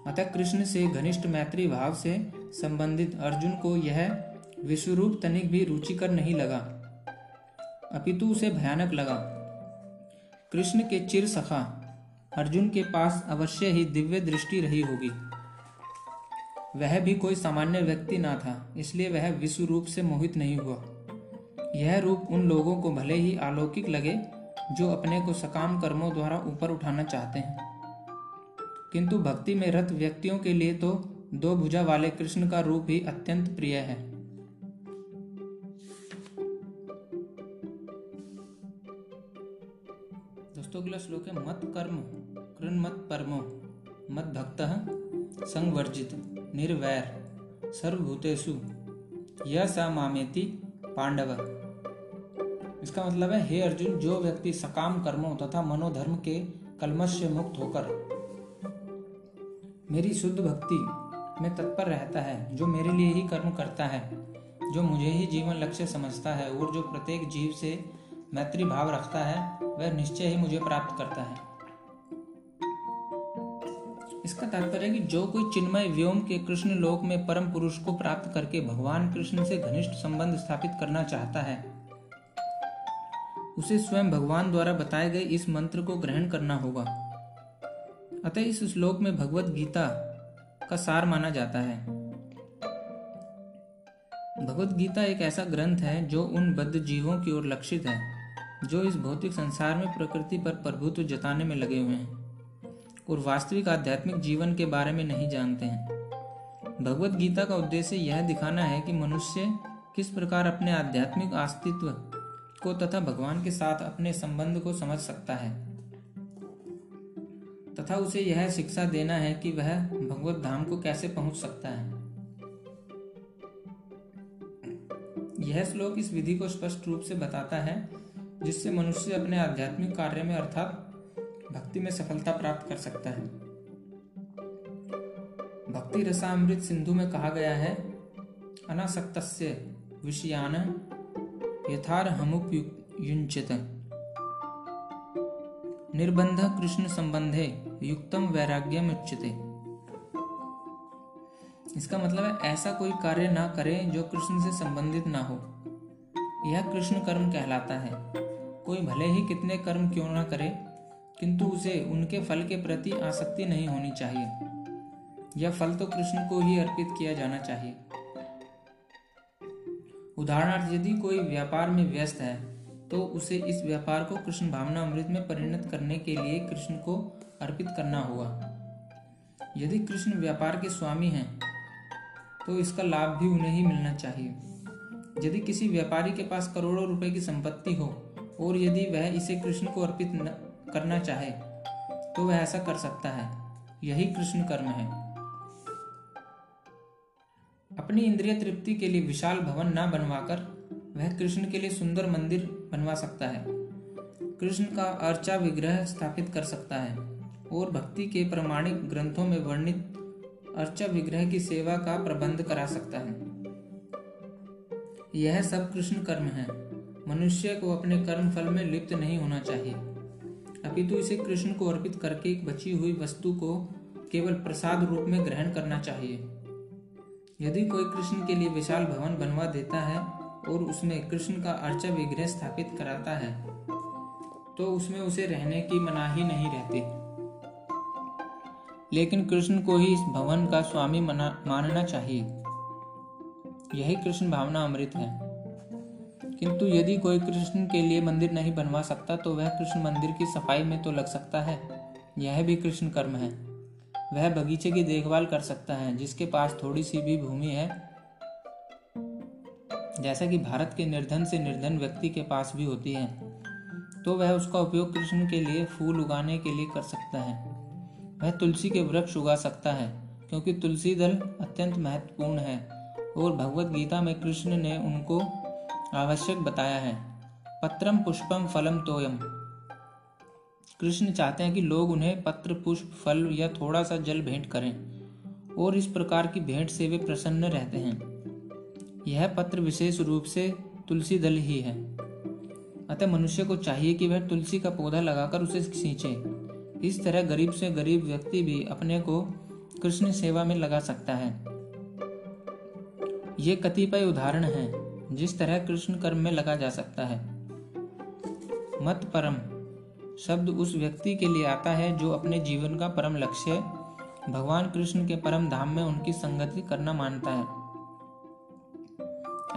अतः कृष्ण से घनिष्ठ मैत्री भाव से संबंधित अर्जुन को यह विश्वरूप तनिक भी रुचिकर नहीं लगा। अपितु उसे भयानक लगा। कृष्ण के चिर सखा, अर्जुन के पास अवश्य ही दिव्य दृष्टि रही होगी। वह भी कोई सामान्य व्यक्ति ना था, इसलिए वह विश्व रूप से मोहित नहीं हुआ। यह रूप उन लोगों को भले ही अलौकिक लगे, जो अपने को सकाम कर्मों द्वारा ऊपर उठाना चाहते हैं। किंतु भक्ति में रत व्यक्तियों के लिए तो दो भुजा वाले कृष्ण का रूप ही अत्यंत प्रिय है। दोस्तों श्लोक है मत कर्म, कृन मत परमो, मत भक्त संवर्जित, निर्वैर, सर्वभूतेषु यह सा मामेति पांडव। इसका मतलब है, हे अर्जुन, जो व्यक्ति सकाम कर्मों तथा मनोधर्म के कलमश से मुक्त होकर मेरी शुद्ध भक्ति में तत्पर रहता है, जो मेरे लिए ही कर्म करता है, जो मुझे ही जीवन लक्ष्य समझता है और जो प्रत्येक जीव से मैत्री भाव रखता है, वह निश्चय ही मुझे प्राप्त करता है। इसका तात्पर्य कि जो कोई चिन्मय व्योम के कृष्ण लोक में परम पुरुष को प्राप्त करके भगवान कृष्ण से घनिष्ठ संबंध स्थापित करना चाहता है, उसे स्वयं भगवान द्वारा बताए गए इस मंत्र को ग्रहण करना होगा। अतः इस श्लोक में भगवत गीता का सार माना जाता है। भगवत गीता एक ऐसा ग्रंथ है जो उन बद्ध जीवों की ओर लक्षित है। जो इस भौतिक संसार में प्रकृति पर प्रभुत्व जताने में लगे हुए हैं और वास्तविक आध्यात्मिक जीवन के बारे में नहीं जानते हैं। भगवत गीता का उद्देश्य यह दिखाना है कि मनुष्य किस प्रकार अपने आध्यात्मिक अस्तित्व को तथा भगवान के साथ अपने संबंध को समझ सकता है। तथा उसे यह शिक्षा देना है कि वह भगवत धाम को कैसे पहुँच सकता है। यह श्लोक इस विधि को स्पष्ट रूप से बताता है जिससे मनुष्य अपने आध्यात्मिक कार्य में अर्थात भक्ति में सफलता प्राप्त कर सकता है। भक्ति रसामृत सिंधु में कहा गया है अनासक्त विषयान यथार हमुपयुंचित निर्बंध कृष्ण संबंधे युक्तम वैराग्यम उच्चते इसका मतलब है, ऐसा कोई कार्य ना करें जो कृष्ण से संबंधित ना हो। यह कृष्ण कर्म कहलाता है। कोई भले ही कितने कर्म क्यों ना करे, किंतु उसे उनके फल के प्रति आसक्ति नहीं होनी चाहिए। यह फल तो कृष्ण को ही अर्पित किया जाना चाहिए। उदाहरणार्थ, यदि कोई व्यापार में व्यस्त है तो उसे इस व्यापार को कृष्ण भावना अमृत में परिणत करने के लिए कृष्ण को अर्पित करना होगा। यदि कृष्ण व्यापार के स्वामी हैं तो इसका लाभ भी उन्हें ही मिलना चाहिए। यदि किसी व्यापारी के पास करोड़ों रुपए की संपत्ति हो और यदि वह इसे कृष्ण को अर्पित करना चाहे तो वह ऐसा कर सकता है। यही कृष्ण कर्म है। अपनी इंद्रिय तृप्ति के लिए विशाल भवन न बनवाकर वह कृष्ण के लिए सुंदर मंदिर बनवा सकता है। कृष्ण का अर्चा विग्रह स्थापित कर सकता है और भक्ति के प्रमाणिक ग्रंथों में वर्णित अर्चा विग्रह की सेवा का प्रबंध करा सकता है। यह सब कृष्ण कर्म है। मनुष्य को अपने कर्म फल में लिप्त नहीं होना चाहिए। अपितु इसे कृष्ण को अर्पित करके एक बची हुई वस्तु को केवल प्रसाद रूप में ग्रहण करना चाहिए। यदि कोई कृष्ण के लिए विशाल भवन बनवा देता है और उसमें कृष्ण का अर्चा विग्रह स्थापित कराता है तो उसमें उसे रहने की मनाही नहीं रहती। लेकिन कृष्ण को ही इस भवन का स्वामी मानना चाहिए। यही कृष्ण भावना अमृत है। किंतु यदि कोई कृष्ण के लिए मंदिर नहीं बनवा सकता तो वह कृष्ण मंदिर की सफ़ाई में तो लग सकता है। यह भी कृष्ण कर्म है। वह बगीचे की देखभाल कर सकता है, जिसके पास थोड़ी सी भी भूमि है। जैसा कि भारत के निर्धन से निर्धन व्यक्ति के पास भी होती है तो वह उसका उपयोग कृष्ण के लिए फूल उगाने के लिए कर सकता है। वह तुलसी के वृक्ष उगा सकता है, क्योंकि तुलसी दल अत्यंत महत्वपूर्ण है, और भगवत गीता में कृष्ण ने उनको आवश्यक बताया है। पत्रम पुष्पम फलम तोयम कृष्ण चाहते हैं कि लोग उन्हें पत्र, पुष्प, फल या थोड़ा सा जल भेंट करें और इस प्रकार की भेंट से वे प्रसन्न रहते हैं। यह पत्र विशेष रूप से तुलसी दल ही है। अतः मनुष्य को चाहिए कि वह तुलसी का पौधा लगाकर उसे सींचे। इस तरह गरीब से गरीब व्यक्ति भी अपने को कृष्ण सेवा में लगा सकता है। ये कतिपय उदाहरण हैं। जिस तरह कृष्ण कर्म में लगा जा सकता है। मत परम। शब्द उस व्यक्ति के लिए आता है जो अपने जीवन का परम लक्ष्य, भगवान कृष्ण के परम धाम में उनकी संगति करना मानता है।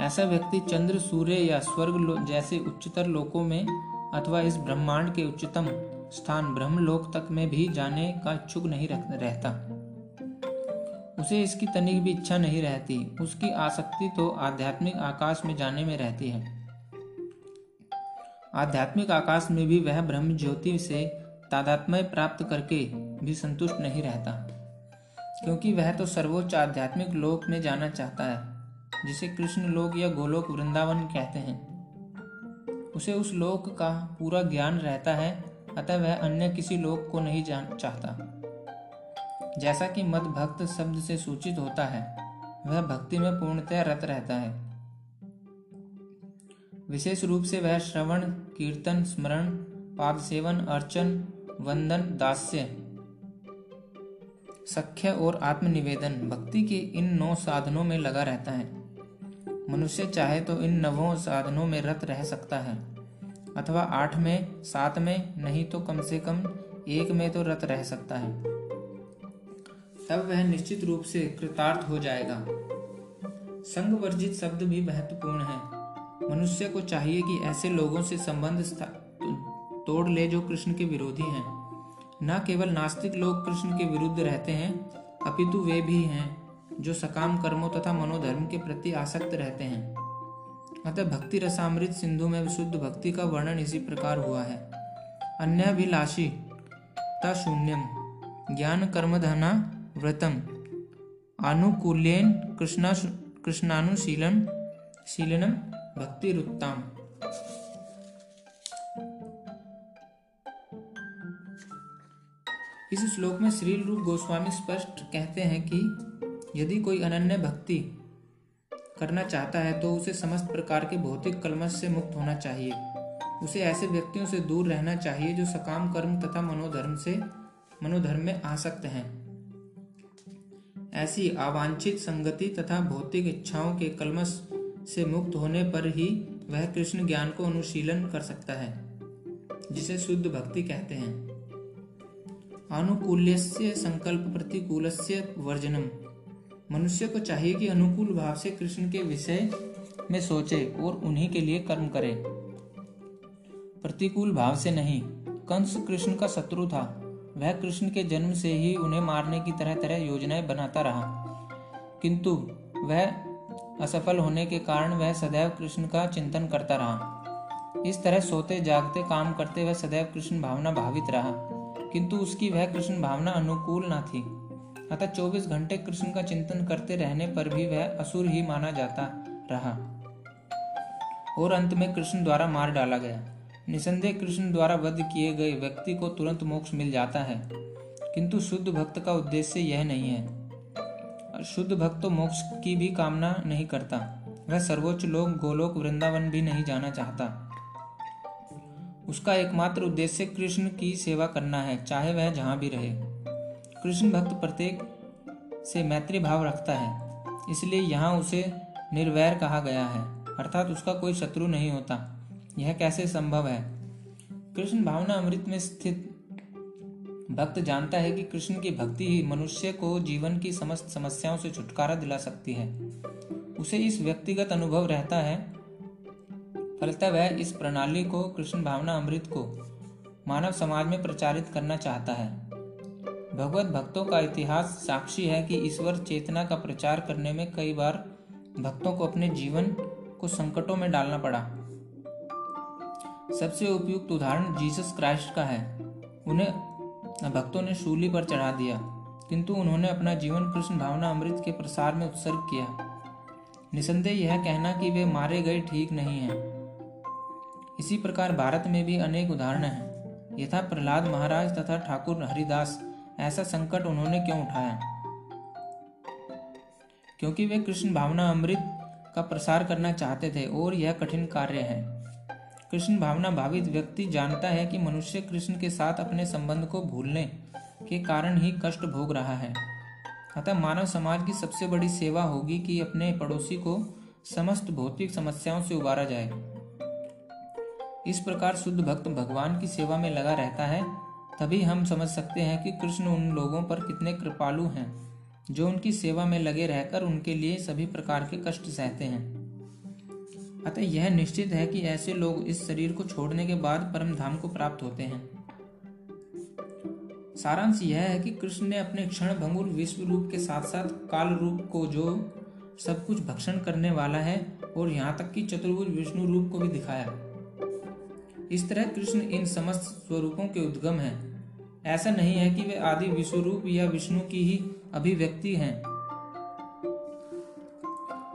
ऐसा व्यक्ति चंद्र, सूर्य या स्वर्ग जैसे उच्चतर लोकों में अथवा इस ब्रह्मांड के उच्चतम स्थान ब्रह्मलोक तक में भी जाने का इच्छुक नहीं रहता। उसे इसकी तनिक भी इच्छा नहीं रहती। उसकी आसक्ति तो आध्यात्मिक आकाश में जाने में रहती है। आध्यात्मिक आकाश में भी वह ब्रह्म ज्योति से तादात्मय प्राप्त करके भी संतुष्ट नहीं रहता। क्योंकि वह तो सर्वोच्च आध्यात्मिक लोक में जाना चाहता है, जिसे कृष्ण लोक या गोलोक वृंदावन कहते हैं। उसे उस लोक का पूरा ज्ञान रहता है, अतः वह अन्य किसी लोक को नहीं जान चाहता। जैसा कि मद भक्त शब्द से सूचित होता है, वह भक्ति में पूर्णतः रत रहता है। विशेष रूप से वह श्रवण, कीर्तन, स्मरण, पाद सेवन, अर्चन, वंदन, दास्य, सख्य और आत्मनिवेदन भक्ति के इन नौ साधनों में लगा रहता है। मनुष्य चाहे तो इन नवों साधनों में रत रह सकता है, अथवा आठ में, सात में, नहीं तो कम से कम एक में तो रत रह सकता है। तब वह निश्चित रूप से कृतार्थ हो जाएगा। संग वर्जित शब्द भी महत्वपूर्ण है। मनुष्य को चाहिए कि ऐसे लोगों से संबंध तोड़ ले जो कृष्ण के विरोधी हैं। न केवल नास्तिक लोग कृष्ण के विरुद्ध रहते हैं, अपितु वे भी हैं, जो सकाम कर्मों तथा मनोधर्म के प्रति आसक्त रहते हैं। अतः भक्ति रसामृत सिंधु में विशुद्ध भक्ति का वर्णन इसी प्रकार हुआ है। अन्याभिलाषी शून्यम ज्ञान कर्मधना व्रतम। आनुकूल्यन कृष्णा कृष्णानुशीलन शीलनम भक्ति रुत्ताम इस श्लोक में श्री रूप गोस्वामी स्पष्ट कहते हैं कि यदि कोई अनन्य भक्ति करना चाहता है तो उसे समस्त प्रकार के भौतिक कलमश से मुक्त होना चाहिए। उसे ऐसे व्यक्तियों से दूर रहना चाहिए, जो सकाम कर्म तथा मनोधर्म से मनोधर्म में आसक्त हैं। ऐसी अवांछित संगति तथा भौतिक इच्छाओं के कलमश से मुक्त होने पर ही वह कृष्ण ज्ञान को अनुशीलन कर सकता है, जिसे शुद्ध भक्ति कहते हैं। अनुकूल्य संकल्प प्रतिकूल वर्जनम। मनुष्य को चाहिए कि अनुकूल भाव से कृष्ण के विषय में सोचे और उन्हीं के लिए कर्म करे। प्रतिकूल भाव से नहीं, कंस कृष्ण का शत्रु था। वह कृष्ण के जन्म से ही उन्हें मारने की तरह तरह योजनाएँ बनाता रहा। किंतु वह असफल होने के कारण वह सदैव कृष्ण का चिंतन करता रहा। इस तरह सोते जागते काम करते वह सदैव कृष्ण भावना भावित रहा। किंतु उसकी वह कृष्ण भावना अनुकूल न थी। अतः 24 घंटे कृष्ण का चिंतन करते रहने पर भी वह असुर ही माना जाता रहा। और अंत में कृष्ण द्वारा मार डाला गया। निसंदेह कृष्ण द्वारा वध किए गए व्यक्ति को तुरंत मोक्ष मिल जाता है। किंतु शुद्ध भक्त का उद्देश्य यह नहीं है। शुद्ध भक्त तो मोक्ष की भी कामना नहीं करता। वह सर्वोच्च लोक, गोलोक, वृंदावन भी नहीं जाना चाहता। उसका एकमात्र उद्देश्य कृष्ण की सेवा करना है, चाहे वह जहाँ भी रहे। कृष्ण भक्त प्रत्येक से मैत्री भाव रखता है, इसलिए यहाँ उसे निर्वैर कहा गया है, अर्थात उसका कोई शत्रु नहीं होता। यह कैसे संभव है? कृष्ण भावना अमृत में स्थित भक्त जानता है कि कृष्ण की भक्ति ही मनुष्य को जीवन की समस्त समस्याओं से छुटकारा दिला सकती है। उसे इस व्यक्तिगत अनुभव रहता है। फलतः वह इस प्रणाली को, कृष्ण भावना अमृत को, मानव समाज में प्रचारित करना चाहता है। भगवत भक्तों का इतिहास साक्षी है कि ईश्वर चेतना का प्रचार करने में कई बार भक्तों को अपने जीवन को संकटों में डालना पड़ा। सबसे उपयुक्त उदाहरण जीसस क्राइस्ट का है। उन्हें भक्तों ने शूली पर चढ़ा दिया, किंतु उन्होंने अपना जीवन कृष्ण भावना अमृत के प्रसार में उत्सर्ग किया। निसंदेह यह कहना कि वे मारे गए ठीक नहीं है। इसी प्रकार भारत में भी अनेक उदाहरण हैं। यथा प्रहलाद महाराज तथा ठाकुर हरिदास, ऐसा संकट उन्होंने क्यों उठाया? क्योंकि वे कृष्ण भावना अमृत का प्रसार करना चाहते थे और यह कठिन कार्य है। कृष्ण भावना भावित व्यक्ति जानता है कि मनुष्य कृष्ण के साथ अपने संबंध को भूलने के कारण ही कष्ट भोग रहा है। अतः मानव समाज की सबसे बड़ी सेवा होगी कि अपने पड़ोसी को समस्त भौतिक समस्याओं से उबारा जाए। इस प्रकार शुद्ध भक्त भगवान की सेवा में लगा रहता है, तभी हम समझ सकते हैं कि कृष्ण उन लोगों पर कितने कृपालु हैं, जो उनकी सेवा में लगे रहकर उनके लिए सभी प्रकार के कष्ट सहते हैं। अतः यह निश्चित है कि ऐसे लोग इस शरीर को छोड़ने के बाद परम धाम को प्राप्त होते हैं। सारांश यह है कि कृष्ण ने अपने क्षण भंगुर विश्व रूप के साथ साथ काल रूप को जो सब कुछ भक्षण करने वाला है और यहाँ तक कि चतुर्भुज विष्णु रूप को भी दिखाया। इस तरह कृष्ण इन समस्त स्वरूपों के उद्गम हैं। ऐसा नहीं है कि वे आदि विश्वरूप या विष्णु की ही अभिव्यक्ति हैं।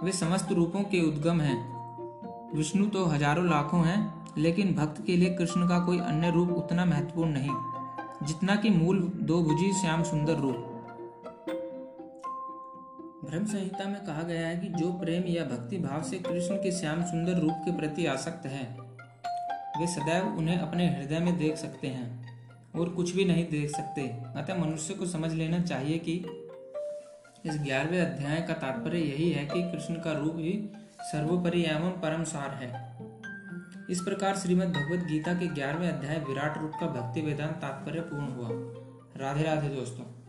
वे समस्त रूपों के उद्गम हैं। विष्णु तो हज़ारों लाखों हैं, लेकिन भक्त के लिए कृष्ण का कोई अन्य रूप उतना महत्वपूर्ण नहीं, जितना कि मूल दो भुजी श्याम सुंदर रूप। ब्रह्म संहिता में कहा गया है कि जो प्रेम या भक्ति भाव से कृष्ण के श्याम सुंदर रूप के प्रति आसक्त है, वे सदैव उन्हें अपने हृदय में देख सकते हैं, और कुछ भी नहीं देख सकते। अतः मनुष्य को समझ लेना चाहिए कि इस ग्यारहवें अध्याय का तात्पर्य यही है कि कृष्ण का रूप ही सर्वोपरि एवं परम सार है। इस प्रकार श्रीमद् भगवद गीता के ग्यारहवें अध्याय विराट रूप का भक्ति वेदांत तात्पर्य पूर्ण हुआ। राधे राधे दोस्तों।